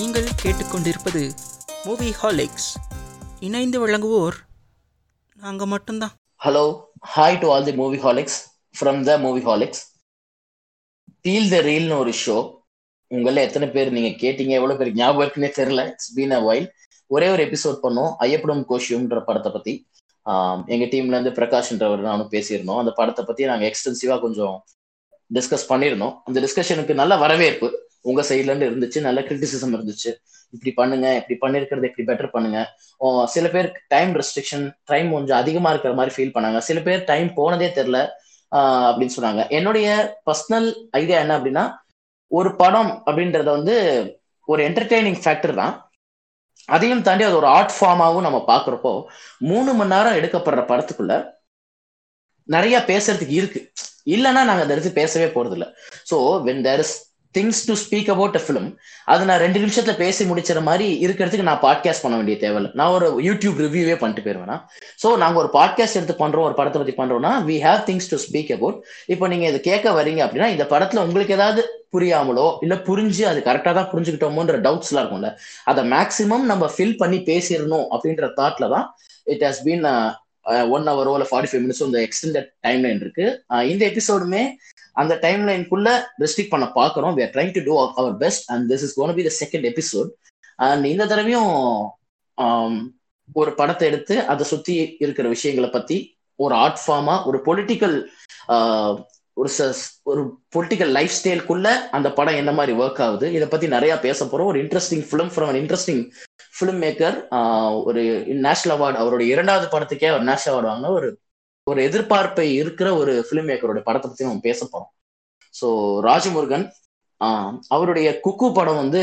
நீங்கள் கேட்டுக்கொண்டிருப்பது மூவி ஹாலிக்ஸ் இணைந்து வழங்குவோர் நாங்கள் மட்டும்தான். Hello hi to all the movieholics from the movieholics deal the ரீல்னு ஒரு ஷோ உங்களில் எத்தனை பேர் நீங்க கேட்டீங்க எவ்வளோ பேர் ஞாபகம் இருக்குன்னே தெரில இட்ஸ் பீன் அ வைல் ஒரே ஒரு எபிசோட் பண்ணோம் ஐயப்படும் கோஷியம்ன்ற படத்தை பற்றி ஆம், எங்க டீம்ல இருந்து பிரகாஷ்ன்றவர் நானும் பேசியிருந்தோம். அந்த படத்தை பற்றி நாங்கள் எக்ஸ்டென்சிவாக கொஞ்சம் டிஸ்கஸ் பண்ணியிருந்தோம். அந்த டிஸ்கஷனுக்கு நல்ல வரவேற்பு. உங்க சைட்ல இருந்து இருந்துச்சு நல்ல கிரிட்டிசிசம் இருந்துச்சு. இப்படி பண்ணுங்க இப்படி பண்ணிருக்கிறது இப்படி பெட்டர் பண்ணுங்க. சில பேர் டைம் ரெஸ்ட்ரிக்ஷன் டைம் கொஞ்சம் அதிகமா இருக்கிற மாதிரி ஃபீல் பண்ணாங்க. சில பேர் டைம் போனதே தெரில அப்படின்னு சொன்னாங்க. என்னுடைய பர்சனல் ஐடியா என்ன அப்படின்னா ஒரு படம் அப்படின்றத வந்து ஒரு என்டர்டெய்னிங் ஃபேக்டர் தான். அதையும் தாண்டி அது ஒரு ஆர்ட் ஃபார்மாகவும் நம்ம பார்க்குறப்போ மூணு மணி நேரம் எடுக்கப்படுற படத்துக்குள்ள நிறைய பேசுறதுக்கு இருக்கு. இல்லைன்னா நாங்கள் அதை எடுத்து பேசவே போறது so when there is things to speak about a film அது நான் ரெண்டு நிமிஷத்துல பேசி முடிச்சிற மாதிரி இருக்கிறதுக்கு நான் பாட்காஸ்ட் பண்ண வேண்டிய தேவையில்லை. நான் ஒரு யூடியூப் ரிவ்யூவே பண்ணிட்டு போயிருவேனா? ஸோ நாங்கள் ஒரு பாட்காஸ்ட் எடுத்து பண்றோம் ஒரு படத்தை பத்தி பண்றோம்னா we have things to speak about இப்போ நீங்க இதை கேட்க வரீங்க அப்படின்னா இந்த படத்துல உங்களுக்கு ஏதாவது புரியாமலோ இல்ல புரிஞ்சு அது கரெக்டா தான் புரிஞ்சுக்கிட்டோமோன்ற டவுட்ஸ் எல்லாம் இருக்கும்ல அதை மேக்சிமம் நம்ம ஃபில் பண்ணி பேசிடணும் அப்படின்ற தாட்ல தான் இட் ஹாஸ் பீன் ஒன் ஹவரோ இல்லை ஃபார்ட்டி ஃபைவ் மினிட்ஸோ இந்த எக்ஸ்டெண்டட் டைம் லைன் இருக்கு இந்த எபிசோடுமே அந்த டைம் லைனுக்குள்ள ரெஸ்ட்ரிக்ட் பண்ண பார்க்குறோம். We are trying to do our best and this is gonna be the second episode and இந்த தடவையும் ஒரு படத்தை எடுத்து அதை சுத்தி இருக்கிற விஷயங்களை பத்தி ஒரு ஆர்ட் ஃபார்மா ஒரு பொலிட்டிக்கல் ஒரு ச- ஒரு பொலிட்டிக்கல் லைஃப் ஸ்டைலுக்குள்ள அந்த படம் என்ன மாதிரி ஒர்க் ஆகுது இதை பத்தி நிறைய பேச போறோம். ஒரு interesting film from interesting film maker ஒரு நேஷனல் அவார்டு அவருடைய இரண்டாவது படத்துக்கே அவர் நேஷனல் அவார்டு வாங்கின ஒரு ஒரு எதிர்பார்ப்பை இருக்கிற ஒரு ஃபிலிம் மேக்கரோட படத்தை பத்தி நம்ம பேச போறோம். ஸோ ராஜமுருகன் ஆஹ், அவருடைய குக்கு படம் வந்து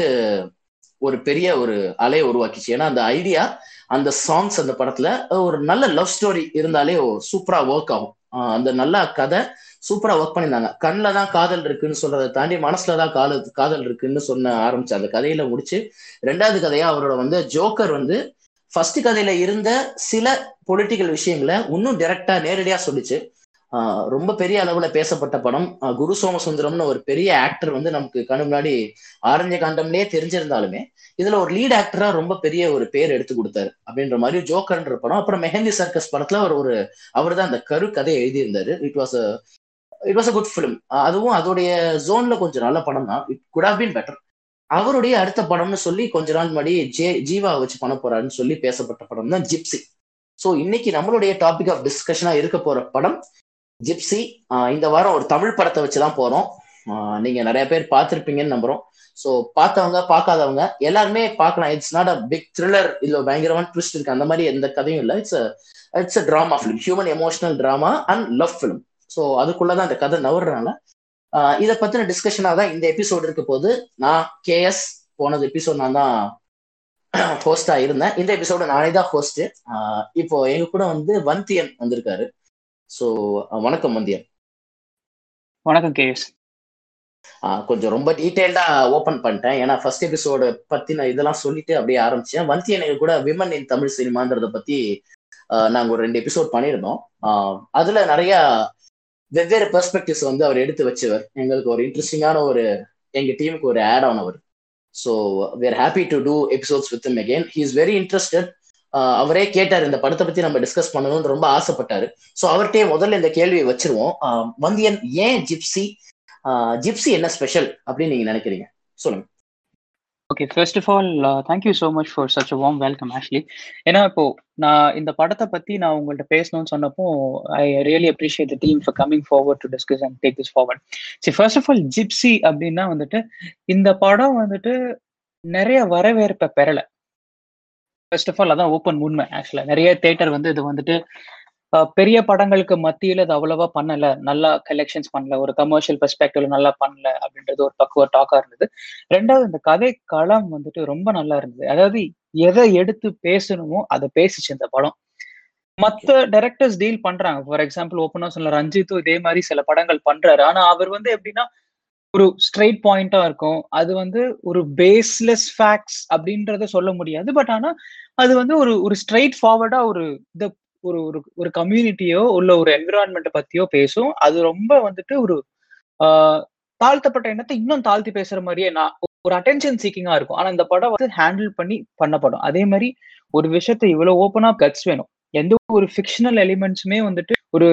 ஒரு பெரிய ஒரு அலையை உருவாக்கிச்சு. ஏன்னா அந்த ஐடியா அந்த சாங்ஸ் அந்த படத்துல ஒரு நல்ல லவ் ஸ்டோரி இருந்தாலே சூப்பரா ஒர்க் ஆகும். அந்த நல்ல கதை சூப்பரா ஒர்க் பண்ணியிருந்தாங்க. கண்ணில் தான் காதல் இருக்குன்னு சொல்றதை தாண்டி மனசுல தான் காதல் காதல் இருக்குன்னு சொன்ன ஆரம்பிச்சு அந்த கதையில முடிச்சு ரெண்டாவது கதையா அவரோட வந்து ஜோக்கர் வந்து ஃபர்ஸ்ட் கதையில இருந்த சில பொலிட்டிக்கல் விஷயங்களை இன்னும் டைரக்டா நேரடியா சொல்லிச்சு. ஆஹ் ரொம்ப பெரிய அளவுல பேசப்பட்ட படம். குரு சோமசுந்தரம்னு ஒரு பெரிய ஆக்டர் வந்து நமக்கு கண்ணு முன்னாடி ஆரஞ்ச காண்டம்லயே தெரிஞ்சிருந்தாலுமே இதுல ஒரு லீட் ஆக்டரா ரொம்ப பெரிய ஒரு பேர் எடுத்து கொடுத்தாரு அப்படின்ற மாதிரி ஜோக்கர்ன்ற படம். அப்புறம் மெஹந்தி சர்க்கஸ் படத்துல அவர் ஒரு அவர் தான் அந்த கரு கதையை எழுதியிருந்தாரு. It was it was a good film அதுவும் அதோடைய ஜோன்ல கொஞ்சம் நல்ல படம் தான் it could have been better அவருடைய அடுத்த படம்னு சொல்லி கொஞ்ச நாள் முன்னாடி ஜே ஜீவா வச்சு பண்ண போறாருன்னு சொல்லி பேசப்பட்ட படம் தான் ஜிப்சி. ஸோ இன்னைக்கு நம்மளுடைய டாபிக் ஆஃப் டிஸ்கஷனா இருக்க போற படம் ஜிப்சி. இந்த வாரம் ஒரு தமிழ் படத்தை வச்சு தான் போறோம். நீங்க நிறைய பேர் பார்த்துருப்பீங்கன்னு நம்புறோம். ஸோ பார்த்தவங்க பார்க்காதவங்க எல்லாருமே பார்க்கலாம். It's not a big thriller இல்ல பயங்கரமான ட்விஸ்ட் இருக்கு. அந்த மாதிரி எந்த கதையும் இல்லை. It's it's a drama film human emotional drama and love film so அதுக்குள்ளதான் அந்த கதை நவர்றனால இதை பத்தின டிஸ்கஷனாக தான் இந்த எபிசோடு இருக்க போது நான் கேஎஸ் போனது எபிசோட் நான் தான் ஹோஸ்டா இருந்தேன். இந்த எபிசோடு நானே தான் ஹோஸ்ட் இப்போ எங்க கூட வந்து வந்தியன் வந்திருக்காரு. ஸோ வணக்கம் வந்தியன். வணக்கம் கேஎஸ் கொஞ்சம் ரொம்ப டீட்டெயில்டா ஓபன் பண்ணிட்டேன். ஏன்னா ஃபர்ஸ்ட் எபிசோடு பத்தி நான் இதெல்லாம் சொல்லிட்டு அப்படியே ஆரம்பிச்சேன். வந்தியன் எங்க கூட விமன் இன் தமிழ் சினிமான்றத பத்தி நாங்க ஒரு ரெண்டு எபிசோட் பண்ணியிருந்தோம். அதுல நிறைய வெவ்வேறு பெர்ஸ்பெக்டிவ்ஸ் வந்து அவர் எடுத்து வச்சவர். எங்களுக்கு ஒரு இன்ட்ரெஸ்டிங்கான ஒரு எங்க டீமுக்கு ஒரு add on our so we're happy to do episodes with him he is very interested அவரே கேட்டார் இந்த படத்தை பத்தி நம்ம டிஸ்கஸ் பண்ணணும்னு ரொம்ப ஆசைப்பட்டாரு. ஸோ அவர்கிட்டயே முதல்ல இந்த கேள்வியை வச்சிருவோம். வந்தியன் ஏன் ஜிப்சி? ஜிப்சி என்ன ஸ்பெஷல் அப்படின்னு நீங்க நினைக்கிறீங்க? சொல்லுங்க. Okay first of all thank you so much for such a warm welcome actually ஏன்னா இப்போ நான் இந்த படத்தை பத்தி நான் உங்கள்கிட்ட பேசணும்னு சொன்னப்போ I really appreciate the team for coming forward to discuss and take this forward சரி ஃபர்ஸ்ட் ஆஃப் ஆல் ஜிப்சி அப்படின்னா வந்துட்டு இந்த படம் வந்துட்டு நிறைய வரவேற்பை பெறல. ஃபர்ஸ்ட் ஆஃப் ஆல் அதான் ஓப்பன் உண்மை ஆக்சுவலா நிறைய தேட்டர் வந்து இது வந்துட்டு பெரிய படங்களுக்கு மத்தியில அது அவ்வளவா பண்ணல. நல்லா கலெக்ஷன்ஸ் பண்ணல. ஒரு கமர்ஷியல் பெர்ஸ்பெக்டிவ்ல நல்லா பண்ணல அப்படின்றது ஒரு பக்குவ டாக்கா இருந்தது. ரெண்டாவது இந்த கதை களம் வந்துட்டு ரொம்ப நல்லா இருந்தது. அதாவது எதை எடுத்து பேசணுமோ அதை பேசிச்சு இந்த படம். மத்த டைரக்டர்ஸ் டீல் பண்றாங்க. ஃபார் எக்ஸாம்பிள் ஓப்பனா சொல்ல ரஞ்சித்தும் இதே மாதிரி சில படங்கள் பண்றாரு. ஆனா அவர் வந்து எப்படின்னா ஒரு ஸ்ட்ரெயிட் பாயிண்டா இருக்கும். அது வந்து ஒரு பேஸ்லெஸ் ஃபேக்ட்ஸ் அப்படின்றத சொல்ல முடியாது. பட் ஆனா அது வந்து ஒரு ஒரு ஸ்ட்ரெயிட் ஃபார்வர்டா ஒரு இதை ஒரு ஒரு ஒரு கம்யூனிட்டியோ உள்ள ஒரு என்விரான்மெண்ட்டை பத்தியோ பேசும். அது ரொம்ப வந்துட்டு ஒரு தாழ்த்தப்பட்ட எண்ணத்தை இன்னும் தாழ்த்தி பேசுற மாதிரியே நான் ஒரு அட்டென்ஷன் சீக்கிங்கா இருக்கும். ஆனா இந்த படம் வந்து ஹேண்டில் பண்ணி பண்ண படம் அதே மாதிரி ஒரு விஷயத்தை இவ்வளவு ஓப்பனா கட்ஸ் வேணும். எந்த ஒரு ஃபிக்ஷனல் எலிமெண்ட்ஸுமே வந்துட்டு ஒரு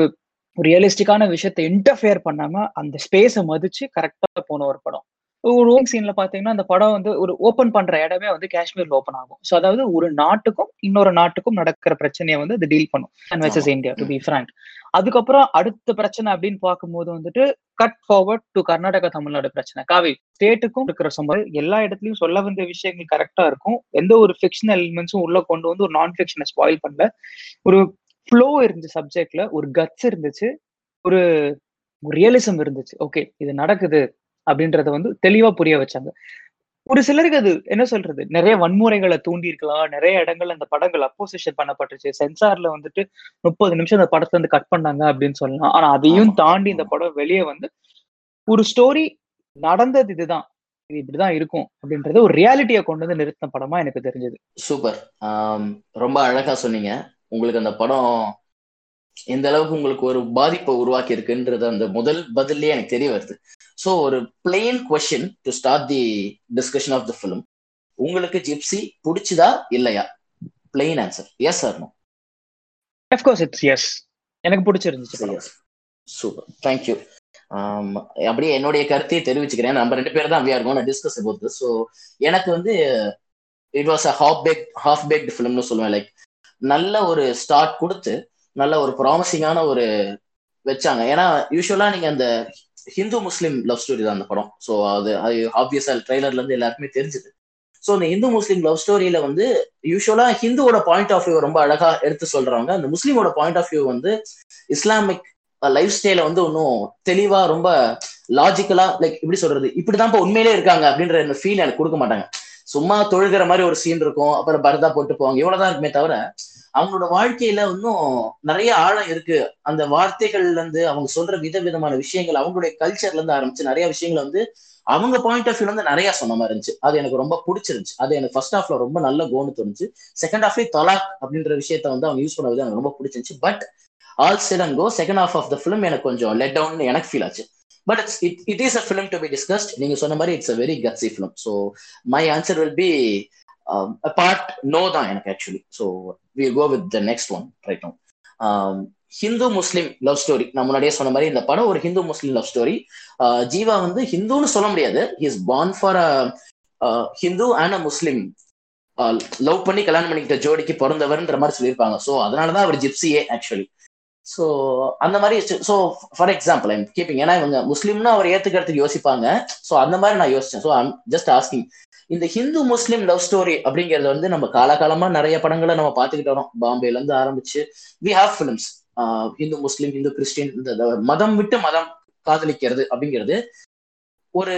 ரியலிஸ்டிக்கான விஷயத்த இன்டர்ஃபியர் பண்ணாம அந்த ஸ்பேஸை மதிச்சு கரெக்டா போன ஒரு படம். ஒரு ஓங் சீன்ல பாத்தீங்கன்னா அந்த படம் வந்து ஒரு ஓபன் பண்ற இடமே வந்து காஷ்மீர்ல ஓபன் ஆகும். ஸோ அதாவது ஒரு நாட்டுக்கும் இன்னொரு நாட்டுக்கும் நடக்கிற பிரச்சனையை வந்து அது டீல் பண்ணும். Versus India to be frank அதுக்கப்புறம் அடுத்த பிரச்சனை அப்படின்னு பார்க்கும்போது வந்துட்டு cut forward to Karnataka Tamil Nadu பிரச்சனை. காவி ஸ்டேட்டுக்கும் இருக்கிற சம்பவம். எல்லா இடத்துலயும் சொல்ல வந்த விஷயங்கள் கரெக்டா இருக்கும். எந்த ஒரு ஃபிக்ஷனல் எலிமெண்ட்ஸும் உள்ள கொண்டு வந்து ஒரு நான் ஃபிக்ஷனை ஸ்பாயில் பண்ணல. ஒரு ஃப்ளோ இருந்துச்சு சப்ஜெக்ட்ல ஒரு கட்ஸ் இருந்துச்சு. ஒரு ரியலிசம் இருந்துச்சு. ஓகே இது நடக்குது. அப்படின்றத வந்து தெளிவா புரிய வச்சாங்க. ஒரு சிலருக்கு அது என்ன சொல்றது? நிறைய வன்முறைகளை தூண்டி இருக்கலாம் நிறைய இடங்கள்ல அந்த படங்கள் அப்போசிஷன் பண்ணப்பட்டுச்சு. சென்சார்ல வந்துட்டு முப்பது நிமிஷம் அந்த படத்துல இருந்து கட் பண்ணாங்க அப்படின்னு சொல்லலாம். ஆனா அதையும் தாண்டி இந்த படம் வெளியே வந்து ஒரு ஸ்டோரி நடந்தது இதுதான். இது இப்படிதான் இருக்கும் அப்படின்றது ஒரு ரியாலிட்டியை கொண்டு வந்து நிறுத்தின படமா எனக்கு தெரிஞ்சது. சூப்பர். ரொம்ப அழகா சொன்னீங்க. உங்களுக்கு அந்த படம் எந்த அளவுக்கு உங்களுக்கு ஒரு பாதிப்பை உருவாக்கி இருக்குன்றது அந்த முதல் பதிலே எனக்கு தெரிய வருது. ஸோ ஒரு plain question to start the discussion of the film உங்களுக்கு ஜிப்சி பிடிச்சதா இல்லையா? Plain answer yes sir no of course it's yes எனக்கு பிடிச்சிருந்துச்சு சூப்பர் தேங்க்யூ அப்படியே என்னுடைய கருத்தையை தெரிவிச்சுக்கிறேன். நம்ம ரெண்டு பேர் தான் இருக்கோம் நான் டிஸ்கஸ் அபவுட் ஸோ எனக்கு வந்து it was a half bake half baked ஃபிலிம்னு சொல்லுவேன். லைக் நல்ல ஒரு ஸ்டார்ட் கொடுத்து நல்ல ஒரு ப்ராமிசிங்கான ஒரு வச்சாங்க. ஏன்னா யூஸ்வலா நீங்க அந்த ஹிந்து முஸ்லீம் லவ் ஸ்டோரி தான் அந்த படம். ஸோ அது அது ஆப்வியஸா ட்ரெய்லர்ல இருந்து எல்லாருக்குமே தெரிஞ்சுது. ஸோ அந்த இந்து முஸ்லீம் லவ் ஸ்டோரியில வந்து யூஸ்வலா ஹிந்துவோட பாயிண்ட் ஆஃப் வியூ ரொம்ப அழகா எடுத்து சொல்றாங்க அந்த முஸ்லீமோட பாயிண்ட் ஆஃப் வியூ வந்து இஸ்லாமிக் லைஃப் ஸ்டைல வந்து ஒன்றும் தெளிவா ரொம்ப லாஜிக்கலா லைக் இப்படி சொல்றது? இப்படிதான் இப்போ உண்மையிலே இருக்காங்க அப்படின்ற ஃபீல் எனக்கு கொடுக்க மாட்டாங்க. சும்மா தொழுகிற மாதிரி ஒரு சீன் இருக்கும். அப்புறம் பரதா போட்டு போவாங்க. இவ்வளவுதான் இருக்குமே தவிர அவங்களோட வாழ்க்கையில இன்னும் நிறைய ஆழம் இருக்கு. அந்த வார்த்தைகள்ல இருந்து அவங்க சொல்ற வித விதமான விஷயங்கள் அவங்களுடைய கல்ச்சர்ல இருந்து ஆரம்பிச்சு நிறைய விஷயங்கள் வந்து அவங்க பாயிண்ட் ஆஃப் வியூல இருந்து நிறைய சொன்ன மாதிரி இருந்துச்சு. அது எனக்கு ரொம்ப பிடிச்சிருந்துச்சு. அது எனக்கு ஃபர்ஸ்ட் ஹாஃப்ல ரொம்ப நல்ல கோனு தோணுச்சு. செகண்ட் ஹாஃப்லயே தலாக் அப்படின்ற விஷயத்த வந்து அவங்க யூஸ் பண்ண விதம் எனக்கு ரொம்ப பிடிச்சிருந்துச்சு. But all set second half of the film எனக்கு கொஞ்சம் லெட் டவுன் எனக்கு ஃபீல் ஆச்சு. But it's it it is a film to be discussed நீங்க சொன்ன மாதிரி it's a very gutsy film so my answer will be part no தான் எனக்கு actually so we go with the next one right no Hindu Muslim love story நான் முன்னாடியே சொன்ன மாதிரி இந்த படம் ஒரு Hindu Muslim love story Jeeva வந்து ஹிந்துன்னு சொல்ல முடியாது. Is born for a Hindu and a Muslim love பண்ணி கல்யாணம் பண்ணிக்கிட்ட ஜோடிக்கு பிறந்தவர்ன்ற மாதிரி சொல்லியிருப்பாங்க. ஸோ அதனாலதான் அவர் ஜிப்சியே ஆக்சுவலி ஸோ அந்த மாதிரி so for example I'm keeping ஏன்னா இவங்க முஸ்லீம்னா அவர் ஏத்துக்கிறதுக்கு யோசிப்பாங்க. ஸோ அந்த மாதிரி நான் யோசிச்சேன். ஸோ ஐம் ஜஸ்ட் ஆஸ்கிங் இந்த ஹிந்து முஸ்லீம் லவ் ஸ்டோரி அப்படிங்கிறது வந்து நம்ம காலகாலமா நிறைய படங்களை நம்ம பார்த்துக்கிட்டு வரோம். பாம்பேல இருந்து ஆரம்பிச்சு we have films Hindu Muslim Hindu Christian இந்த மதம் விட்டு மதம் காதலிக்கிறது அப்படிங்கிறது ஒரு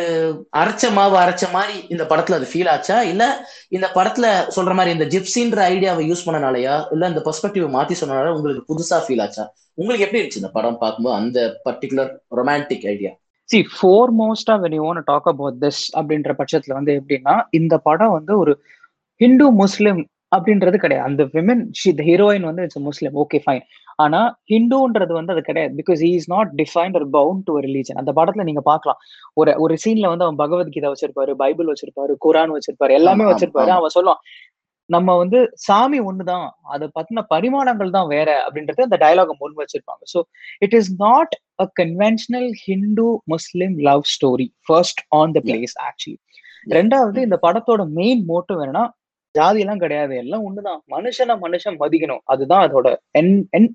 அரைச்ச மாவு அரைச்ச மாதிரி இந்த படத்துல அது ஃபீல் ஆச்சா? இல்ல இந்த படத்துல சொல்ற மாதிரி இந்த ஜிப்சின்ற ஐடியாவை யூஸ் பண்ணனாலயா? இல்ல இந்த பெர்ஸ்பெக்டிவ் மாத்தி சொன்னனால உங்களுக்கு புதுசா ஃபீல் ஆச்சா? உங்களுக்கு எப்படி இருந்துச்சு இந்த படம் பார்க்கும்போது அந்த particular romantic idea C four மோஸ்டா when you want talk about this அப்படின்ற பட்சத்துல வந்து எப்படின்னா இந்த படம் வந்து ஒரு ஹிந்து முஸ்லிம் அப்படின்றது கிடையாது. அந்த விமன் த ஹீரோயின் வந்து இட்ஸ் முஸ்லிம் ஓகே ஃபைன் ஆனா ஹிந்துன்றது வந்து அது கிடையாது. Because he is not defined ஒரு பவுண்ட் டு ரிலீஜன் அந்த படத்துல நீங்க பாக்கலாம் ஒரு ஒரு சீன்ல வந்து அவன் பகவத்கீதை வச்சிருப்பாரு பைபிள் வச்சிருப்பாரு குரான் வச்சிருப்பாரு எல்லாமே வச்சிருப்பாரு. அவன் சொல்லுவான் நம்ம வந்து சாமி ஒண்ணுதான் அதை பத்தின பரிமாணங்கள் தான் வேற அப்படின்றது அந்த டயலாக முன் வச்சிருப்பாங்க. So it is not a conventional Hindu Muslim love story first on the place actually ரெண்டாவது இந்த படத்தோட மெயின் மோட்டிவ் என்னன்னா ஜாதி எல்லாம் கிடையாது. எல்லாம் ஒண்ணுதான். மனுஷனை மனுஷன் மதிக்கணும். அதுதான் அதோட என் என்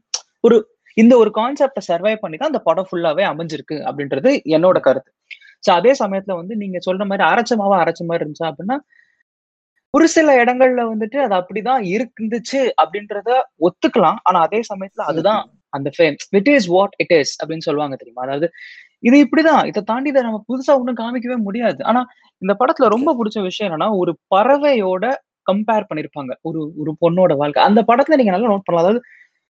ஒரு இந்த ஒரு கான்செப்டை சர்வை பண்ணி தான் அந்த படம் ஃபுல்லாவே அமைஞ்சிருக்கு அப்படின்றது என்னோட கருத்து. ஸோ அதே சமயத்துல வந்து நீங்க சொல்ற மாதிரி அரைச்சமாவா அரைச்ச மாதிரி இருந்துச்சா அப்படின்னா ஒரு சில இடங்கள்ல வந்துட்டு அது அப்படிதான் இருந்துச்சு அப்படின்றத ஒத்துக்கலாம். ஆனா அதே சமயத்துல அதுதான் அந்த fame it is what it is அப்படின்னு சொல்லுவாங்க தெரியுமா? அதாவது இது இப்படிதான். இதை தாண்டி இதை நம்ம புதுசா ஒண்ணும் காமிக்கவே முடியாது. ஆனா இந்த படத்துல ரொம்ப பிடிச்ச விஷயம் என்னன்னா ஒரு பறவையோட கம்பேர் பண்ணிருப்பாங்க. ஒரு ஒரு பொண்ணோட வாழ்க்கை. அந்த படத்துல நீங்க நல்லா நோட் பண்ணலாம். அதாவது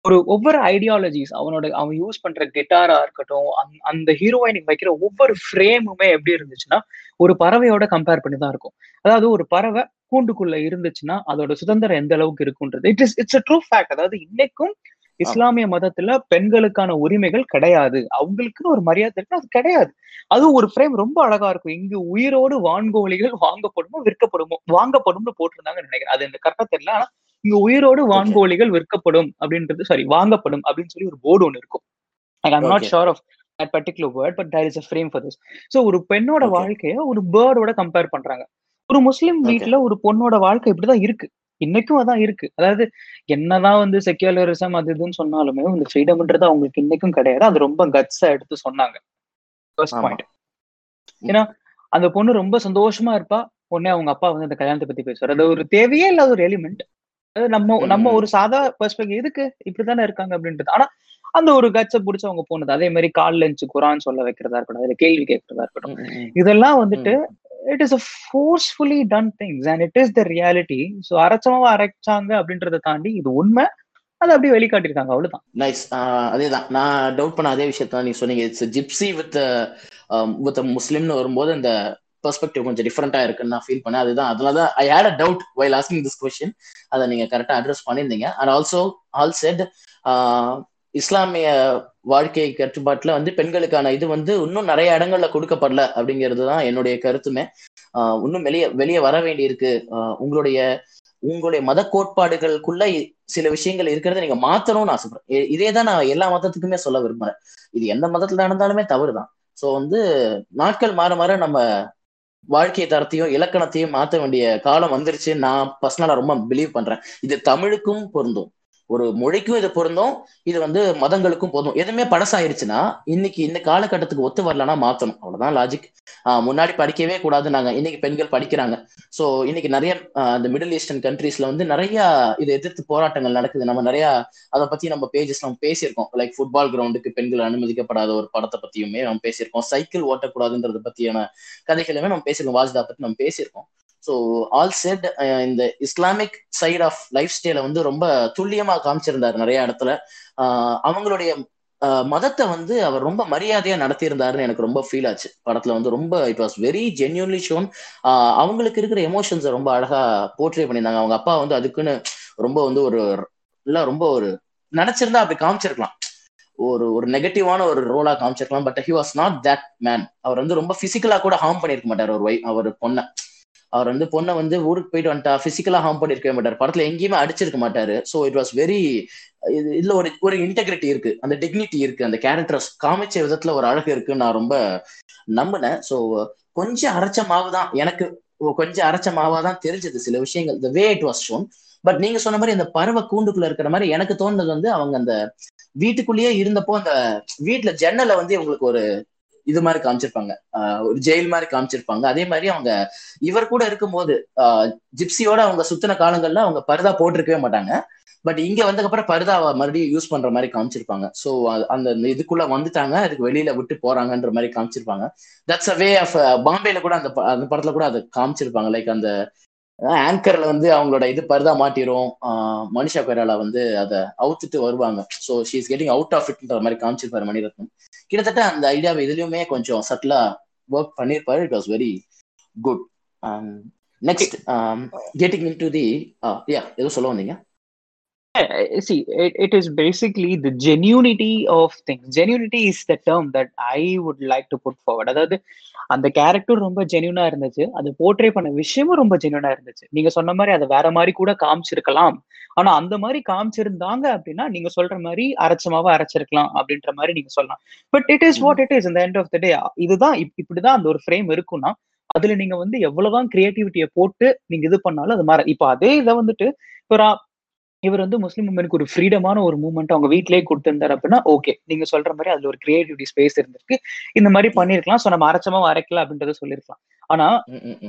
ஒரு ஒவ்வொரு ஐடியாலஜிஸ் அவனோட அவன் யூஸ் பண்ற கிட்டாரா இருக்கட்டும் அந்த ஹீரோயினுக்கு வைக்கிற ஒவ்வொரு ஃப்ரேமுமே எப்படி இருந்துச்சுன்னா ஒரு பறவையோட கம்பேர் பண்ணி தான் இருக்கும். அதாவது ஒரு பறவை கூண்டுக்குள்ள இருந்துச்சுன்னா அதோட சுதந்திரம் எந்த அளவுக்கு இருக்குன்றது. It is it's a true fact அதாவது இன்னைக்கும் இஸ்லாமிய மதத்துல பெண்களுக்கான உரிமைகள் கிடையாது. அவங்களுக்குன்னு ஒரு மரியாதை இருக்கு அது கிடையாது. அது ஒரு ஃப்ரேம் ரொம்ப அழகா இருக்கும். இங்கு உயிரோடு வான்கோழிகள் வாங்கப்படுமோ விற்கப்படுமோ வாங்கப்படும்னு போட்டிருந்தாங்கன்னு நினைக்கிறேன். அது இந்த கரெக்டா தெரியல. ஆனா இங்க உயிரோடு வான்கோழிகள் விற்கப்படும் அப்படின்றது சாரி வாங்கப்படும் அப்படின்னு சொல்லி ஒரு போர்டு ஒன்று இருக்கும். Not. Sure of that particular word but there is a frame for this so ஒரு பெண்ணோட. வாழ்க்கைய ஒரு பேர்டோட கம்பேர் பண்றாங்க. ஒரு முஸ்லிம். வீட்ல ஒரு பொண்ணோட வாழ்க்கை இப்படிதான் இருக்கு. இன்னைக்கும் அதான் இருக்கு. அதாவது என்னதான் வந்து செக்யூலரிசம் அது இதுன்னு சொன்னாலுமே இந்த ஃப்ரீடம்ன்றது அவங்களுக்கு இன்னைக்கும் கிடையாது. அது ரொம்ப கட்ஸா எடுத்து சொன்னாங்க. ஏன்னா அந்த பொண்ணு ரொம்ப சந்தோஷமா இருப்பா. உடனே அவங்க அப்பா வந்து அந்த கல்யாணத்தை பத்தி பேசுவார். அது ஒரு தேவையே இல்லாத ஒரு எலிமெண்ட் நம்ம நம்ம. ஒரு சாதா பெர்ஸ்பெக்டிவ் எதுக்கு இப்படித்தானே இருக்காங்க அப்படின்றது. ஆனா அந்த ஒரு கட்சை பிடிச்ச அவங்க போனது. அதே மாதிரி கால் லஞ்சு குரான் சொல்ல வைக்கிறதா இருக்கட்டும் அதுல கேள்வி கேட்கறதா இருக்கட்டும். இதெல்லாம் வந்துட்டு it is a forcefully done things and it is the reality so அரைச்சமாவா அரைச்சாங்க அப்படின்றத தாண்டி இது உண்மை. அதை அப்படியே வெளிக்காட்டியிருக்காங்க அவ்வளவுதான். நைஸ் அதேதான். நான் டவுட் பண்ண அதே விஷயத்தான் நீங்க சொன்னீங்க. இட்ஸ் ஜிப்சி வித் வித் முஸ்லிம்னு வரும்போது இந்த பெர்ஸ்பெக்டிவ் கொஞ்சம் டிஃப்ரெண்டா இருக்குன்னு நான் ஃபீல் பண்ணேன். அதுதான். அதனால தான் I had a doubt while asking this question அதை நீங்க கரெக்டா அட்ரஸ் பண்ணியிருந்தீங்க. அண்ட் ஆல்சோ ஆல் செட் இஸ்லாமிய வாழ்க்கை கட்டுப்பாட்டுல வந்து பெண்களுக்கான இது வந்து இன்னும் நிறைய இடங்கள்ல கொடுக்கப்படல அப்படிங்கிறது தான் என்னுடைய கருத்துமே. இன்னும் வெளியே வெளியே வர வேண்டியிருக்கு. உங்களுடைய உங்களுடைய மத கோட்பாடுகளுக்குள்ள சில விஷயங்கள் இருக்கிறத நீங்க மாத்தணும்னு ஆசைப்படுறேன் இதே தான் நான் எல்லா மதத்துக்குமே சொல்ல விரும்புறேன். இது எந்த மதத்துல நடந்தாலுமே தவறு தான் ஸோ வந்து நாட்கள் மாற மாற நம்ம வாழ்க்கை தரத்தையும் இலக்கணத்தையும் மாற்ற வேண்டிய காலம் வந்துருச்சு நான் பர்சனலா ரொம்ப பிலீவ் பண்றேன். இது தமிழுக்கும் பொருந்தும். ஒரு மொழிக்கும் இது பொருந்தும் இது வந்து மதங்களுக்கும் பொருந்தும். எதுவுமே பழசாயிருச்சுன்னா இன்னைக்கு இந்த காலகட்டத்துக்கு ஒத்து வரலன்னா மாத்தணும். அவ்வளவுதான் லாஜிக் முன்னாடி படிக்கவே கூடாது நாங்க இன்னைக்கு பெண்கள் படிக்கிறாங்க. சோ இன்னைக்கு நிறைய இந்த மிடில் ஈஸ்டர்ன் கண்ட்ரீஸ்ல வந்து நிறைய இதை எதிர்த்து போராட்டங்கள் நடக்குது. நம்ம நிறைய அதை பத்தி நம்ம பேஜஸ்ல நம்ம பேசியிருக்கோம். லைக் ஃபுட்பால் கிரவுண்டுக்கு பெண்கள் அனுமதிக்கப்படாத ஒரு படத்தை பத்தியுமே நம்ம பேசியிருக்கோம். சைக்கிள் ஓட்டக்கூடாதுன்றத பத்தியான கதைகளுமே நம்ம பேசியிருக்கோம். வாஜ்தா பத்தி நம்ம பேசியிருக்கோம். ஸோ ஆல் செட் இந்த இஸ்லாமிக் சைட் ஆஃப் லைஃப் ஸ்டைலை வந்து ரொம்ப துல்லியமா காமிச்சிருந்தாரு நிறைய இடத்துல. அவங்களுடைய மதத்தை வந்து அவர் ரொம்ப மரியாதையா நடத்தியிருந்தாருன்னு எனக்கு ரொம்ப ஃபீல் ஆச்சு. படத்துல வந்து ரொம்ப it was very genuinely shown அவங்களுக்கு இருக்கிற எமோஷன்ஸை ரொம்ப அழகா போர்ட்ரே பண்ணியிருந்தாங்க. அவங்க அப்பா வந்து அதுக்குன்னு ரொம்ப வந்து ஒரு இல்லை ரொம்ப ஒரு நினைச்சிருந்தா அப்படி காமிச்சிருக்கலாம். ஒரு ஒரு நெகட்டிவான ஒரு ரோலா காமிச்சிருக்கலாம். But he was not that man அவர் வந்து ரொம்ப பிசிக்கலா கூட ஹார்ம் பண்ணிருக்க மாட்டார் ஒரு வை அவர் பொண்ணை. அவர் வந்து பொண்ணை வந்து ஊருக்கு போயிட்டு வந்துட்டா. பிசிக்கலா ஹார்ம் பண்ணிருக்கவே மாட்டார். படத்துல எங்கேயுமே அடிச்சிருக்க மாட்டாரு. ஸோ இட் வாஸ் வெரி இது இதுல ஒரு ஒரு இன்டெகிரிட்டி இருக்கு. அந்த டிக்னிட்டி இருக்கு. அந்த கேரக்டர்ஸ் காமிச்ச விதத்துல ஒரு அழகு இருக்குன்னு நான் ரொம்ப நம்பினேன். ஸோ கொஞ்சம் அரைச்ச மாவு தான் எனக்கு கொஞ்சம் அரைச்ச மாவா தான் தெரிஞ்சது சில விஷயங்கள். The way it was shown but நீங்க சொன்ன மாதிரி இந்த பறவை கூண்டுக்குள்ள இருக்கிற மாதிரி எனக்கு தோணுது வந்து அவங்க அந்த வீட்டுக்குள்ளேயே இருந்தப்போ அந்த வீட்டுல ஜன்னலை வந்து இவங்களுக்கு ஒரு இது மாதிரி காமிச்சிருப்பாங்க. ஒரு ஜெயில் மாதிரி காமிச்சிருப்பாங்க. அதே மாதிரி அவங்க இவர் கூட இருக்கும்போது ஆஹ் ஜிப்சியோட அவங்க சுத்தின காலங்கள்ல அவங்க பருதா போட்டிருக்கவே மாட்டாங்க. பட் இங்க வந்ததுக்கப்புறம் பருதாவை மறுபடியும் யூஸ் பண்ற மாதிரி காமிச்சிருப்பாங்க. ஸோ அந்த இதுக்குள்ள வந்துட்டாங்க. அதுக்கு வெளியில விட்டு போறாங்கன்ற மாதிரி காமிச்சிருப்பாங்க. தட்ஸ் அ வே ஆஃப் பாம்பேல கூட அந்த ப- அந்த படத்துல கூட அதை காமிச்சிருப்பாங்க. லைக் அந்த ஆங்கர்ல வந்து அவங்களோட இது பருதா மாட்டிரும். மனிஷா கொய்ராலா வந்து அதை அவுத்துட்டு வருவாங்க. So she is getting out of இட்ன்ற மாதிரி காமிச்சிருப்பாரு மணிரத்னம். கிட்டத்தட்ட அந்த ஐடியாவை இதுலயுமே கொஞ்சம் சட்டிலா ஒர்க் பண்ணியிருப்பாரு it was very good next getting into the yeah ஏதோ சொல்ல வந்தீங்க? See it, it is basically the genuinity of things. Genuinity is the term that i would like to put forward. அதாவது அந்த கேரக்டர் ரொம்ப ஜென்யூனா இருந்துச்சு. அது portray பண்ண விஷயமும் ரொம்ப ஜென்யூனா இருந்துச்சு. நீங்க சொன்ன மாதிரி அதை வேற மாதிரி கூட காமிச்சிருக்கலாம். ஆனா அந்த மாதிரி காமிச்சிருந்தாங்க அப்படின்னா நீங்க சொல்ற மாதிரி அரைச்சமாவா அரைச்சிருக்கலாம் அப்படின்ற மாதிரி நீங்க சொல்லலாம். But it is what it is இந்த எண்ட் ஆஃப் த டே இதுதான் இப்படிதான் அந்த ஒரு ஃப்ரேம் இருக்கும்னா அதுல நீங்க வந்து எவ்வளவுதான் கிரியேட்டிவிட்டியை போட்டு நீங்க இது பண்ணாலும் அது மாற. இப்ப அதே இதை வந்துட்டு இப்போ ரா- இவர் வந்து முஸ்லீம் உமனுக்கு ஒரு ஃப்ரீடமான ஒரு மூவ்மெண்ட் அவங்க வீட்லயே கொடுத்திருந்தாரு அப்படின்னா ஓகே நீங்க சொல்ற மாதிரி அதுல ஒரு கிரியேட்டிவிட்டி ஸ்பேஸ் இருந்திருக்கு. இந்த மாதிரி பண்ணிருக்கலாம். சோ நம்ம அரைச்சமா அரைக்கல அப்படின்றத சொல்லிருக்கலாம். ஆனா.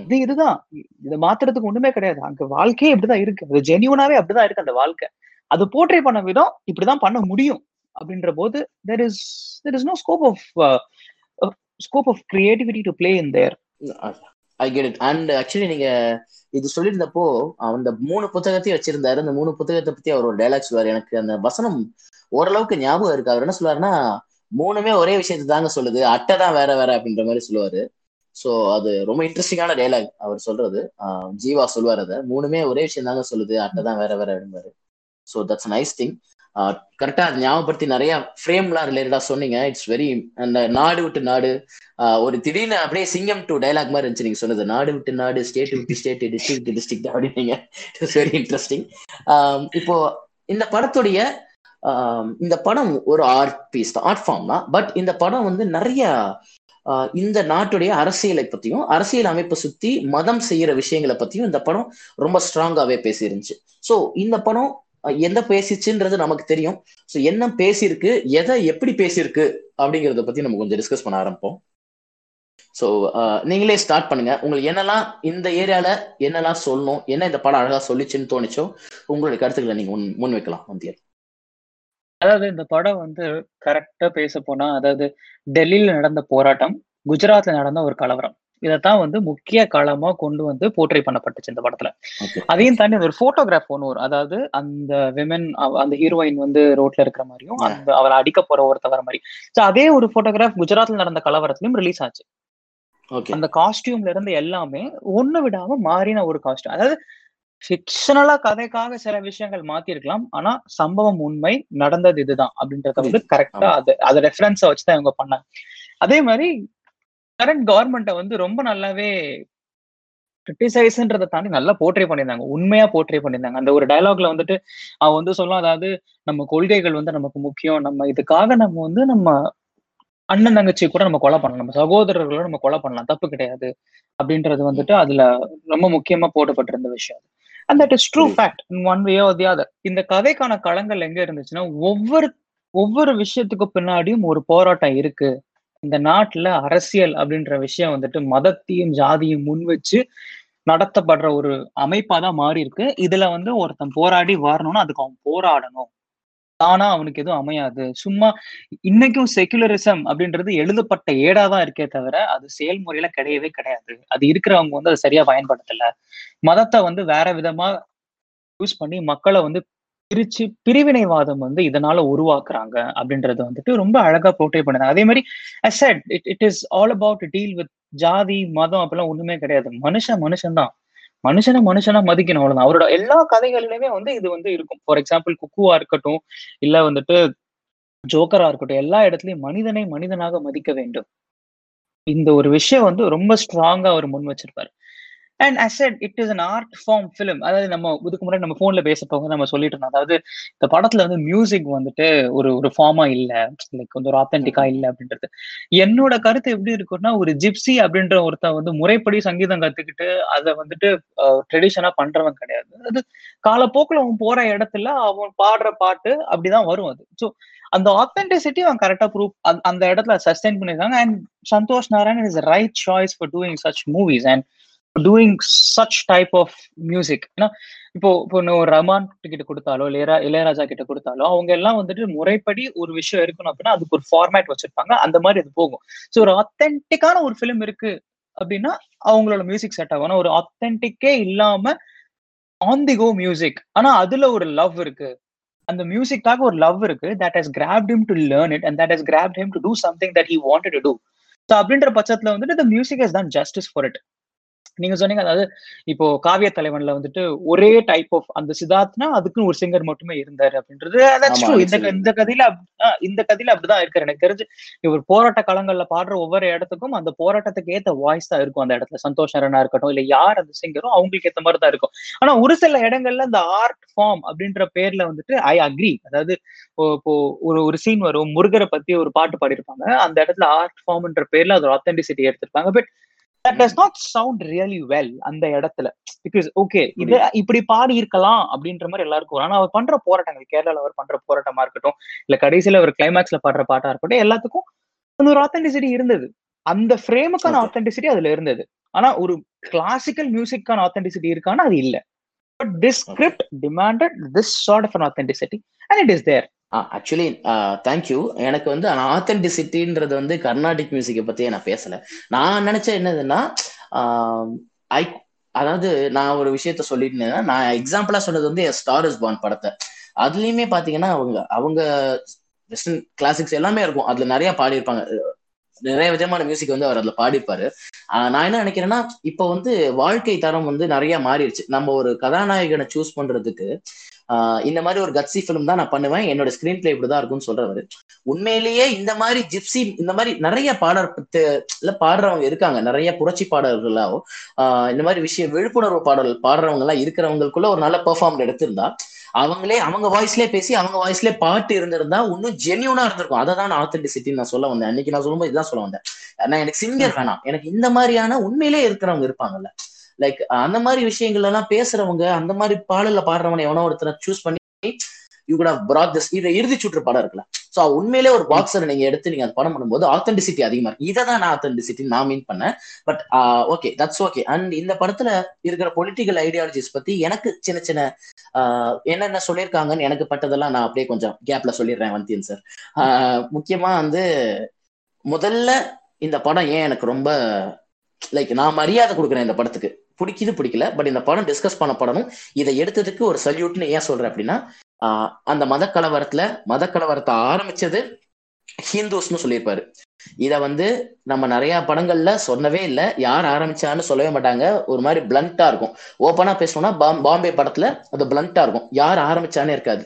இது இதுதான். இதை மாத்துறதுக்கு ஒண்ணுமே கிடையாது. அங்க வாழ்க்கையே இப்படிதான் இருக்கு. அது ஜெனியூனாவே அப்படிதான் இருக்கு அந்த வாழ்க்கை. அது போர்ட்ரே பண்ண விதம் இப்படிதான் பண்ண முடியும் அப்படின்ற போது there is there is no scope of scope of creativity to play in there I get it and actually நீங்க இது சொல்லியிருந்தப்போ அந்த மூணு புத்தகத்தையும் வச்சிருந்தாரு. அந்த மூணு புத்தகத்தை பத்தி அவர் ஒரு டைலாக் சொல்லுவார். எனக்கு அந்த வசனம் ஓரளவுக்கு ஞாபகம் இருக்கு. அவர் என்ன சொல்லுவாருன்னா மூணுமே ஒரே விஷயத்தை தாங்க சொல்லுது. அட்டை தான் வேற வேற அப்படின்ற மாதிரி சொல்லுவாரு. ஸோ அது ரொம்ப இன்ட்ரெஸ்டிங்கான டைலாக் அவர் சொல்றது. ஆஹ் ஜீவா சொல்லுவார் அதை. மூணுமே ஒரே விஷயம் தாங்க சொல்லுது. அட்டை தான் வேற வேற அப்படிம்பாரு. ஸோ தட்ஸ் நைஸ் திங் கரெக்டா அது ஞாபகப்படுத்தி நிறைய ஃப்ரேம்லாம் ரிலேட்டடா சொன்னீங்க. இட்ஸ் வெரி அந்த நாடு விட்டு நாடு ஒரு திடீர்னு அப்படியே சிங்கம் டு டைலாக் மாதிரி இருந்துச்சு நீங்க சொன்னது. நாடு விட்டு நாடு ஸ்டேட் விட்டு ஸ்டேட் டிஸ்ட்ரிக்ட் டிஸ்ட்ரிக்ட் அப்படின்னீங்க. இட்ஸ் வெரி இன்ட்ரெஸ்டிங் இப்போ இந்த படத்துடைய இந்த படம் ஒரு ஆர்ட் பீஸ் தான் ஆர்ட் ஃபார்ம் தான். பட் இந்த படம் வந்து நிறைய இந்த நாட்டுடைய அரசியலை பத்தியும் அரசியல் அமைப்பை சுத்தி மதம் செய்யற விஷயங்களை பத்தியும் இந்த படம் ரொம்ப ஸ்ட்ராங்காவே பேசியிருந்துச்சு. ஸோ இந்த படம் எந்த பேசிச்சுன்றது நமக்கு தெரியும். ஸோ என்ன பேசியிருக்கு எதை எப்படி பேசியிருக்கு அப்படிங்கிறத பத்தி நம்ம கொஞ்சம் டிஸ்கஸ் பண்ண ஆரம்பிப்போம். ஸோ நீங்களே ஸ்டார்ட் பண்ணுங்க. உங்களுக்கு என்னெல்லாம் இந்த ஏரியால என்னெல்லாம் சொல்லணும் என்ன இந்த படம் அழகா சொல்லிச்சுன்னு தோணுச்சோ உங்களுடைய கருத்துக்களை நீங்க முன் முன் வைக்கலாம் வந்தியல் அதாவது இந்த படம் வந்து கரெக்டா பேச போனா அதாவது டெல்லியில நடந்த போராட்டம் குஜராத்ல நடந்த ஒரு கலவரம். இதைத்தான் வந்து முக்கிய களமா கொண்டு வந்து போர்ட்ரை பண்ணப்பட்டுச்சு இந்த படத்துல. அதையும் தாண்டி ஒரு போட்டோகிராஃப் ஒன்று வரும். அதாவது அந்த விமன் அந்த ஹீரோயின் வந்து ரோட்ல இருக்கிற மாதிரியும். அந்த அவரை அடிக்க போற ஒருத்தர் வர மாதிரி ஸோ அதே ஒரு போட்டோகிராஃப் குஜராத்ல நடந்த கலவரத்திலும் ரிலீஸ் ஆச்சு. ஓகே அந்த காஸ்டியூம்ல இருந்து எல்லாமே ஒண்ணு விடாம மாறின ஒரு காஸ்டியூம் அதாவது ஃபிக்ஷனலா கதைக்காக சில விஷயங்கள் மாத்திருக்கலாம். ஆனா சம்பவம் உண்மை நடந்தது இதுதான் அப்படின்றத வந்து கரெக்டா. அது அதை ரெஃபரன்ஸா வச்சுதான் இவங்க பண்ணாங்க. அதே மாதிரி கரண்ட் கவர்மெண்ட்டை வந்து ரொம்ப நல்லாவே கிரிட்டிசைஸ்ன்றதை தாண்டி நல்லா போர்ட்ரே பண்ணியிருந்தாங்க. உண்மையா போர்ட்ரே பண்ணியிருந்தாங்க. அந்த ஒரு டயலாக்ல வந்துட்டு அவன் வந்து சொல்லும் அதாவது நம்ம கொள்கைகள் வந்து நமக்கு முக்கியம். நம்ம இதுக்காக நம்ம வந்து நம்ம அண்ணன் தங்கச்சி கூட நம்ம கொலை பண்ணலாம். நம்ம சகோதரர்களோட நம்ம கொலை பண்ணலாம். தப்பு கிடையாது. அப்படின்றது வந்துட்டு அதுல ரொம்ப முக்கியமா போடப்பட்டிருந்த விஷயம் and that is true. Fact in one way or the other இந்த கதைக்கான களங்கள் எங்க இருந்துச்சுன்னா ஒவ்வொரு ஒவ்வொரு விஷயத்துக்கு பின்னாடியும் ஒரு போராட்டம் இருக்கு. இந்த நாட்டுல அரசியல் அப்படின்ற விஷயம் வந்துட்டு மதத்தையும் ஜாதியும் முன் வச்சு நடத்தப்படுற ஒரு அமைப்பா தான் மாறி இருக்கு இதுல வந்து ஒருத்தன் போராடி வரணும்னா அதுக்கு அவன் போராடணும். ஆனா அவனுக்கு எதுவும் அமையாது. சும்மா இன்னைக்கும் செகுலரிசம் அப்படின்றது எழுதப்பட்ட ஏடாதான் இருக்கே தவிர அது செயல்முறையில கிடையவே கிடையாது. அது இருக்கிறவங்க வந்து அதை சரியா பயன்படுத்தல. மதத்தை வந்து வேற விதமா யூஸ் பண்ணி மக்களை வந்து பிரிச்சு பிரிவினைவாதம் வந்து இதனால உருவாக்குறாங்க அப்படின்றது வந்துட்டு ரொம்ப அழகா போர்ட்ரே பண்ணுறாங்க அதே மாதிரி as said it it is all about deal with ஜாதி மதம் அப்படிலாம் ஒண்ணுமே கிடையாது. மனுஷன் மனுஷன் தான். மனுஷனை மனுஷனா மதிக்கணும் அவ்வளவுதான். அவரோட எல்லா கதைகளிலுமே வந்து இது வந்து இருக்கும். ஃபார் எக்ஸாம்பிள் குக்குவா இருக்கட்டும் இல்ல வந்துட்டு ஜோக்கரா இருக்கட்டும் எல்லா இடத்துலயும் மனிதனை மனிதனாக மதிக்க வேண்டும். இந்த ஒரு விஷயம் வந்து ரொம்ப ஸ்ட்ராங்கா அவர் முன் வச்சிருப்பாரு. And as said it is an art form film அதாவது நம்ம இதுக்கு முன்னாடி நம்ம ஃபோன்ல பேசப்போங்க நம்ம சொல்லிட்டு இருந்தோம். அதாவது இந்த படத்துல வந்து மியூசிக் வந்துட்டு ஒரு ஒரு ஃபார்மா இல்ல. லைக் வந்து ஒரு ஆத்தென்டிக்கா இல்ல அப்படின்றது. என்னோட கருத்து எப்படி இருக்கும்னா ஒரு ஜிப்சி அப்படின்ற ஒருத்தன் வந்து முறைப்படி சங்கீதம் கத்துக்கிட்டு அதை வந்துட்டு ட்ரெடிஷனா பண்றவன் கிடையாது. அது காலப்போக்கில் அவன் போற இடத்துல அவன் பாடுற பாட்டு அப்படிதான் வரும் அது. ஸோ அந்த ஆத்தென்டிசிட்டி அவன் கரெக்டா ப்ரூவ் அந்த இடத்துல சஸ்டைன் பண்ணியிருக்காங்க. And Santhosh Narayan is right choice for doing such movies and doing such type of music ஏன்னா இப்போ இப்போ ஒரு ரமான் கிட்ட கொடுத்தாலோ இளையரா இளையராஜா கிட்ட கொடுத்தாலோ அவங்க எல்லாம் வந்துட்டு முறைப்படி ஒரு விஷயம் இருக்கணும் அப்படின்னா அதுக்கு ஒரு ஃபார்மேட் வச்சிருப்பாங்க. அந்த மாதிரி அது போகும். ஸோ ஒரு ஆத்தென்டிக்கான ஒரு ஃபிலிம் இருக்கு அப்படின்னா அவங்களோட மியூசிக் செட் ஆகும். ஒரு ஆத்தென்டிக்கே இல்லாம ஆன் தி கோ மியூசிக் ஆனா அதுல ஒரு லவ் இருக்கு. அந்த மியூசிக்காக ஒரு லவ் இருக்கு. That has craft him to learn it and that has craft him to do something that he wanted to do so அப்படின்ற பட்சத்துல வந்துட்டு த மியூசிக் ஹஸ் தான் ஜஸ்டிஸ் ஃபார் இட் நீங்க சொன்னீங்க அதாவது இப்போ காவிய தலைவன்ல வந்துட்டு ஒரே டைப் ஆஃப் அந்த சித்தார்த்னா அதுக்குன்னு ஒரு சிங்கர் மட்டுமே இருந்தாரு அப்படின்றது. இந்த இந்த கதையில இந்த கதையில அப்படிதான் இருக்காரு. எனக்கு தெரிஞ்சு இவர் போராட்ட களங்கள்ல பாடுற ஒவ்வொரு இடத்துக்கும் அந்த போராட்டத்துக்கு ஏத்த வாய்ஸ் தான் இருக்கும் அந்த இடத்துல. சந்தோஷ் நரனா இருக்கட்டும் இல்ல யார் அந்த சிங்கரும் அவங்களுக்கு ஏத்த மாதிரி தான் இருக்கும். ஆனா ஒரு சில இடங்கள்ல இந்த ஆர்ட் ஃபார்ம் அப்படின்ற பேர்ல வந்துட்டு ஐ அக்ரி அதாவது இப்போ ஒரு ஒரு சீன் வரும் முருகரை பத்தி ஒரு பாட்டு பாடியிருப்பாங்க. அந்த இடத்துல ஆர்ட் ஃபார்ம்ன்ற பேர்ல அதோட ஆத்தென்டிசிட்டி எடுத்திருப்பாங்க. But that does not sound really well அந்த இடத்துல. பிகாஸ் ஓகே இது இப்படி பாடி இருக்கலாம் அப்படின்ற மாதிரி எல்லாருக்கும் வரும். ஆனா அவர் பண்ற போராட்டங்கள் கேரளால அவர் பண்ற போராட்டமா இருக்கட்டும் இல்ல கடைசியில ஒரு கிளைமேக்ஸ்ல பாடுற பாட்டா இருக்கட்டும் எல்லாத்துக்கும் அந்த ஒரு ஆத்தென்டிசிட்டி இருந்தது. அந்த ஃப்ரேமுக்கான ஆத்தென்டிசிட்டி அதுல இருந்தது. ஆனா ஒரு கிளாசிக்கல் மியூசிக்கான ஆத்தென்டிசிட்டி இருக்கான்னு அது இல்ல. But this script demanded this sort of an authenticity and it is there actually thank you எனக்கு வந்து ஆத்தென்டிசிட்டின்றது வந்து கர்நாடிக் மியூசிக்கை பத்தியே நான் பேசல. நான் நினைச்ச என்னதுன்னா ஐ அதாவது நான் ஒரு விஷயத்த சொல்லிட்டு நான் எக்ஸாம்பிளா சொன்னது வந்து ஸ்டார் இஸ் பான் படத்தை. அதுலயுமே பாத்தீங்கன்னா அவங்க அவங்க வெஸ்டர்ன் கிளாசிக்ஸ் எல்லாமே இருக்கும். அதுல நிறைய பாடியிருப்பாங்க. நிறைய விதமான மியூசிக் வந்து அவர் அதுல பாடிப்பாரு நான் என்ன நினைக்கிறேன்னா இப்ப வந்து வாழ்க்கை தரம் வந்து நிறைய மாறிடுச்சு. நம்ம ஒரு கதாநாயகனை சூஸ் பண்றதுக்கு இந்த மாதிரி ஒரு கட்சி ஃபிலிம் தான் நான் பண்ணுவேன். என்னோட ஸ்கிரீன் பிளே இப்படிதான் இருக்கும்னு சொல்றவர். உண்மையிலேயே இந்த மாதிரி ஜிப்சி இந்த மாதிரி நிறைய பாடல் பாடுறவங்க இருக்காங்க. நிறைய புரட்சி பாடல்களோ ஆஹ் இந்த மாதிரி விஷயம் விழிப்புணர்வு பாடல் பாடுறவங்க எல்லாம் இருக்கிறவங்களுக்குள்ள ஒரு நல்ல பெர்ஃபார்ம் எடுத்திருந்தா அவங்களே அவங்க வாய்ஸ்லயே பேசி அவங்க வாய்ஸ்லயே பாட்டு இருந்திருந்தா இன்னும் ஜென்யூனா இருந்திருக்கும். அதை தான் ஆத்தென்டிசிட்டி நான் சொல்ல வந்தேன். அன்னைக்கு நான் சொல்லும்போது இதுதான் சொல்ல வந்தேன். நான் எனக்கு சிங்கர் வேணாம். எனக்கு இந்த மாதிரியான உண்மையிலே இருக்கிறவங்க இருப்பாங்கல்ல. லைக் அந்த மாதிரி விஷயங்கள் எல்லாம் பேசுறவங்க அந்த மாதிரி பாடல பாடுறவனை எவனோ ஒருத்தரை சூஸ் பண்ணி யூ குட் பிராட் திஸ் இதை இறுதி சுற்று படம் இருக்குல்ல. சோ உண்மையிலே ஒரு பாக்ஸரை நீங்க எடுத்து நீங்க அது படம் பண்ணும்போது ஆத்தென்டிசிட்டி அதிகமா இருக்கு. இதை தான் நான் ஆத்தென்டிசிட்டி நான் மீன் பண்ணேன். But okay that's okay and இந்த படத்துல இருக்கிற பொலிட்டிக்கல் ஐடியாலஜிஸ் பத்தி எனக்கு சின்ன சின்ன என்னென்ன சொல்லியிருக்காங்கன்னு எனக்கு பட்டதெல்லாம் நான் அப்படியே கொஞ்சம் கேப்ல சொல்லிடுறேன் வந்தியன் சார் முக்கியமா வந்து முதல்ல இந்த படம் ஏன் எனக்கு ரொம்ப லைக் நான் மரியாதை கொடுக்குறேன் இந்த படத்துக்கு. பிடிக்குது பிடிக்கல. பட் இந்த படம் டிஸ்கஸ் பண்ண படமும் இதை எடுத்ததுக்கு ஒரு சல்யூட்னு ஏன் சொல்றேன் அப்படின்னா அந்த மத கலவரத்துல மத கலவரத்தை ஆரம்பிச்சது ஹிந்துஸ்னு சொல்லியிருப்பாரு. இத வந்து நம்ம நிறைய படங்கள்ல சொன்னவே இல்லை. யார் ஆரம்பிச்சான்னு சொல்லவே மாட்டாங்க. ஒரு மாதிரி பிளண்டா இருக்கும். ஓப்பனா பேசணும்னா பாம்பே படத்துல அது பிளண்டா இருக்கும். யார் ஆரம்பிச்சானே இருக்காது.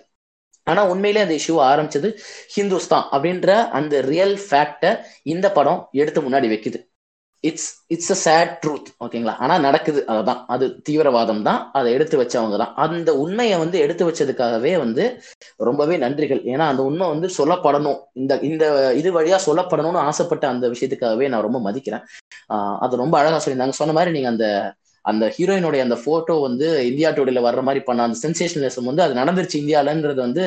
ஆனா உண்மையிலே அந்த இஷ்யூ ஆரம்பிச்சது ஹிந்துஸ் தான் அப்படின்ற அந்த ரியல் ஃபேக்ட இந்த படம் எடுத்து முன்னாடி வைக்குது. It's it's a sad truth ஓகேங்களா ஆனா நடக்குது அதுதான் அது தீவிரவாதம் தான் அதை எடுத்து வச்சவங்க தான் அந்த உண்மையை வந்து எடுத்து வச்சதுக்காகவே வந்து ரொம்பவே நன்றிகள். ஏன்னா அந்த உண்மை வந்து சொல்லப்படணும். இந்த இந்த இது வழியா சொல்லப்படணும்னு ஆசைப்பட்ட அந்த விஷயத்துக்காகவே நான் ரொம்ப மதிக்கிறேன். அது ரொம்ப அழகா சொல்லியிருந்தாங்க. சொன்ன மாதிரி நீங்க அந்த அந்த ஹீரோயினுடைய அந்த போட்டோ வந்து இந்தியா டுடேல வர்ற மாதிரி பண்ண அந்த சென்சேஷனலிசம் வந்து அது நடந்துருச்சு இந்தியாலன்றது வந்து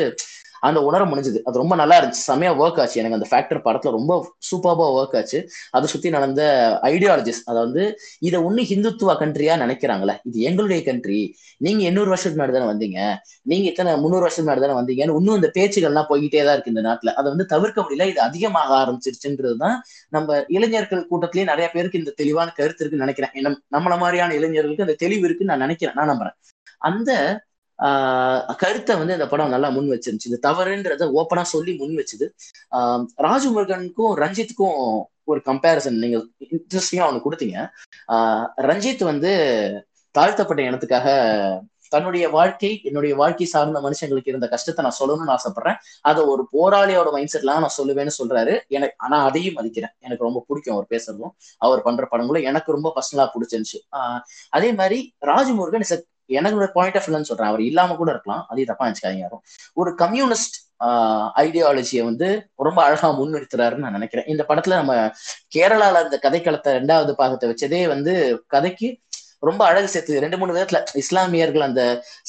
அந்த உணர முடிஞ்சது. அது ரொம்ப நல்லா இருந்துச்சு. செமையா ஒர்க் ஆச்சு. எனக்கு அந்த ஃபேக்டர் படத்துல ரொம்ப சூப்பர்பா ஒர்க் ஆச்சு. அதை சுத்தி நடந்த ஐடியாலஜிஸ் அதை வந்து இதை ஒண்ணு ஹிந்துத்துவ கண்ட்ரியா நினைக்கிறாங்களே இது எங்களுடைய கண்ட்ரி நீங்க எண்ணூறு வருஷத்துக்கு முன்னாடி தானே வந்தீங்க. நீங்க இத்தனை முந்நூறு வருஷத்துக்கு முன்னாடி தானே வந்தீங்கன்னு இன்னும் இந்த பேச்சுகள்லாம் போய்கிட்டே தான் இருக்கு இந்த நாட்டுல. அதை வந்து தவிர்க்க முடியல. இது அதிகமாக ஆரம்பிச்சிருச்சுன்றதுதான் நம்ம இளைஞர்கள் கூட்டத்திலேயே நிறைய பேருக்கு இந்த தெளிவான கருத்து இருக்குன்னு நினைக்கிறேன். நம்மள மாதிரியான இளைஞர்களுக்கு அந்த தெளிவு இருக்குன்னு நான் நினைக்கிறேன். நான் நம்புறேன். அந்த கருத்தை வந்து இந்த படம் நல்லா முன் வச்சிருந்துச்சு. இந்த தவறுன்றத ஓப்பனா சொல்லி முன் வச்சுது. ஆஹ் ராஜமுருகனுக்கும் ரஞ்சித்துக்கும் ஒரு கம்பேரிசன் நீங்க இன்ட்ரெஸ்டிங்கா அவனுக்கு கொடுத்தீங்க. ஆஹ் ரஞ்சித் வந்து தாழ்த்தப்பட்ட இனத்துக்காக தன்னுடைய வாழ்க்கை என்னுடைய வாழ்க்கை சார்ந்த மனுஷங்களுக்கு இருந்த கஷ்டத்தை நான் சொல்லணும்னு ஆசைப்படுறேன். அதை ஒரு போராளியோட மைண்ட் செட்லாம் நான் சொல்லுவேன்னு சொல்றாரு. எனக்கு ஆனா அதையும் மதிக்கிறேன். எனக்கு ரொம்ப பிடிக்கும் அவர் பேசுறதும். அவர் பண்ற படங்களும் எனக்கு ரொம்ப பர்சனலா பிடிச்சிருந்துச்சு. ஆஹ் அதே மாதிரி ராஜமுருகன் இஸ் எனக்கு பாயிண்ட் ஆஃப் வியூன்னு சொல்றேன். அவர் இல்லாம கூட இருக்கலாம். அதையும் தப்பா நினைச்சுக்காதீங்க யாரும். ஒரு கம்யூனிஸ்ட் ஐடியாலஜியை வந்து ரொம்ப அழகா முன்னிறுத்துறாருன்னு நான் நினைக்கிறேன். இந்த படத்துல நம்ம கேரளால இந்த கதைக்களத்தை ரெண்டாவது பாகத்தை வச்சதே வந்து கதைக்கு ரொம்ப அழகு சேர்த்து ரெண்டு மூணு விதத்துல இஸ்லாமியர்கள் அந்த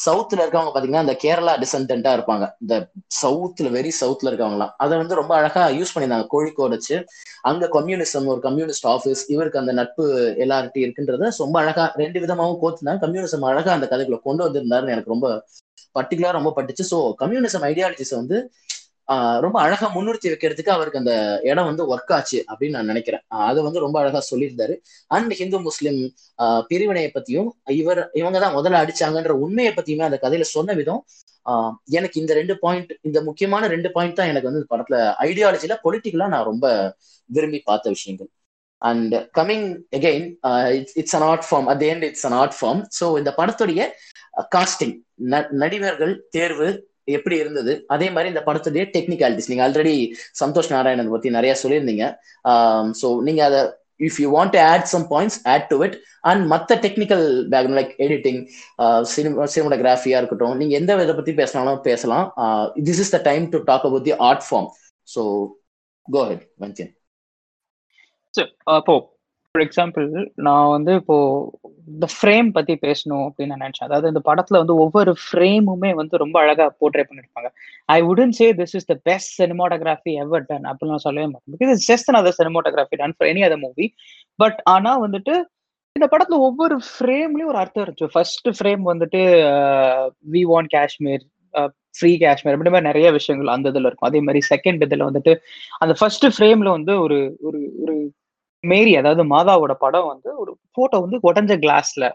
சவுத்துல இருக்கவங்க பாத்தீங்கன்னா அந்த கேரளா டிசன்டா இருப்பாங்க. இந்த சவுத்துல வெரி சவுத்துல இருக்கவங்கலாம். அதை வந்து ரொம்ப அழகா யூஸ் பண்ணியிருந்தாங்க. கோழிக்கோடு வச்சு அங்க கம்யூனிசம் ஒரு கம்யூனிஸ்ட் ஆஃபீஸ் இவருக்கு அந்த நட்பு எல்லார்ட்டையும் இருக்குன்றத ரொம்ப அழகா ரெண்டு விதமாகவும் கோத்துனாங்க கம்யூனிசம் அழகா அந்த கதைக்குள்ள கொண்டு வந்திருந்தாருன்னு எனக்கு ரொம்ப பர்டிகுலரா ரொம்ப பட்டுச்சு. ஸோ கம்யூனிசம் ஐடியாலஜிஸ் வந்து ரொம்ப அழகா முன்னிறுத்தி வைக்கிறதுக்கு அவருக்கு அந்த இடம் வந்து ஒர்க் ஆச்சு அப்படின்னு நான் நினைக்கிறேன். அது வந்து ரொம்ப அழகா சொல்லியிருந்தாரு. அண்ட் ஹிந்து முஸ்லிம் பிரிவினையை பத்தியும் இவர் இவங்க தான் முதல்ல அடிச்சாங்கன்ற உண்மையை பத்தியுமே அந்த கதையில சொன்ன விதம் எனக்கு இந்த ரெண்டு பாயிண்ட் இந்த முக்கியமான ரெண்டு பாயிண்ட் தான் எனக்கு வந்து படத்துல ஐடியாலஜில பொலிட்டிக்கலா நான் ரொம்ப விரும்பி பார்த்த விஷயங்கள். And coming again it's an art form at end it's an art form so இந்த படத்துடைய காஸ்டிங் நடிகர்கள் தேர்வு எப்படி இருந்தது? அதே மாதிரி இந்த படத்துடைய டெக்னிக்காலிட்டிஸ் நீங்க ஆல்ரெடி சந்தோஷ் நாராயணன் பத்தி நிறைய சொல்லியிருந்தீங்க. ஸோ நீங்க அதை if you want to add some points add to it and மற்ற டெக்னிக்கல் பேக் லைக் எடிட்டிங் சினிமா சினிமோகிராஃபியா இருக்கட்டும் நீங்க எந்த விதை பத்தி பேசினாலும் பேசலாம். This is the time to talk about the art form so go ahead Vandhiyan அப்போ ஃபார் எக்ஸாம்பிள் நான் வந்து இப்போ இந்த ஃப்ரேம் பத்தி பேசணும் அப்படின்னு நான் நினைச்சேன். அதாவது இந்த படத்துல வந்து ஒவ்வொரு ஃப்ரேமுமே வந்து ரொம்ப அழகா போர்ட்ரே பண்ணிருப்பாங்க. I wouldn't say this is the best cinematography ever done அப்படின்னு நான் சொல்லவே மாட்டேன். Because it's just other cinematography done for any other movie but ஆனா வந்துட்டு இந்த படத்துல ஒவ்வொரு ஃப்ரேம்லயும் ஒரு அர்த்தம் இருந்துச்சு ஃபர்ஸ்ட் ஃப்ரேம் வந்துட்டு we want Kashmir free Kashmir அப்படி மாதிரி நிறைய விஷயங்கள் அந்த இதுல இருக்கும். அதே மாதிரி செகண்ட் இதுல வந்துட்டு அந்த ஃபர்ஸ்ட் ஃப்ரேம்ல வந்து ஒரு ஒரு ஒரு மேரி அதாவது மாதாவோட படம் வந்து ஒரு போட்டோ வந்து உடஞ்ச கிளாஸ்ல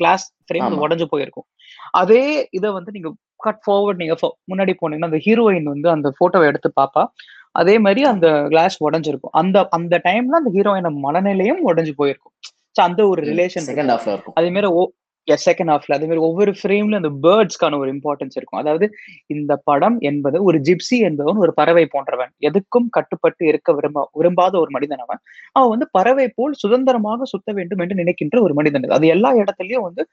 கிளாஸ் ஃப்ரேம் உடஞ்சு போயிருக்கும். அதே இதை வந்து நீங்க கட் ஃபார்வர்ட் நீங்க முன்னாடி போனீங்கன்னா அந்த ஹீரோயின் வந்து அந்த போட்டோவை எடுத்து பாப்பா. அதே மாதிரி அந்த கிளாஸ் உடஞ்சிருக்கும். அந்த அந்த டைம்ல அந்த ஹீரோயின மனநிலையும் உடஞ்சு போயிருக்கும். ஸோ அந்த ஒரு ரிலேஷன் அதே மாதிரி செகண்ட் ஹாஃப்ல அதே மாதிரி ஒவ்வொரு ஃப்ரேம்ல அந்த பேர்ட்ஸ்க்கான ஒரு இம்பார்ட்டன்ஸ் இருக்கும். அதாவது இந்த படம் என்பது ஒரு ஜிப்சி என்பவன் ஒரு பறவை போன்றவன். எதுக்கும் கட்டுப்பட்டு இருக்க விரும்ப விரும்பாத ஒரு மனிதன் அவன். அவன் வந்து பறவை போல் சுதந்திரமாக சுத்த வேண்டும் என்று நினைக்கின்ற ஒரு மனிதன். அது எல்லா இடத்துலயும் வந்து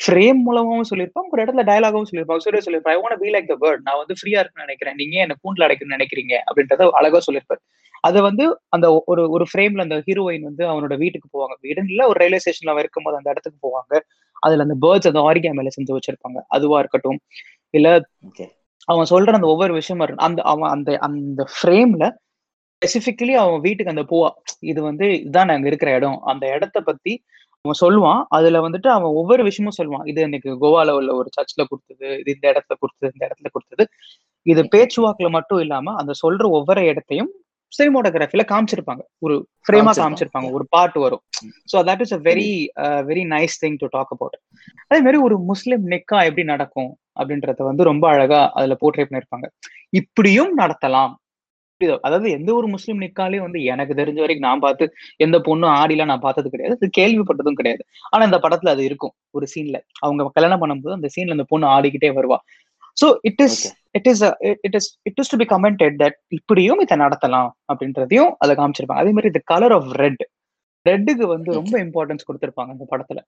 ஃப்ரேம் மூலமாகவும் சொல்லியிருப்பான் ஒரு இடத்துல டயலாகவும் சொல்லியிருப்பான். சூரிய சொல்லியிருப்பான் I want be like the bird நான் வந்து ஃப்ரீயா இருக்குன்னு நினைக்கிறேன். நீங்க என்ன கூண்டில் அடைக்கணும்னு நினைக்கிறீங்க? அப்படின்றத அழகா சொல்லியிருப்பாரு. அதை வந்து அந்த ஒரு ஒரு ஃப்ரேம்ல அந்த ஹீரோயின் வந்து அவனோட வீட்டுக்கு போவாங்க. வீடுன்னு இல்ல ஒரு ரயில்வே ஸ்டேஷன்ல அவன் இருக்கும்போது அந்த இடத்துக்கு போவாங்க. அதுல அந்த பேர்ட்ஸ் அந்த ஆரிகா மேல செஞ்சு வச்சிருப்பாங்க. அதுவா இருக்கட்டும். இல்ல அவன் சொல்ற அந்த ஒவ்வொரு விஷயமா இருக்கும் அந்த அவன் அந்த அந்த ஃப்ரேம்ல ஸ்பெசிபிக்கலி அவன் வீட்டுக்கு அந்த பூவா இது வந்து இதுதான் நாங்க இருக்கிற இடம். அந்த இடத்த பத்தி அவன் சொல்லுவான். அதுல வந்துட்டு அவன் ஒவ்வொரு விஷயமும் சொல்லுவான். இது எனக்கு கோவால உள்ள ஒரு சர்ச்ல கொடுத்தது இது இந்த இடத்துல கொடுத்தது இந்த இடத்துல கொடுத்தது. இது பேச்சுவாக்குல மட்டும் இல்லாம அந்த சொல்ற ஒவ்வொரு இடத்தையும் சினிமோட்டோகிராஃபில காமிச்சிருப்பாங்க. ஒரு ஃப்ரேமா காமிச்சிருப்பாங்க. ஒரு பாட்டு வரும். So that is a very very nice thing to talk about அதே மாதிரி ஒரு முஸ்லிம் நிக்கா எப்படி நடக்கும் அப்படின்றத வந்து ரொம்ப அழகா அதுல போர்ட்ரே பண்ணிருப்பாங்க. இப்படியும் நடத்தலாம்? அதாவது எந்த ஒரு முஸ்லிம் நிக்காலையும் வந்து எனக்கு தெரிஞ்ச வரைக்கும் நான் பார்த்து எந்த பொண்ணும் ஆடிலாம் நான் பார்த்தது கிடையாது. அது கேள்விப்பட்டதும் கிடையாது. ஆனா இந்த படத்துல அது இருக்கும். ஒரு சீன்ல அவங்க கல்யாணம் பண்ணும்போது அந்த சீன்ல அந்த பொண்ணு ஆடிக்கிட்டே வருவா. So it is. It is it is it is to be commented that இப்படியும் இதை நடத்தலாம் அப்படின்றதையும் அதை காமிச்சிருப்பாங்க. அதே மாதிரி இந்த கலர் ஆஃப் ரெட் ரெட்டுக்கு வந்து ரொம்ப இம்பார்ட்டன்ஸ் கொடுத்திருப்பாங்க அந்த படத்துல.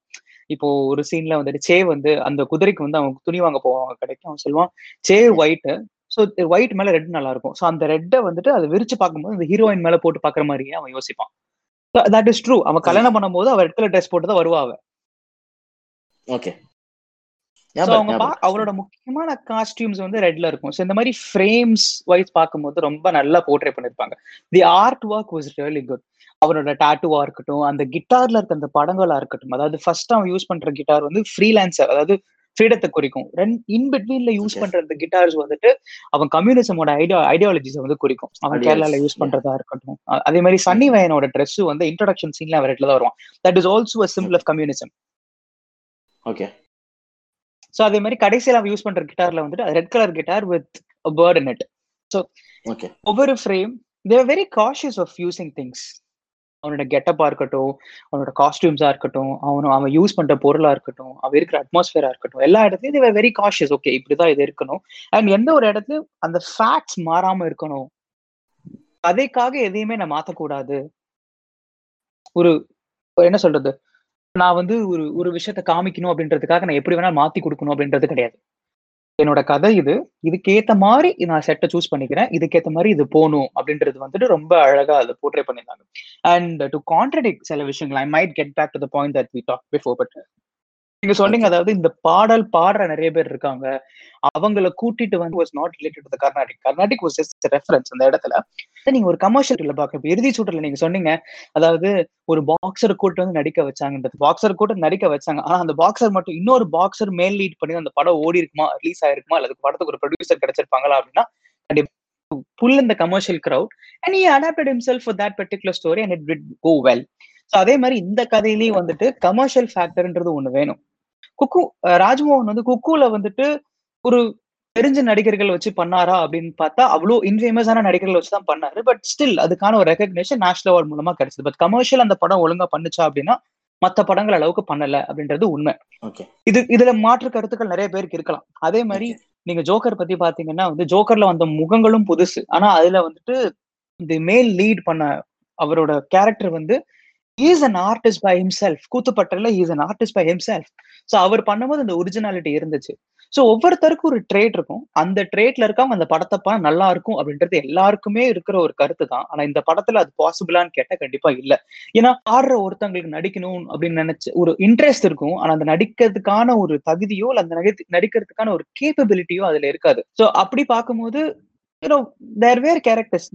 இப்போ ஒரு சீன்ல வந்துட்டு சே வந்து அந்த குதிரைக்கு வந்து அவங்க துணி வாங்க போவாங்க கடைக்கு. அவன் சொல்லுவான் சே ஒயிட் ஸோ ஒயிட் மேல ரெட் நல்லா இருக்கும். ஸோ அந்த ரெட்டை வந்துட்டு அதை விரிச்சு பார்க்கும்போது அந்த ஹீரோயின் மேல போட்டு பாக்குற மாதிரியே அவன் யோசிப்பான். தட் இஸ் ட்ரூ அவன் கல்யாணம் பண்ணும்போது அவ ரெட் கலர் ட்ரெஸ் போட்டு தான் வருவா ஓகே அவங்க அவரோட முக்கியமான காஸ்டியூம்ஸ் வந்து ரெட்ல இருக்கும். ஸோ இந்த மாதிரி ஃப்ரேம்ஸ் வைஸ் பார்க்கும்போது ரொம்ப நல்லா போர்ட்ரே பண்ணிருப்பாங்க. The art work was really good அவரோட டாட்டுவா இருக்கட்டும் அந்த கிட்டார்ல இருக்க அந்த படங்களா இருக்கட்டும் அதாவது ஃபர்ஸ்ட் அவன் யூஸ் பண்ற கிட்டார் வந்து ஃப்ரீலான்சர் அதாவது ஃப்ரீடத்தை குறிக்கும். ரெண்டு இன் பிட்வீன்ல யூஸ். பண்ற அந்த கிட்டார்ஸ் வந்துட்டு அவன் கம்யூனிசமோட ஐடியா ஐடியாலஜிஸை வந்து குறிக்கும். அவன் கேரளால யூஸ். பண்றதா இருக்கட்டும். அதே மாதிரி சன்னி வயனோட ட்ரெஸ் வந்து இன்ட்ரடக்ஷன் சீன்ல அவன் ரெட்ல தான் வருவான். That is also a symbol of communism okay so அதே மாதிரி கடைசியில் அவன் யூஸ் பண்ற கிட்டார்ல வந்துட்டு red colour guitar with bird in it okay ஒவ்வொரு frame there very cautious of using things அவனோட கெட்டப்பா இருக்கட்டும் அவனோட காஸ்டியூம்ஸா இருக்கட்டும் அவன் அவன் யூஸ் பண்ற பொருளா இருக்கட்டும் அவன் இருக்கிற அட்மாஸ்பியரா இருக்கட்டும் எல்லா இடத்துலயும் தேர் வெரி காஷியஸ் ஓகே இப்படிதான் இது இருக்கணும். அண்ட் எந்த ஒரு இடத்துலயும் அந்த ஃபேக்ட்ஸ் மாறாம இருக்கணும். கதைக்காக எதையுமே நான் மாத்தக்கூடாது. ஒரு என்ன சொல்றது? நான் வந்து ஒரு ஒரு விஷயத்த காமிக்கணும் அப்படின்றதுக்காக நான் எப்படி வேணாலும் மாத்தி கொடுக்கணும் அப்படின்றது கிடையாது. என்னோட கதை இது. இதுக்கேத்த மாதிரி நான் செட்டை சூஸ் பண்ணிக்கிறேன். இதுக்கேத்த மாதிரி இது போகணும் அப்படின்றது வந்துட்டு ரொம்ப அழகா அதை போர்ட்ரே பண்ணியிருந்தாங்க. அண்ட் டு கான்ட்ரடிக் சில விஷயங்கள் I might get back to the point that we talk before but நீங்க சொன்னீங்க அதாவது இந்த பாடல் பாடுற நிறைய பேர் இருக்காங்க. அவங்கள கூட்டிட்டு வந்து was not related to Carnatic Carnatic was just reference அந்த இடத்துல. நீங்க ஒரு கமர்ஷியல் பார்க்க இப்போ இறுதி சுற்றுல நீங்க சொன்னீங்க அதாவது ஒரு பாக்ஸர் கூட்டு வந்து நடிக்க வச்சாங்கன்றது. பாக்ஸர் கூட்டு நடிக்க வச்சாங்க. ஆனா அந்த பாக்ஸர் மட்டும் இன்னொரு பாக்ஸர் மேல் லீட் பண்ணி அந்த படம் ஓடி இருக்குமா ரிலீஸ் ஆயிருக்குமா அல்லது படத்துக்கு ஒரு ப்ரொடியூசர் கிடைச்சிருப்பாங்களா அப்படின்னா கண்டிப்பா புல் இந்த commercial crowd and he adapted himself for that particular story and it would go well so அதே மாதிரி இந்த கதையிலேயே வந்துட்டு கமர்ஷியல் ஃபேக்டர்ன்றது ஒன்று வேணும். குக்கு ராஜ்மோகன் வந்து குக்குல வந்துட்டு ஒரு தெரிஞ்ச நடிகர்கள் வச்சு பண்ணாரா அப்படின்னு பார்த்தா அவ்வளோ இன்ஃபேமஸான நடிகர்கள் வச்சு தான் பண்ணாரு. பட் ஸ்டில் அதுக்கான ஒரு ரெகக்னேஷன் நேஷனல் அவார்ட் மூலமா கிடைச்சது. பட் கமர்ஷியல் அந்த படம் ஒழுங்கா பண்ணுச்சா அப்படின்னா மத்த படங்கள் அளவுக்கு பண்ணல அப்படின்றது உண்மை. ஓகே இது இதுல மாற்று கருத்துக்கள் நிறைய பேருக்கு இருக்கலாம். அதே மாதிரி நீங்க ஜோக்கர் பத்தி பாத்தீங்கன்னா வந்து ஜோக்கர்ல வந்த முகங்களும் புதுசு. ஆனா அதுல வந்துட்டு இந்த மேல் லீட் பண்ண அவரோட கேரக்டர் வந்து is an artist by himself கூத்துப்பட்டல is an artist by himself so அவர் பண்ணும்போது அந்த ஒரிஜினாலிட்டி இருந்துச்சு. ஸோ ஒவ்வொருத்தருக்கும் ஒரு ட்ரேட் இருக்கும். அந்த ட்ரேட்ல இருக்கவங்க அந்த படத்தை பா நல்லா இருக்கும் அப்படின்றது எல்லாருக்குமே இருக்கிற ஒரு கருத்து தான். ஆனா இந்த படத்துல அது பாசிபிளான்னு கேட்டா கண்டிப்பா இல்ல. ஏன்னா ஆடுற ஒருத்தவங்களுக்கு நடிக்கணும் அப்படின்னு நினைச்ச ஒரு இன்ட்ரெஸ்ட் இருக்கும். ஆனா அந்த நடிக்கிறதுக்கான ஒரு தகுதியோ இல்லை அந்த நடிக்கிறதுக்கான ஒரு கேப்பபிலிட்டியோ அதுல இருக்காது. ஸோ அப்படி பார்க்கும்போது யூனோ தேர் வேர் கேரக்டர்ஸ்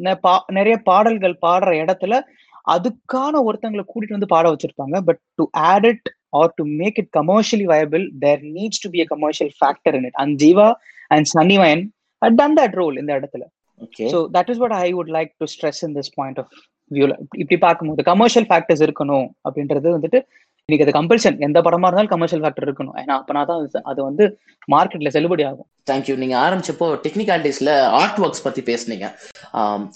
நிறைய பாடல்கள் பாடுற இடத்துல அதுக்கான ஒருத்தங்களை கூட்டிட்டு வந்து பாட வச்சிருப்பாங்க. But to add it or to make it commercially viable there needs to be a commercial factor in it and Jiiva and Sunny Wayne done that role இந்த இடத்துல. So that is what I would like to stress in this point of வியூல இப்படி பார்க்கும்போது commercial factors இருக்கணும் அப்படின்றது வந்துட்டு இன்னைக்கு அது கம்பல்ஷன் எந்த படமா இருந்தாலும் கமர்ஷியல் ஃபேக்டர் இருக்கணும். ஏன்னா அப்பனா தான் அது- அது வந்து மார்க்கெட்ல செல்லுபடி ஆகும். தேங்க்யூ நீங்க ஆரம்பிச்சப்போ டெக்னிகாலிட்டிஸ்ல ஆர்ட் ஒர்க்ஸ் பத்தி பேசுனீங்க.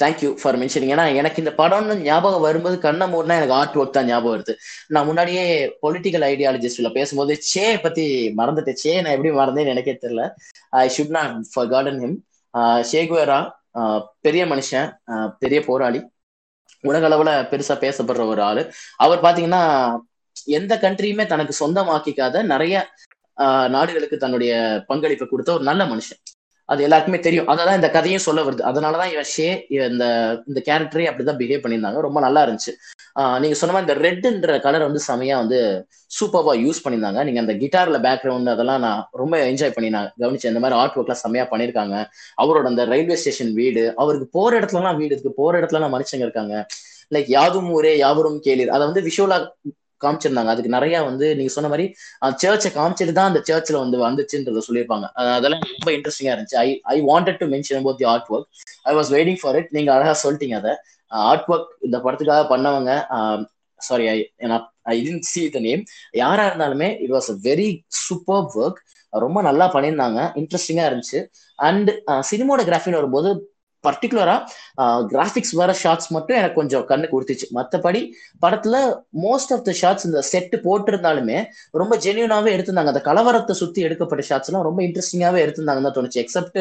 தேங்க்யூ ஃபார் மென்ஷனிங் ஏன்னா எனக்கு இந்த படம்னு ஞாபகம் வரும்போது கண்ண மூடனா எனக்கு ஆர்ட் ஒர்க் தான் ஞாபகம் வருது. நான் முன்னாடியே பொலிட்டிக்கல் ஐடியாலஜிஸ்ட்ல பேசும்போது சே பத்தி மறந்துட்டேன். சே நான் எப்படி மறந்தேன்னு எனக்கே தெரியல. I should not forgotten him Che Guevara பெரிய மனுஷன் பெரிய போராளி. உலக அளவுல பெருசா பேசப்படுற ஒரு ஆளு. அவர் பாத்தீங்கன்னா எந்த கண்ட்ரியுமே தனக்கு சொந்தமாக்கிக்காத நிறைய ஆஹ் நாடுகளுக்கு தன்னுடைய பங்களிப்பை கொடுத்த ஒரு நல்ல மனுஷன். அது எல்லாருக்குமே தெரியும். அததான் இந்த கதையும் சொல்ல வருது. அதனாலதான் இவன் ஷே இந்த இந்த கேரக்டரே அப்படிதான் பிஹேவ் பண்ணியிருந்தாங்க. ரொம்ப நல்லா இருந்துச்சு. ஆஹ் நீங்க சொன்ன மாதிரி இந்த ரெட்டுன்ற கலர் வந்து செமையா வந்து சூப்பர்வா யூஸ் பண்ணியிருந்தாங்க. நீங்க அந்த கிட்டார்ல பேக்ரவுண்ட் அதெல்லாம் நான் ரொம்ப என்ஜாய் பண்ணி நான் கவனிச்சேன். இந்த மாதிரி ஆர்ட் ஒர்க்லாம் செமையா பண்ணியிருக்காங்க. அவரோட அந்த ரயில்வே ஸ்டேஷன் வீடு அவருக்கு போற இடத்துலலாம் வீடு இருக்கு. போற இடத்துலலாம் மனுஷங்க இருக்காங்க. லைக் யாதும் ஊரே யாவரும் கேளீர். அதை வந்து விஷுவலா காமிச்சிருந்தாங்க. அதுக்கு நிறைய வந்து நீங்க சொன்ன மாதிரி சர்ச்சை காமிச்சிட்டு தான் அந்த சர்ச்சில் வந்து வந்துச்சுன்றத சொல்லியிருப்பாங்க. அதெல்லாம் ரொம்ப இன்ட்ரெஸ்டிங்கா இருந்துச்சு. I I wanted to mention about the art work I was waiting for it நீங்க அழகா சொல்லிட்டீங்க அதை. ஆர்ட் ஒர்க் இந்த படத்துக்காக பண்ணவங்க sorry I I didn't see the name யாரா இருந்தாலுமே it was a very super work ரொம்ப நல்லா பண்ணியிருந்தாங்க. இன்ட்ரெஸ்டிங்கா இருந்துச்சு. அண்ட் சினிமோடகிராஃபின்னு வரும்போது பர்டிகுலரா கிராஃபிக்ஸ் வர ஷார்ட்ஸ் மட்டும் எனக்கு கொஞ்சம் கண்ணு கொடுத்துச்சு மற்றபடி படத்துல மோஸ்ட் ஆஃப் த ஷார்ட்ஸ் இந்த செட் போட்டிருந்தாலுமே ரொம்ப ஜென்யூனாவே எடுத்திருந்தாங்க. அந்த கலவரத்தை சுத்தி எடுக்கப்பட்ட ஷார்ட்ஸ் எல்லாம் ரொம்ப இன்ட்ரெஸ்டிங்காவே எடுத்திருந்தாங்கன்னு தான் தோணுச்சு. எக்ஸப்ட்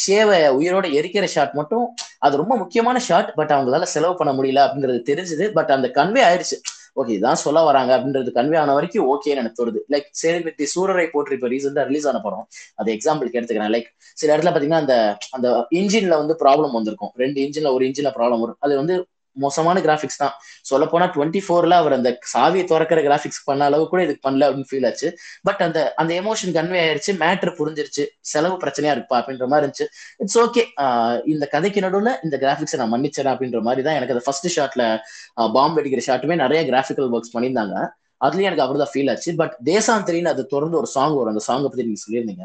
ஷேவை உயிரோட எரிக்கிற ஷாட் மட்டும் அது ரொம்ப முக்கியமான ஷாட் பட் அவங்களால செலவு பண்ண முடியல அப்படிங்கிறது தெரிஞ்சுது. பட் அந்த கன்வே ஆயிடுச்சு ஓகே இதான் சொல்ல வராங்க அப்படின்றது கன்வே ஆன வரைக்கும் ஓகேன்னு எனக்கு தோணுது. லைக் சரி வித் சூரரை போட்டு இப்போ ரீசெண்டாக ரிலீஸ் ஆன படம். அது எக்ஸாம்பிளுக்கு எடுத்துக்கிறேன். லைக் சில இடத்துல பாத்தீங்கன்னா அந்த அந்த இன்ஜின்ல வந்து ப்ராப்ளம் வந்திருக்கும். ரெண்டு இன்ஜின்ல ஒரு இன்ஜின்ல ப்ராப்ளம் வரும். அது வந்து மோசமான கிராஃபிக்ஸ் தான். சொல்ல போனா டுவெண்ட்டி ஃபோர்ல அவர் அந்த சாவியை திறக்கிற கிராஃபிக்ஸ் பண்ண அளவு கூட இதுக்கு பண்ணல அப்படின்னு ஃபீல் ஆச்சு. பட் அந்த அந்த எமோஷன் கன்வே ஆயிருச்சு மேட்ரு புரிஞ்சிருச்சு செலவு பிரச்சனையா இருப்பா அப்படின்ற மாதிரி இருந்துச்சு. இட்ஸ் ஓகே இந்த கதைக்கு நடுவுல இந்த கிராஃபிக்ஸை நான் மன்னிச்சேன் அப்படின்ற மாதிரி தான் எனக்கு அந்த ஃபர்ஸ்ட் ஷாட்ல பாம்பு அடிக்கிற ஷாட்டுமே நிறைய கிராஃபிக்கல் ஒர்க்ஸ் பண்ணியிருந்தாங்க. அதுலயும் எனக்கு அப்படிதான் ஃபீல் ஆச்சு. பட் தேசாந்திரின்னு அது தொடர்ந்து ஒரு சாங் வரும். அந்த சாங்கை பத்தி நீங்க சொல்லியிருந்தீங்க.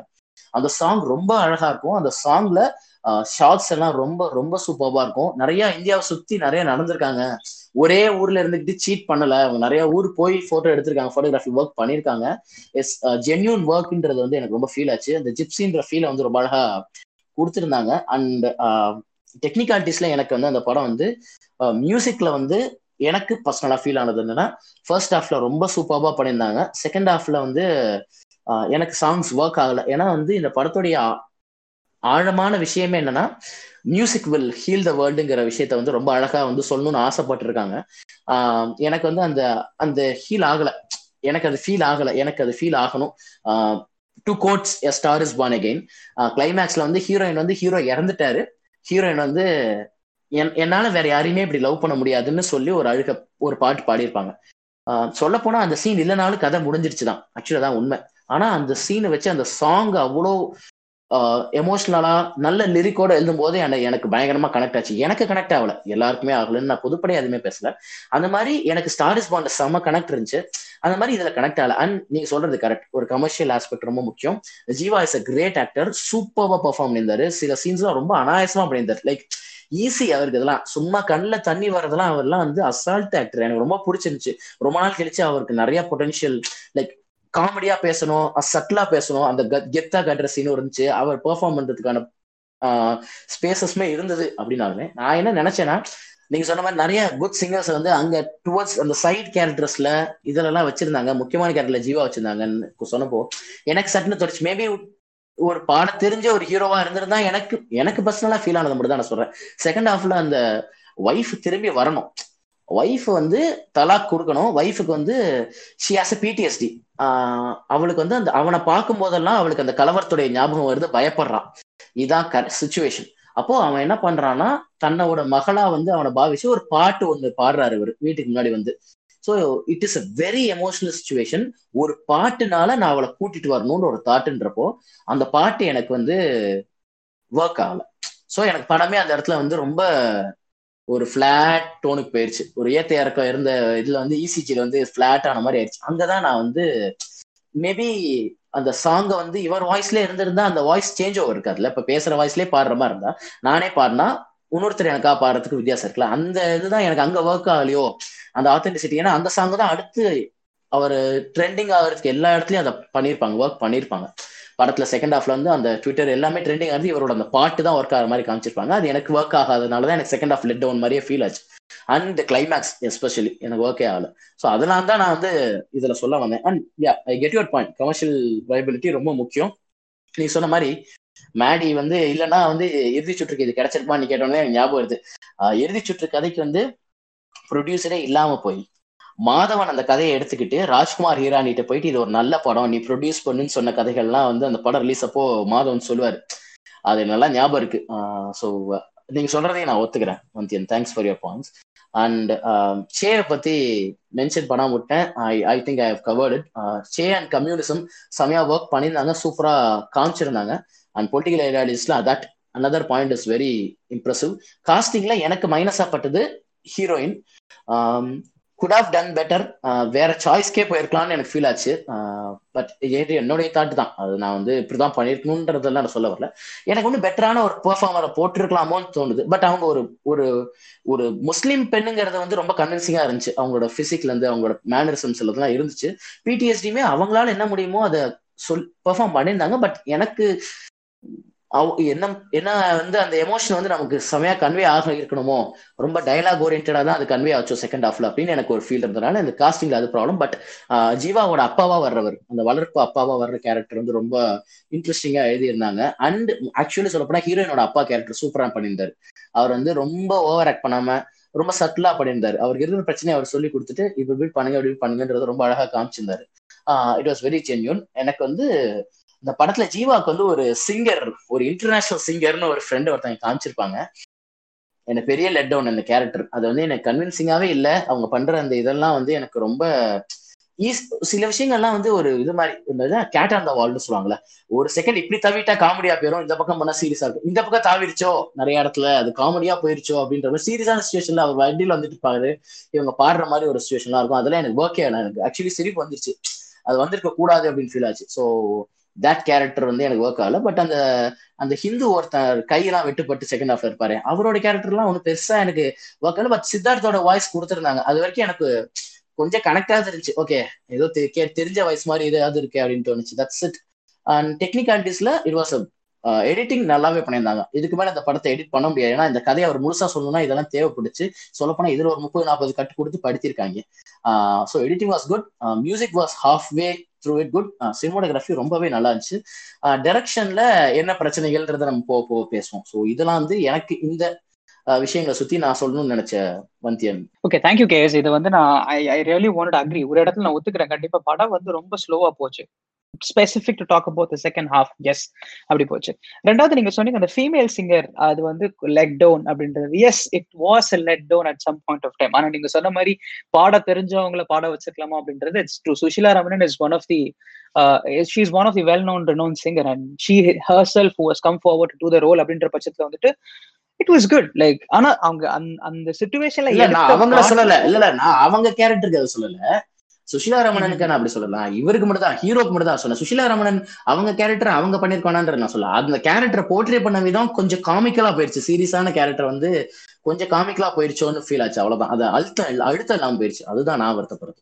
அந்த சாங் ரொம்ப அழகா இருக்கும். அந்த சாங்ல ஷார்ட்ஸ் எல்லாம் ரொம்ப ரொம்ப சூப்பர்வா இருக்கும். நிறைய இந்தியாவை சுத்தி நிறைய நடந்திருக்காங்க. ஒரே ஊர்ல இருந்துகிட்டு சீட் பண்ணல. அவங்க நிறைய ஊர் போய் போட்டோ எடுத்திருக்காங்க போட்டோகிராஃபி ஒர்க் பண்ணிருக்காங்க எஸ் ஜென்யூன் ஒர்க்ன்றது வந்து எனக்கு ரொம்ப ஃபீல் ஆச்சு. அந்த ஜிப்சின்ற ஃபீலை வந்து ரொம்ப அழகா கொடுத்துருந்தாங்க. அண்ட் டெக்னிக்காலிட்டிஸ்ல எனக்கு வந்து அந்த படம் வந்து மியூசிக்ல வந்து எனக்கு பர்சனலா ஃபீல் ஆனது என்னன்னா ஃபர்ஸ்ட் ஹாஃப்ல ரொம்ப சூப்பர்வா பண்ணியிருந்தாங்க. செகண்ட் ஹாஃப்ல வந்து எனக்கு சாங்ஸ் ஒர்க் ஆகல. ஏன்னா வந்து இந்த படத்துடைய ஆழமான விஷயமே என்னன்னா மியூசிக் வில் ஹீல் த வேர்ல்டுங்கிற விஷயத்த வந்து ரொம்ப அழகா வந்து சொல்லணும்னு ஆசைப்பட்டிருக்காங்க. ஆஹ் எனக்கு வந்து அந்த அந்த ஹீல் ஆகல. எனக்கு அது ஃபீல் ஆகல. எனக்கு அது ஃபீல் ஆகணும். Two gods a star is born again கிளைமேக்ஸ்ல வந்து ஹீரோயின் வந்து ஹீரோ இறந்துட்டாரு. ஹீரோயின் வந்து என் என்னால வேற யாரையுமே இப்படி லவ் பண்ண முடியாதுன்னு சொல்லி ஒரு அழுக ஒரு பாட்டு பாடியிருப்பாங்க. சொல்ல போனா அந்த சீன் இல்லைனாலும் கதை முடிஞ்சிருச்சுதான். ஆக்சுவலா தான் உண்மை. ஆனா அந்த சீனை வச்சு அந்த சாங் அவ்வளோ எமோஷ்னலா நல்ல லிரிக்கோட எழுதும் போது எனக்கு பயங்கரமா கனெக்ட் ஆச்சு. எனக்கு கனெக்ட் ஆகல. எல்லாருக்குமே ஆகலன்னு நான் பொதுப்படையா எதுவுமே பேசல. அந்த மாதிரி எனக்கு ஸ்டாரிஸ் பாண்ட செம கனெக்ட் இருந்துச்சு. அந்த மாதிரி இதுல கனெக்ட் ஆகல. அண்ட் நீங்க சொல்றது கரெக்ட் ஒரு கமர்ஷியல் ஆஸ்பெக்ட் ரொம்ப முக்கியம். Jiiva is a great actor சூப்பர்வா perform பண்ணியிருந்தாரு. சில சீன்ஸ்லாம் ரொம்ப அனாயசமா பண்ணியிருந்தாரு. லைக் ஈஸி அவருக்கு இதெல்லாம். சும்மா கண்ணில் தண்ணி வர்றதெல்லாம் அவர்லாம் வந்து அசால்ட் ஆக்டர் எனக்கு ரொம்ப பிடிச்சிருந்துச்சு. ரொம்ப நாள் கழிச்சு அவருக்கு நிறைய பொட்டன்ஷியல் லைக் காமெடியா பேசணும் சட்டிலா பேசணும். அந்த கெத்தா கட்டுற சீனும் இருந்துச்சு. அவர் பெர்ஃபார்ம் பண்றதுக்கான ஸ்பேசஸ்மே இருந்தது அப்படின்னாலுமே நான் என்ன நினைச்சேன்னா நீங்க சொன்ன மாதிரி நிறைய குட் சிங்கர்ஸ் வந்து அங்க டுவர்ட்ஸ் அந்த சைட் கேரக்டர்ஸ்ல இதெல்லாம் வச்சிருந்தாங்க. முக்கியமான கேரக்டர்ல ஜீவா வச்சிருந்தாங்கன்னு சொன்னப்போ எனக்கு சட்டுன்னு தொடச்சு மேபி ஒரு பாட தெரிஞ்ச ஒரு ஹீரோவா இருந்திருந்தா எனக்கு எனக்கு பர்சனலா ஃபீல் ஆனது மட்டும் தான் நான் சொல்றேன். செகண்ட் ஹாஃப்ல அந்த ஒய்ஃப் திரும்பி வரணும். ஒய்ஃப் வந்து தலாக் கொடுக்கணும். ஒய்ஃபுக்கு வந்து ஷி ஹாஸ் அ பிடிஎஸ்டி அவளுக்கு வந்து அந்த அவனை பார்க்கும் போதெல்லாம் அவளுக்கு அந்த கலவரத்துடைய ஞாபகம் வருது. பயப்படுறான் இதான் சுச்சுவேஷன் அப்போ அவன் என்ன பண்றான்னா தன்னோட மகளா வந்து அவனை பாவிச்சு ஒரு பாட்டு ஒன்று பாடுறாரு இவர். வீட்டுக்கு முன்னாடி வந்து. So it is a very emotional situation ஒரு பாட்டுனால நான் அவளை கூட்டிட்டு வரணும்னு ஒரு தாட்டுன்றப்போ அந்த பாட்டு எனக்கு வந்து ஒர்க் ஆகல. ஸோ எனக்கு படமே அந்த இடத்துல வந்து ரொம்ப ஒரு ஃபிளாட் டோனுக்கு போயிருச்சு. ஒரு ஏத்த இறக்கம் இருந்த இதுல வந்து இசிஜில வந்து ஃபிளாட் ஆன மாதிரி ஆயிடுச்சு அங்கதான் நான் வந்து மேபி அந்த சாங்கை வந்து இவர் வாய்ஸ்ல இருந்திருந்தா அந்த வாய்ஸ் சேஞ்ச் ஓவர் இருக்காதுல்ல. இப்ப பேசுற வாய்ஸ்லயே பாடுற மாதிரி இருந்தா நானே பாடினா இன்னொருத்தர் எனக்கா பாடுறதுக்கு வித்தியாசம் இருக்குல்ல. அந்த இதுதான் எனக்கு அங்க ஒர்க் ஆகலையோ அந்த ஆத்தென்டிசிட்டி ஏன்னா அந்த சாங் தான் அடுத்து அவர் ட்ரெண்டிங் ஆகிறதுக்கு எல்லா இடத்துலயும் அதை பண்ணியிருப்பாங்க ஒர்க் பண்ணியிருப்பாங்க படத்துல செகண்ட் ஹாஃப்ல வந்து அந்த ட்விட்டர் எல்லாமே ட்ரெண்டிங் ஆகுது. இவரோட அந்த பாட்டு தான் ஒர்க் ஆகிற மாதிரி காமிச்சிருப்பாங்க. அது எனக்கு ஒர்க் ஆகாதனால தான் எனக்கு செகண்ட் ஹாஃப் லெட் டவுன் மாதிரியே ஃபீல் ஆச்சு. அண்ட் கிளைமேக்ஸ் எஸ்பெஷலி எனக்கு ஒர்க்கே ஆகல. ஸோ அதனால தான் நான் வந்து இதுல சொல்ல வந்தேன். And yeah I get your point commercial viability ரொம்ப முக்கியம். நீ சொன்ன மாதிரி மேடி வந்து இல்லைன்னா வந்து இறுதி சுற்றுக்கு இது கிடைச்சிருப்பான்னு கேட்டோன்னே ஞாபகம் வருது. இறுதி சுற்று கதைக்கு வந்து ப்ரொடியூசரே இல்லாம போய் மாதவன் அந்த கதையை எடுத்துக்கிட்டு ராஜ்குமார் ஹீரானிட்ட போயிட்டு இது ஒரு நல்ல படம் நீ ப்ரொடியூஸ் பண்ணுன்னு சொன்ன கதைகள்லாம் வந்து அந்த படம் ரிலீஸ் அப்போ மாதவன் சொல்லுவாரு. அது நல்லா ஞாபகம் இருக்கு. ஸோ நீங்க சொல்றதையும் நான் ஒத்துக்கிறேன் Vandhiyan. Thanks for your points and சேயை பத்தி மென்ஷன் பண்ணாம விட்டேன். I I think I have covered it Che and communism செமையா ஒர்க் பண்ணியிருந்தாங்க சூப்பரா காமிச்சிருந்தாங்க. And political ஐடியாலஜிஸ்ல that another point is very impressive காஸ்டிங்ல எனக்கு மைனஸா பட்டது heroine could have done better வேற சாய்ஸ்க்கே போயிருக்கலாம்னு எனக்கு ஃபீல் ஆச்சு. Uh, பட் என்னுடைய தாட் தான். அது நான் வந்து இப்படிதான் பண்ணிருக்கணுன்றதெல்லாம் நான் சொல்ல வரல. எனக்கு வந்து பெட்டரான ஒரு பெர்ஃபார்மரை போட்டிருக்கலாமோன்னு தோணுது. பட் அவங்க ஒரு ஒரு ஒரு முஸ்லீம் பெண்ணுங்கிறது வந்து ரொம்ப கன்வின்சிங்கா இருந்துச்சு. அவங்களோட பிசிக்ல இருந்து அவங்களோட மேனரிசம்ஸ் எல்லாம் இருந்துச்சு. பிடிஎஸ்டியுமே அவங்களால என்ன முடியுமோ அதை சொல் பெர்ஃபார்ம் பண்ணியிருந்தாங்க. பட் எனக்கு என்ன என்ன வந்து அந்த எமோஷன் வந்து நமக்கு செமையா கன்வே ஆக இருக்கணுமோ ரொம்ப டைலாக் ஓரியன்டா தான் அது கன்வே ஆச்சோ செகண்ட் ஹாஃப்ல அப்படின்னு எனக்கு ஒரு ஃபீல் இருந்ததுனால இந்த காஸ்டிங்ல அது ப்ராப்ளம் பட் ஜீவாவோட அப்பாவா வர்றவர் அந்த வளர்ப்பு அப்பாவா வர்ற கேரக்டர் வந்து ரொம்ப இன்ட்ரெஸ்டிங்கா எழுதியிருந்தாங்க. அண்ட் ஆக்சுவலி சொல்லப்போனா ஹீரோயினோட அப்பா கேரக்டர் சூப்பரா பண்ணியிருந்தாரு. அவர் வந்து ரொம்ப ஓவர் ஆக்ட் பண்ணாம ரொம்ப சட்டிலா பண்ணியிருந்தாரு. அவருக்கு இருக்கிற பிரச்சனையை அவர் சொல்லி கொடுத்துட்டு இப்படி பண்ணுங்க இப்படி பண்ணுங்கன்றது ரொம்ப அழகா காமிச்சிருந்தாரு. இட் வாஸ் வெரி ஜென்யூன் எனக்கு வந்து இந்த படத்துல ஜீவாக்கு வந்து ஒரு சிங்கர் ஒரு இன்டர்நேஷனல் சிங்கர்னு ஒரு ஃப்ரெண்ட் ஒருத்தங்க காமிச்சிருப்பாங்க. எனக்கு பெரிய லெட் டவுன் அந்த கேரக்டர் அது வந்து எனக்கு கன்வின்சிங்காவே இல்லை. அவங்க பண்ற அந்த இதெல்லாம் வந்து எனக்கு ரொம்ப ஈஸ் சில விஷயங்கள்லாம் வந்து ஒரு இது மாதிரி கேட் ஆன் த வால்னு சொல்லுவாங்கல்ல. ஒரு செகண்ட் இப்படி தவிட்டா காமெடியா போயிடும் இந்த பக்கம் பண்ணா சீரியஸா இருக்கும். இந்த பக்கம் தாவிடுச்சோ நிறைய இடத்துல அது காமெடியா போயிருச்சோ அப்படின்ற மாதிரி சீரியஸான சுச்சுவேஷன்ல அவர் வண்டியில் வந்துட்டு பாரு இவங்க பாடுற மாதிரி ஒரு சுச்சுவேஷன்லாம் இருக்கும். அதெல்லாம் எனக்கு ஓகே எனக்கு ஆக்சுவலி சிரிப்பு வந்துருச்சு. அது வந்திருக்க கூடாது அப்படின்னு ஃபீல் ஆச்சு. ஸோ தட் கேரக்டர் வந்து எனக்கு ஒர்க் ஆகல. பட் அந்த அந்த ஹிந்து ஒருத்தர் கையெல்லாம் வெட்டுப்பட்டு செகண்ட் ஹாஃப்ல இருப்பாரு. அவரோட கேரக்டர்லாம் ஒன்றும் பெருசா எனக்கு ஒர்க் ஆகல. பட் சித்தார்த்தோட வாய்ஸ் கொடுத்துருந்தாங்க. அது வரைக்கும் எனக்கு கொஞ்சம் கனெக்டா இருந்துச்சு ஓகே ஏதோ தெரிஞ்ச வாய்ஸ் மாதிரி ஏதாவது இருக்கு அப்படின்னு தோணுச்சு. தட்ஸ் இட் அண்ட் டெக்னிகாலிட்டிஸ்ல இட் வாஸ் எடிட்டிங் நல்லாவே பண்ணியிருந்தாங்க. இதுக்கு மேல இந்த படத்தை எடிட் பண்ண முடியாது. ஏன்னா இந்த கதையை அவர் முழுசா சொல்லணும்னா இதெல்லாம் தேவைப்படுச்சு. சொல்லப்போனா இதுல ஒரு முப்பது நாற்பது கட்டு கொடுத்து படுத்திருக்காங்க. So editing was good music was half way through it good cinematography ரொம்பவே நல்லா இருந்துச்சு. டெரெக்ஷன்ல என்ன பிரச்சனைகள்ன்றத நம்ம போக போக பேசுவோம். ஸோ இதெல்லாம் வந்து எனக்கு இந்த விஷயங்களை சுத்தி நான் சொல்லணும்னு நினைச்சேன் வந்தியன். ஓகே தேங்க்யூ கேஎஸ் இது வந்து நான் I I really want agree ஒரு இடத்துல நான் ஒத்துக்கிறேன். கண்டிப்பா படம் வந்து ரொம்ப ஸ்லோவா போச்சு. Specific to talk about the second half as அப்படி போச்சு. ரெண்டாவது நீங்க சொன்னீங்க அந்த ஃபீமேல் சிங்கர் அது வந்து லெட் டவுன் அப்படின்றது. Yes it was let down at some point of time ஆனா நீங்க சொன்ன மாதிரி பாட தெரிஞ்சவங்கள பாட வச்சிருக்கலாமா அப்படின்றது it's true Sushila Ramanan is one of the she is one of the well known renowned singer and she herself was come forward to the role அப்படின்ற பட்சத்துல வந்துட்டு இட் வாஸ் குட் லைக் ஆனா அவங்க அந்த சுச்சுவேஷன்ல இல்ல நான் அவங்கள சொல்லல. இல்ல நான் அவங்க கேரக்டருக்கு அதை சொல்லல. சுஷிலா ரமணனுக்கு நான் அப்படி சொல்லலாம் இவருக்கு மட்டும் தான் ஹீரோக்கு மட்டும் தான் சொன்னேன் சுஷிலா ரமணன் அவங்க கேரக்டர் அவங்க பண்ணிருக்கானான்ற நான் சொல்ல அந்த கேரக்டரை போர்ட்ரே பண்ண விதம் கொஞ்சம் காமிக்கலா போயிருச்சு. சீரியஸான கேரக்டர் வந்து கொஞ்சம் காமிக்கலா போயிருச்சோன்னு ஃபீல் ஆச்சு. அவ்வளவுதான். அது அழுத்த அழுத்தம் இல்லாம போயிருச்சு. அதுதான் நான் வருத்தப்படுறது.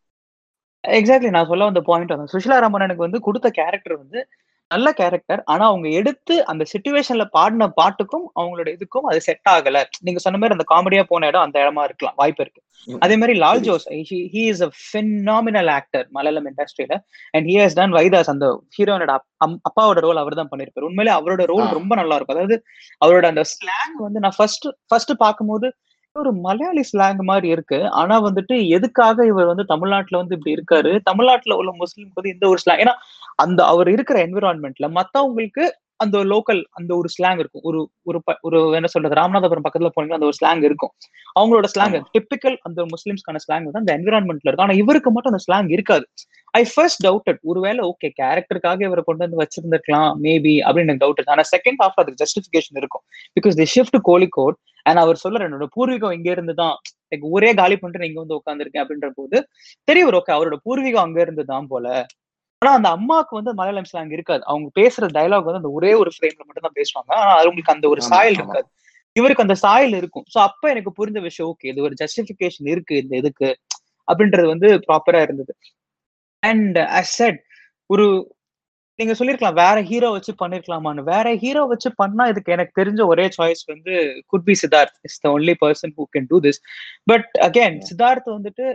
எக்ஸாக்ட்லி நான் சொல்ல வந்த பாயிண்ட் வந்து சுஷிலா ரமணனுக்கு வந்து கொடுத்த கேரக்டர் வந்து நல்ல கேரக்டர் ஆனா அவங்க எடுத்து அந்த சுச்சுவேஷன்ல பாடின பாட்டுக்கும் அவங்களோட இதுக்கும் அது செட் ஆகல. நீங்க சொன்ன மாதிரி அந்த காமெடியா போன இடம் அந்த இடமா இருக்கலாம். வாய்ப்பு இருக்கு. அதே மாதிரி Lal Jose he is a phenomenal actor Malayalam இண்டஸ்ட்ரியில அண்ட் ஹி ஹஸ் டன் வைதாஸ் அந்த ஹீரோனோட அப்பாவோட ரோல் அவர் தான் பண்ணிருப்பாரு. உண்மையிலே அவரோட ரோல் ரொம்ப நல்லா இருக்கும். அதாவது அவரோட அந்த ஸ்லாங் வந்து நான் ஃபர்ஸ்ட் ஃபர்ஸ்ட் பார்க்கும்போது ஒரு மலையாளி ஸ்லாங் மாதிரி இருக்கு. ஆனா வந்துட்டு எதுக்காக இவர் வந்து தமிழ்நாட்டுல வந்து இப்படி இருக்காரு? தமிழ்நாட்டுல உள்ள முஸ்லீம்க்கு வந்து இந்த ஒரு ஸ்லாங் ஏன்னா அந்த அவர் இருக்கிற என்விரான்மெண்ட்ல மத்தவங்களுக்கு அந்த லோக்கல் அந்த ஒரு ஸ்லாங் இருக்கும். ஒரு ஒரு ஒரு என்ன சொல்றது ராமநாதபுரம் பக்கத்துல போனீங்கன்னா அந்த ஒரு ஸ்லாங் இருக்கும். அவங்களோட ஸ்லாங் டிப்பிக்கல் அந்த முஸ்லிம்ஸ்க்கான ஸ்லாங் வந்து அந்த என்விரான்மெண்ட்ல இருக்கும். ஆனா இவருக்கு மட்டும் அந்த ஸ்லாங் இருக்காது. ஐ ஃபர்ஸ்ட் டவுட்டட் ஒருவேளை ஓகே கேரக்டருக்காக இவரை கொண்டு வந்து வச்சிருந்திருக்கலாம் மேபி அப்படின்னு எனக்கு டவுட் ஆனா செகண்ட் ஹாஃப் அதுக்கு ஜஸ்டிபிகேஷன் இருக்கும். Because the shift Kozhikode and அவர் சொல்ற என்னோட பூர்வீகம் இங்க இருந்து தான் லைக் ஒரே காலி பண்ணிட்டு இங்க வந்து உட்காந்துருக்கேன் அப்படின்ற போது தெரியவர் ஓகே அவரோட பூர்வீகம் அங்க இருந்து தான் போல. ஆனா அந்த அம்மாவுக்கு வந்து மலையாளம் ஸ்லாங் இருக்காது. அவங்க பேசுற டைலாக் வந்து அந்த ஒரே ஒரு ஃப்ரேம்ல மட்டும் தான் பேசுவாங்க. ஆனா அவங்களுக்கு அந்த ஒரு சாயல் இருக்காது. இவருக்கு அந்த சாயல் இருக்கும். சோ அப்ப எனக்கு புரிஞ்ச விஷயம் ஓகே இது ஒரு ஜஸ்டிபிகேஷன் இருக்கு இந்த இதுக்கு அப்படின்றது வந்து ப்ராப்பரா இருந்தது. அண்ட் அஸ் செட் ஒரு நீங்க சொல்லிருக்கலாம் வேற ஹீரோ வச்சு பண்ணிருக்கலாமான்னு. வேற ஹீரோ வச்சு பண்ணா இதுக்கு எனக்கு தெரிஞ்ச ஒரே சாய்ஸ் வந்து could be Siddharth is the only person who can do this but again Siddharth வந்துட்டு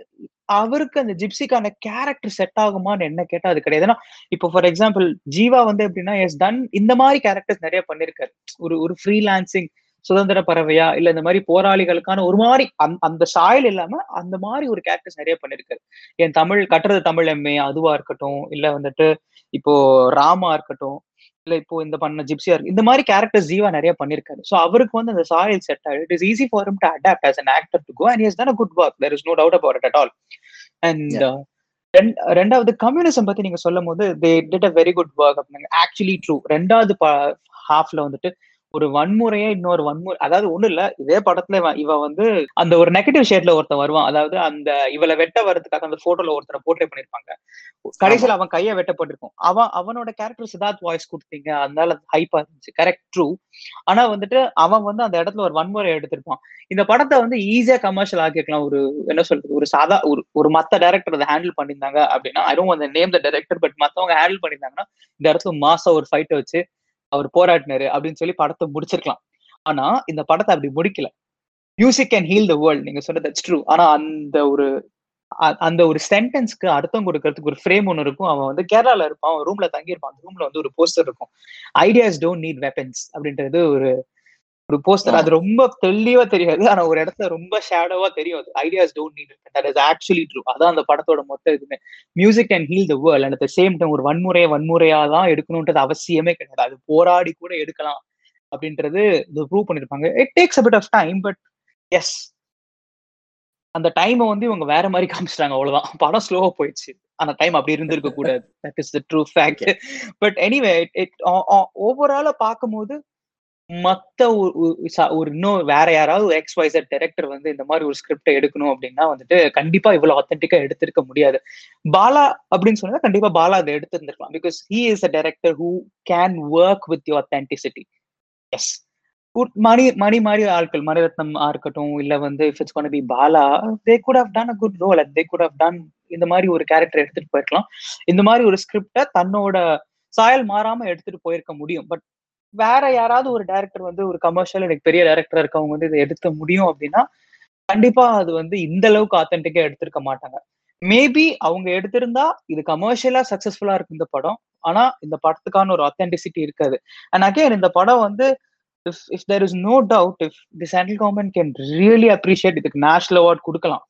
அவருக்கு அந்த ஜிப்சிக்கான கேரக்டர் செட் ஆகுமான்னு என்ன கேட்டா அது கிடையாது. ஏன்னா இப்போ ஃபார் எக்ஸாம்பிள் ஜீவா வந்து எப்படின்னா எஸ் டன் இந்த மாதிரி கேரக்டர்ஸ் நிறைய பண்ணிருக்காரு. ஒரு ஒரு ஃப்ரீலான்சிங் சுதந்திர பறவையா இல்ல இந்த மாதிரி போராளிகளுக்கான ஒரு மாதிரி அந்த சாயல் இல்லாம அந்த மாதிரி ஒரு கேரக்டர்ஸ் நிறைய பண்ணிருக்காரு. என் தமிழ் கட்டுறது தமிழ் எம்ஏ அதுவா இருக்கட்டும் இல்ல வந்துட்டு இப்போ ராமா இருக்கட்டும் இல்ல இப்போ இந்த பண்ண ஜிப்சியா இருக்கு. இந்த மாதிரி கேரக்டர் ஜீவா நிறைய பண்ணிருக்காரு. சோ அவருக்கு வந்து அந்த சாயல் செட் ஆயிடு it is easy for him to adapt as an actor to go and is done a good work there is no doubt about at all and ரெண்டாவது கம்யூனிசம் பத்தி நீங்க சொல்லும் போது they did a very good work அப்படிங்க actually true ரெண்டாவது ஹாஃப்ல வந்துட்டு ஒரு வன்முறையே இன்னொரு வன்முறை அதாவது ஒண்ணு இல்ல இதே படத்துல இவ வந்து அந்த ஒரு நெகட்டிவ் ஷேட்ல ஒருத்தன் வருவான். அதாவது அந்த இவளை வெட்ட வர்றதுக்காக அந்த போட்டோல ஒருத்தரை போர்ட்ரே பண்ணிருப்பாங்க. கடைசியில அவன் கைய வெட்டப்பட்டிருக்கும். அவன் அவனோட கேரக்டர் சித்தார்த் வாய்ஸ் கொடுத்தீங்க அதனால ஹைப்பா இருந்துச்சு. கரெக்ட் ட்ரூ ஆனா வந்துட்டு அவன் வந்து அந்த இடத்துல ஒரு வன்முறை எடுத்திருப்பான். இந்த படத்தை வந்து ஈஸியா கமர்ஷியல் ஆக்கிருக்கலாம் ஒரு என்ன சொல்றது ஒரு சாதா ஒரு ஒரு மத்த டேரக்டர் அதை ஹேண்டில் பண்ணியிருந்தாங்க அப்படின்னா ஐ டோன்ட் அந்த நேம் த டேரக்டர் பட் மத்தவங்க ஹேண்டில் பண்ணியிருந்தாங்கன்னா இந்த இடத்துல மாசம் ஒரு ஃபைட்டை வச்சு அவர் போராடினாரு அப்படின்னு சொல்லி படத்தை முடிச்சிருக்கலாம். ஆனா இந்த படத்தை அப்படி முடிக்கல. Music can heal the world நீங்க சொன்னது ட்ரூ ஆனா அந்த ஒரு அந்த ஒரு சென்டென்ஸ்க்கு அர்த்தம் கொடுக்கறதுக்கு ஒரு ஃப்ரேம் ஒன்று இருக்கும். அவன் வந்து கேரளால இருப்பான் அவன் ரூம்ல தங்கியிருப்பான். அந்த ரூம்ல வந்து ஒரு போஸ்டர் இருக்கும். ஐடியாஸ் டோன்ட் நீட் வெப்பன்ஸ் அப்படின்றது ஒரு ஒரு போஸ்டர் அது ரொம்ப தெளிவா தெரியாது. ஆனா ஒரு இடத்துல ரொம்ப ஷேடோவா தெரியும். அது ideas don't need that is actually true அதான் அந்த படத்தோட மொத்த இதுமே music and heal the world and at same time ஒரு வன்முறையை வன்முறையா தான் எடுக்கணும்ன்றது அவசியமே கிடையாது. அது போராடி கூட எடுக்கலாம் அப்படின்றது ப்ரூவ் பண்ணிருப்பாங்க. It takes a bit of time but yes அந்த டைமை வந்து இவங்க வேற மாதிரி காமிச்சிட்டாங்க. அவ்வளவுதான். படம் ஸ்லோவா போயிடுச்சு. அந்த டைம் அப்படி இருந்திருக்க கூடாது. That is the true fact but anyway it ஓவராலா பார்க்கும்போது மத்த ஒரு இன்னும் வேற யாராவது எக்ஸ் வைசர் டைரக்டர் வந்து இந்த மாதிரி ஒரு ஸ்கிரிப்டை எடுக்கணும் அப்படின்னா வந்துட்டு கண்டிப்பா இவ்வளவு அத்தன்டிக்கா எடுத்திருக்க முடியாது. பாலா அப்படின்னு சொன்னா கண்டிப்பா பாலா அதை எடுத்திருந்திருக்கலாம். Because he is a director who can work with you authenticity yes Mani Mani மாதிரி ஆட்கள் மணிரத்னம் ஆ இருக்கட்டும் இல்ல வந்து if it's be Bala they could have done a good role they could have done இந்த மாதிரி ஒரு கேரக்டர் எடுத்துட்டு போயிருக்கலாம். இந்த மாதிரி ஒரு ஸ்கிரிப்டை தன்னோட சாயல் மாறாம எடுத்துட்டு போயிருக்க முடியும். பட் வேற யாராவது ஒரு டைரக்டர் வந்து ஒரு கமர்ஷியல் எனக்கு பெரிய டேரக்டர் இருக்கவங்க வந்து இதை எடுக்க முடியும் அப்படின்னா கண்டிப்பா அது வந்து இந்த அளவுக்கு ஆத்தென்டிக்கா எடுத்திருக்க மாட்டாங்க. மேபி அவங்க எடுத்திருந்தா இது கமர்ஷியலா சக்சஸ்ஃபுல்லா இருக்கு இந்த படம் ஆனா இந்த படத்துக்கான ஒரு ஆத்தென்டிசிட்டி இருக்காது. அண்ட் அகேன் இந்த படம் வந்து if if there is no doubt if the central government can really appreciate இதுக்கு நேஷனல் அவார்ட் கொடுக்கலாம்.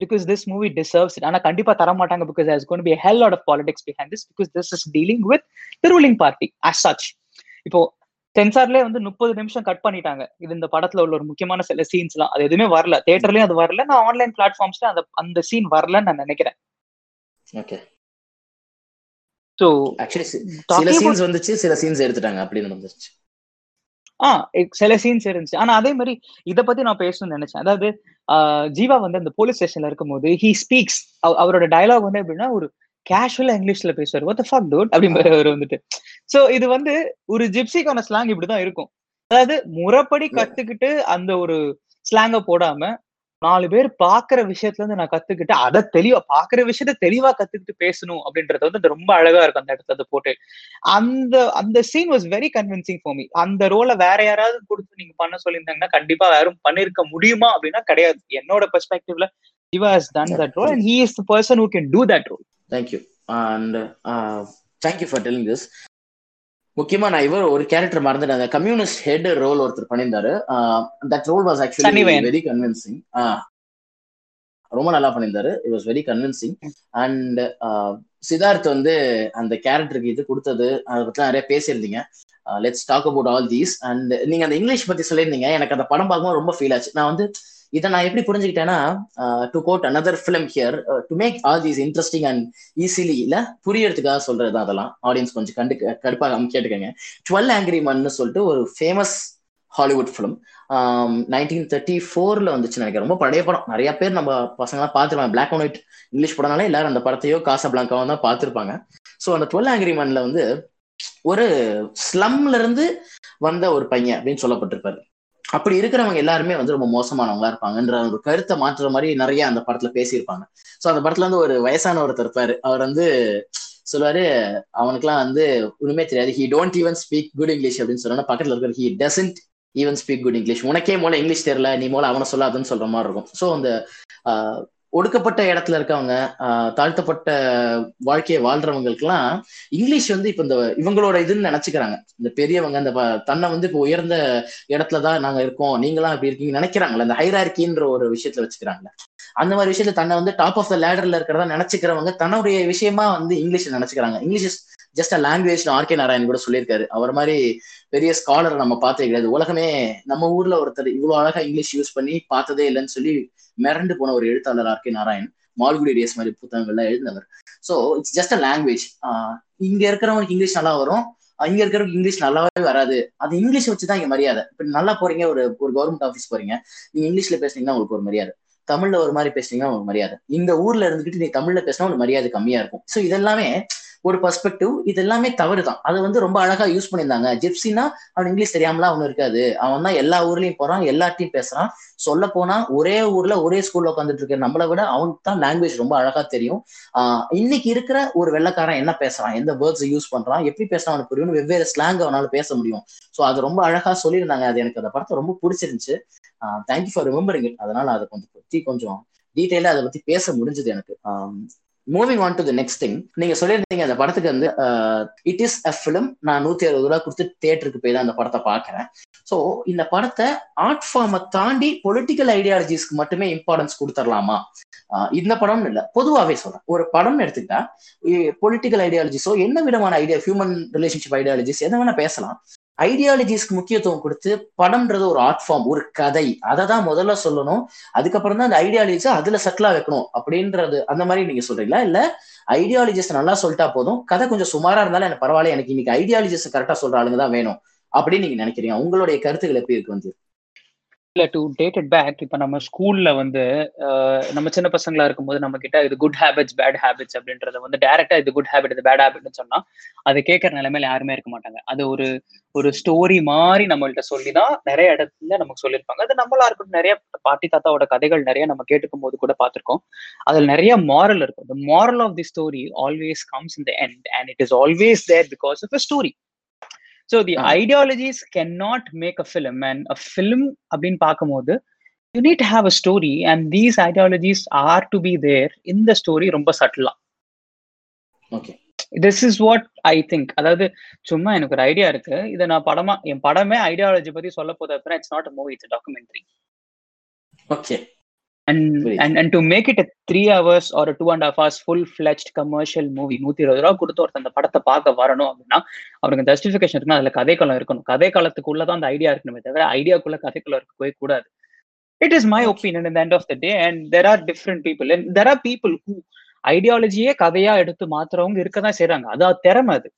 பிகாஸ் திஸ் மூவி இட் ஆனா கண்டிப்பா தர மாட்டாங்க because has gone be hell lot of politics behind this because this is dealing with the ruling party as such இப்போ சென்சார்லயே வந்து முப்பது நிமிஷம் கட் பண்ணிட்டாங்க. இது இந்த படத்துல உள்ள ஒரு முக்கியமான சில சீன்ஸ் எல்லாம் அது எதுவுமே வரல. தியேட்டர்லயும் அது வரல. நான் ஆன்லைன் பிளாட்ஃபார்ம்ஸ்ல அந்த அந்த சீன் வரலன்னு நான் நினைக்கிறேன். ஓகே ஸோ ஆக்சுவலி சில சீன்ஸ் வந்துச்சு சில சீன்ஸ் எடுத்துட்டாங்க. அப்படி நடந்துச்சு ஆ சில சீன்ஸ் இருந்துச்சு. ஆனா அதே மாதிரி இத பத்தி நான் பேசணும்னு நினைச்சேன். அதாவது ஜீவா வந்து அந்த போலீஸ் ஸ்டேஷன்ல இருக்கும்போது ஹி ஸ்பீக்ஸ் அவரோட டயலாக் வந்து எப்படின்னா ஒரு கேஷுவலா இங்கிலீஷ்ல பேசுவார். வாட் ஃபக் டூட் அப்படிங்கிற அவர் வந்துட்டு. சோ இது வந்து ஒரு ஜிப்சிக்கான ஸ்லாங் இப்படிதான் இருக்கும். அதாவது முறைப்படி கத்துக்கிட்டு அந்த ஒரு ஸ்லாங்க போடாம நாலு பேர் பாக்குற விஷயத்துல இருந்து நான் கத்துக்கிட்டு அதை தெளிவா பாக்குற விஷயத்த தெளிவா கத்துக்கிட்டு பேசணும் அப்படின்றது வந்து ரொம்ப அழகா இருக்கும் அந்த இடத்துல போட்டு அந்த அந்த scene was very convincing for me அந்த ரோலை வேற யாராவது கொடுத்து நீங்க பண்ண சொல்லியிருந்தாங்கன்னா கண்டிப்பா யாரும் பண்ணிருக்க முடியுமா அப்படின்னா கிடையாது என்னோட பெர்ஸ்பெக்டிவ்ல Shiva has done that role and he is the person who can do that role Thank you. And uh, thank you. முக்கியமா நான் இவர் ஒரு கேரக்டர் மறந்துட்டேன். அந்த கம்யூனிஸ்ட் ஹெட் ரோல் ஒருத்தர் பண்ணியிருந்தாரு. That role was actually very convincing ரொம்ப நல்லா பண்ணியிருந்தாரு. It was very convincing and Siddharth வந்து அந்த கேரக்டருக்கு இது கொடுத்தது. அதை பத்தி நிறைய பேசியிருந்தீங்க. Let's talk about all these and நீங்க அந்த இங்கிலீஷ் பத்தி சொல்லியிருந்தீங்க. எனக்கு அந்த படம் பார்க்கும்போது ரொம்ப ஃபீல் ஆச்சு. நான் வந்து இதை நான் எப்படி புரிஞ்சுக்கிட்டேன்னா to quote another film here to make all these interesting and easily இல்ல புரியறதுக்காக சொல்றது அதெல்லாம். ஆடியன்ஸ் கொஞ்சம் கண்டு கடுப்பாக கேட்டுக்கோங்க. டுவெல் ஆங்கிரி மன்னு சொல்லிட்டு ஒரு famous Hollywood film nineteen thirty ஃபோர்ல வந்துச்சு நினைக்கிறேன். ரொம்ப பழைய படம். நிறைய பேர் நம்ம பசங்களாம் பார்த்துருப்பாங்க. பிளாக் அண்ட் ஒயிட் இங்கிலீஷ் படம்னால எல்லாரும் அந்த படத்தையோ காசா பிளாங்காவும் தான் பார்த்துருப்பாங்க. ஸோ அந்த டுவெல் ஆங்கிரி மன்ல வந்து ஒரு ஸ்லம்ல இருந்து வந்த ஒரு பையன் அப்படின்னு சொல்லப்பட்டிருப்பாரு. அப்படி இருக்கிறவங்க எல்லாருமே வந்து ரொம்ப மோசமானவங்களா இருப்பாங்கன்ற ஒரு கருத்தை மாற்றுற மாதிரி நிறைய அந்த படத்துல பேசியிருப்பாங்க. ஸோ அந்த படத்துல வந்து ஒரு வயசான ஒருத்தர் இருப்பாரு. அவர் வந்து சொல்லுவாரு அவனுக்குலாம் வந்து ஒண்ணுமே தெரியாது. He don't even speak good English அப்படின்னு சொன்னா பக்கத்துல இருக்கிற he doesn't even speak good English உனக்கே மூலம் இங்கிலீஷ் தெரியல நீ மூல அவனை சொல்லாதுன்னு சொல்ற மாதிரி இருக்கும். ஸோ அந்த ஒடுக்கப்பட்ட இடத்துல இருக்கவங்க தாழ்த்தப்பட்ட வாழ்க்கையை வாழ்றவங்களுக்குலாம் இங்கிலீஷ் வந்து இப்ப இந்த இவங்களோட இதுன்னு நினைச்சுக்கிறாங்க. இந்த பெரியவங்க இந்த தன்னை வந்து இப்போ உயர்ந்த இடத்துலதான் நாங்க இருக்கோம் நீங்களாம் இப்படி இருக்கீங்க நினைக்கிறாங்கல்ல இந்த ஹைரார்கின்ற ஒரு விஷயத்துல வச்சுக்கிறாங்க அந்த மாதிரி விஷயத்துல தன்னை வந்து டாப் ஆஃப் த லேடர்ல இருக்கிறதா நினைச்சுக்கிறவங்க தன்னுடைய விஷயமா வந்து English நினைச்சுக்கிறாங்க. English just a language RK Narayan கூட சொல்லியிருக்காரு. அவர் மாதிரி பெரிய ஸ்காலர் நம்ம பார்த்தே கிடையாது. உலகமே நம்ம ஊர்ல ஒருத்தர் இவ்வளவு அழகா இங்கிலீஷ் யூஸ் பண்ணி பார்த்ததே இல்லைன்னு சொல்லி மிரண்டு போன ஒரு எழுத்தாளர் ஆர்கே நாராயண் மால்குடி டேஸ் மாதிரி புத்தகங்கள்லாம் எழுதினவர். So it's just a language இங்க இருக்கிறவங்களுக்கு இங்கிலீஷ் நல்லா வரும். இங்க இருக்கிறவங்க இங்கிலீஷ் நல்லாவே வராது. அது இங்கிலீஷ் வச்சுதான் இங்க மரியாதை. இப்ப நல்லா போறீங்க ஒரு ஒரு கவர்மெண்ட் ஆஃபீஸ் போறீங்க. நீங்க இங்கிலீஷ்ல பேசுனீங்கன்னா உங்களுக்கு ஒரு மரியாதை. தமிழ்ல ஒரு மாதிரி பேசுனீங்கன்னா உங்களுக்கு மரியாதை. இந்த ஊர்ல இருந்துகிட்டு நீ தமிழ்ல பேசினா உங்களுக்கு மரியாதை கம்மியா இருக்கும். ஸோ இதெல்லாமே ஒரு பர்ஸ்பெக்டிவ் இது எல்லாமே தவறு தான் அது வந்து ரொம்ப அழகா யூஸ் பண்ணியிருந்தாங்க. ஜிப்சினா அவன் இங்கிலீஷ் தெரியாமலாம் அவனு இருக்காது. அவன் தான் எல்லா ஊர்லயும் போறான் எல்லாத்தையும் பேசுறான். சொல்ல போனா ஒரே ஊர்ல ஒரே ஸ்கூல்ல உட்காந்துட்டு இருக்க நம்மளை விட அவனுக்கு தான் லாங்குவேஜ் ரொம்ப அழகா தெரியும். ஆஹ் இன்னைக்கு இருக்கிற ஒரு வெள்ளக்காரன் என்ன பேசுறான்? எந்த வேர்ட்ஸ் யூஸ் பண்றான்? எப்படி பேசுறான் அவனுக்கு புரியும் வெவ்வேறு ஸ்லாங் அவனால பேச முடியும். ஸோ அது ரொம்ப அழகா சொல்லியிருந்தாங்க. அது எனக்கு அந்த படத்தை ரொம்ப பிடிச்சிருந்துச்சு. தேங்க்யூ ஃபார் ரிமெம்பரிங் இட் அதனால அதை கொஞ்சம் பத்தி கொஞ்சம் டீட்டெயிலா அதை பத்தி பேச முடிஞ்சது எனக்கு. Moving on to the next thing நீங்க சொல்லியிருந்தீங்க அந்த படத்துக்கு வந்து இட் இஸ் அ ஃபிலிம் நான் நூத்தி அறுபது ரூபா கொடுத்து தேட்டருக்கு போய் தான் அந்த படத்தை பாக்குறேன் ஸோ இந்த படத்தை ஆர்ட் ஃபார்மை தாண்டி பொலிட்டிக்கல் ஐடியாலஜிஸ்க்கு மட்டுமே இம்பார்ட்டன்ஸ் கொடுத்துடலாமா இந்த படம்னு இல்லை. பொதுவாகவே சொல்றேன். ஒரு படம் எடுத்துக்கிட்டா பொலிட்டிக்கல் ஐடியாலஜிஸோ என்ன விதமான ஐடியா ஹியூமன் ரிலேஷன்ஷிப் ஐடியாலஜிஸ் எதை வேணா பேசலாம். ஐடியாலஜிஸ்க்கு முக்கியத்துவம் கொடுத்து படம்ன்றது ஒரு ஆர்ட் ஃபார்ம் ஒரு கதை. அதை தான் முதல்ல சொல்லணும். அதுக்கப்புறம் தான் அந்த ஐடியாலஜிஸை அதுல செட்டிலா வைக்கணும் அப்படின்றது. அந்த மாதிரி நீங்க சொல்றீங்களா? இல்ல ஐடியாலஜிஸ் நல்லா சொல்லிட்டா போதும். கதை கொஞ்சம் சுமாரா இருந்தாலும் எனக்கு பரவாயில்ல. எனக்கு இன்னைக்கு ஐடியாலஜிஸ் கரெக்டா சொல்ற ஆளுங்க தான் வேணும் அப்படின்னு நீங்க நினைக்கிறீங்க. உங்களுடைய கருத்துக்கள் எப்படி இருக்கு வந்து? இல்ல டு டேட் இட் பேக் இப்ப நம்ம ஸ்கூல்ல வந்து நம்ம சின்ன பசங்களா இருக்கும்போது நம்ம கிட்ட இது குட் ஹேபிட்ஸ் பேட் ஹேபிட்ஸ் அப்படின்றத வந்து டைரக்டா இது குட் ஹேபிட் இது பேட் ஹேபிட்னு சொன்னா அதை கேட்கற நிலைமையில யாருமே இருக்க மாட்டாங்க. அது ஒரு ஒரு ஸ்டோரி மாதிரி நம்மள்ட்ட சொல்லிதான் நிறைய இடத்துல நமக்கு சொல்லியிருப்பாங்க. அது நம்மளா இருக்கட்டும் நிறைய பாட்டி தாத்தாவோட கதைகள் நிறைய நம்ம கேட்டுக்கும் போது கூட பார்த்திருக்கோம். அதுல நிறைய மாரல் இருக்கும் the moral of the story always comes in the end and it is always there because of a story so the ideologies can not make a film and a film அப்படின்னு பார்க்கும்போது you need have a story and these ideologies are to be there இந்த story ரொம்ப சட்டிலா this is what I think அதாவது சும்மா எனக்கு ஒரு idea இருக்கு. இதை நான் படமா என் படமே ஐடியாலஜி பத்தி சொல்ல போது it's not movie it's documentary okay and and and to make it a three hours or a two and a half hours full fledged commercial movie நூத்தி இருபது ரூபா கொடுத்து ஒருத்தர் அந்த படத்தை பார்க்க வரணும் அப்படின்னா அவருக்கு ஜஸ்டிபிகேஷன் இருக்குன்னா அதுல கதை காலம் இருக்கணும். கதை காலத்துக்குள்ளதான் அந்த ஐடியா இருக்கணுமே தவிர ஐடியாக்குள்ள கதைக்குள்ள இருக்கவே கூடாது. இட் இஸ் மை ஒப்பீனியன் இந்த end of the day and there are different people and there are people who ஐடியாலஜியே கதையா எடுத்து மாத்துறவங்க இருக்கதான் செய்யறாங்க அது திறமை அது.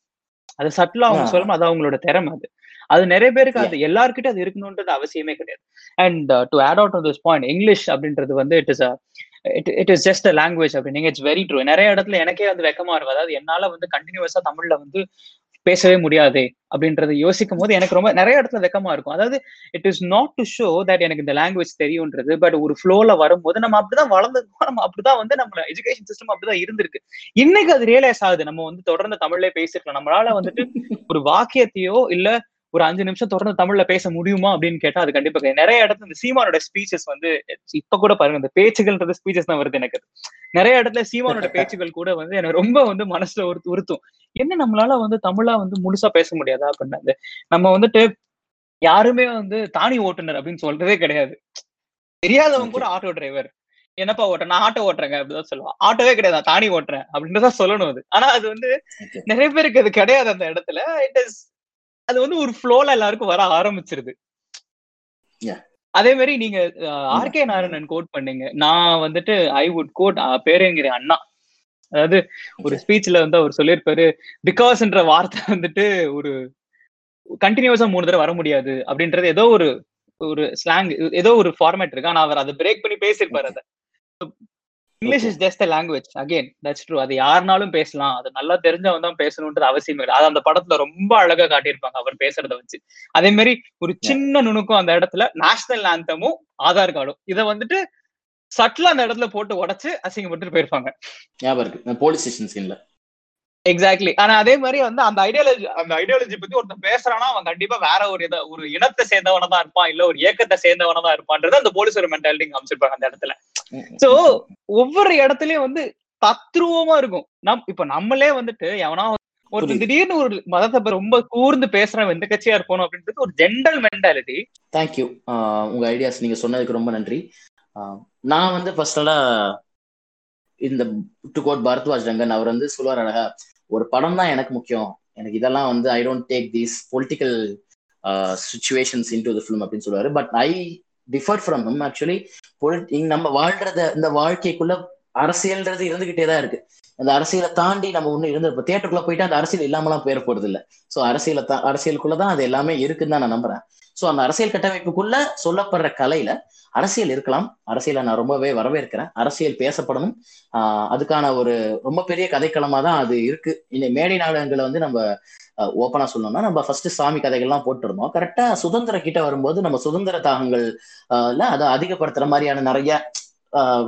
அது சட்டிலா அவங்க சொல்லணும் அது அவங்களோட திறமை அது. அது நிறைய பேருக்கு அது எல்லாருக்கிட்ட அது இருக்கணும்ன்றது அவசியமே கிடையாது. And to add out this point English அப்படின்றது வந்து it is it it is just a language அப்படிங்க. இட்ஸ் வெரி ட்ரூ நிறைய இடத்துல எனக்கே வந்து வெக்கமா இருக்கும். அதாவது என்னால வந்து கண்டினியூஸா தமிழ்ல வந்து பேசவே முடியாது அப்படின்றத யோசிக்கும் போது எனக்கு ரொம்ப நிறைய இடத்துல வெக்கமா இருக்கும். அதாவது it is not to show that எனக்கு இந்த லாங்குவேஜ் தெரியும்ன்றது பட் ஒரு ஃப்ளோல வரும்போது நம்ம அப்படிதான் வளர்ந்துருக்கோம் நம்ம அப்படிதான் வந்து நம்ம எஜுகேஷன் சிஸ்டம் அப்படிதான் இருந்திருக்கு. இன்னைக்கு அது ரியலைஸ் ஆகுது. நம்ம வந்து தொடர்ந்து தமிழ்ல பேசிருக்கலாம். நம்மளால வந்துட்டு ஒரு வாக்கியத்தையோ இல்ல ஒரு அஞ்சு நிமிஷம் தொடர்ந்து தமிழ்ல பேச முடியுமா அப்படின்னு கேட்டா அது கண்டிப்பா நிறைய இடத்துல இந்த சீமானோட ஸ்பீச்சஸ் வந்து இப்ப கூட பாருங்க இந்த பேச்சுகள்ன்றது ஸ்பீச்சஸ் தான் வருது எனக்கு. நிறைய இடத்துல சீமானோட பேச்சுகள் கூட வந்து எனக்கு ரொம்ப வந்து மனசுல ஒரு உறுத்தும். என்ன நம்மளால வந்து தமிழா வந்து முழுசா பேச முடியாதா அப்படின்னு நம்ம வந்துட்டு யாருமே வந்து தானி ஓட்டுநர் அப்படின்னு சொல்றதே கிடையாது. தெரியாதவங்க கூட ஆட்டோ டிரைவர் என்னப்பா ஓட்டுறேன் நான் ஆட்டோ ஓட்டுறேங்க அப்படிதான் சொல்லுவான். ஆட்டோவே கிடையாது. தானி ஓட்டுறேன் அப்படின்றதான் சொல்லணும் அது. ஆனா அது வந்து நிறைய பேருக்கு அது கிடையாது அந்த இடத்துல. இட் இஸ் அது வந்து ஒரு ஃப்ளோல எல்லாருக்கும் வர ஆரம்பிச்சிருது. அதே மாதிரி நீங்க ஆர்கே நாராயணன் கோட் பண்ணீங்க. நான் வந்துட்டு ஐ வுட் கோட் பேருங்கிற அண்ணா. அதாவது ஒரு ஸ்பீச்ல வந்து அவர் சொல்லியிருப்பாரு பிகாஸ்ன்ற வார்த்தை வந்துட்டு ஒரு கண்டினியூஸா மூணு தடவை வர முடியாது. அப்படின்றது ஏதோ ஒரு ஒரு ஸ்லாங் ஏதோ ஒரு ஃபார்மேட் இருக்கு. ஆனா அவர் அதை பிரேக் பண்ணி பேசியிருப்பாரு அதை. English is just language again that's true அது யாருனாலும் பேசலாம். அது நல்லா தெரிஞ்சவன் தான் பேசணும்ன்றது அவசியம் இல்லை. அது அந்த படத்துல ரொம்ப அழகா காட்டியிருப்பாங்க அவர் பேசுறத வச்சு. அதே மாதிரி ஒரு சின்ன நுணுக்கம் அந்த இடத்துல நேஷனல் ஆந்தமும் ஆதார் கார்டும். இதை வந்துட்டு சட்டில் அந்த இடத்துல போட்டு உடைச்சு அசிங்கப்பட்டு போயிருப்பாங்க. ஞாபகம் இருக்கு. போலீஸ் ஸ்டேஷன் சீன்ல எக்ஸாக்ட்லி ஆனா அதே மாதிரி வந்து அந்த ஐடியாலஜி அந்த ஐடியாலஜி பத்தி ஒருத்தன் பேசுறானா அவன் கண்டிப்பா வேற ஒரு இத ஒரு இனத்தை சேர்ந்தவன தான் இருப்பான் இல்ல ஒரு இயக்கத்தை சேர்ந்தவன தான் இருப்பான்றது அந்த போலீஸ் ஒரு மென்டாலிட்டி காமிச்சிருப்பாங்க அந்த இடத்துல. சோ ஒவ்வொரு இடத்துலயும் வந்து தத்ரூவமா இருக்கும். நம் இப்ப நம்மளே வந்துட்டு எவனா ஒரு திடீர்னு ஒரு மதத்தை ரொம்ப கூர்ந்து பேசுறவன் எந்த கட்சியா இருக்கணும் அப்படின்றது ஒரு ஜென்ரல் மென்டாலிட்டி தேங்க்யூ உங்க ஐடியாஸ் நீங்க சொன்னதுக்கு ரொம்ப நன்றி. நான் வந்து ஃபர்ஸ்டெல்லாம் இந்த டு கோட் பரத்வாஜ் ரங்கன் அவர் வந்து சொல்லுவார் அழகா ஒரு படம் தான் எனக்கு முக்கியம். எனக்கு இதெல்லாம் வந்து I don't take these political situations into the film அப்படின்னு சொல்லுவாரு. But I differ from him actually நம்ம வாழ்றத இந்த வாழ்க்கைக்குள்ள அரசியல்ன்றது இருந்துகிட்டே தான் இருக்கு. அந்த அரசியலை தாண்டி நம்ம ஒண்ணு இருந்திருப்போம் தியேட்டருக்குள்ள போயிட்டு அந்த அரசியல் இல்லாமலாம் போயிட போறது இல்லை ஸோ அரசியலை அரசியலுக்குள்ளதான் அது எல்லாமே இருக்குன்னு தான் நான் நம்புறேன். ஸோ அந்த அரசியல் கட்டமைப்புக்குள்ள சொல்லப்படுற கலையில அரசியல் இருக்கலாம். அரசியலை நான் ரொம்பவே வரவேற்கிறேன். அரசியல் பேசப்படணும். ஆஹ் அதுக்கான ஒரு ரொம்ப பெரிய கதைக்களமா தான் அது இருக்கு. இந்த மேடை நாடகங்களை வந்து நம்ம ஓப்பனா சொல்லணும்னா நம்ம ஃபர்ஸ்ட் சாமி கதைகள்லாம் போட்டிருந்தோம் கரெக்டா சுதந்திர கிட்ட வரும்போது நம்ம சுதந்திர தாகங்கள்ல அதை அதிகப்படுத்துற மாதிரியான நிறைய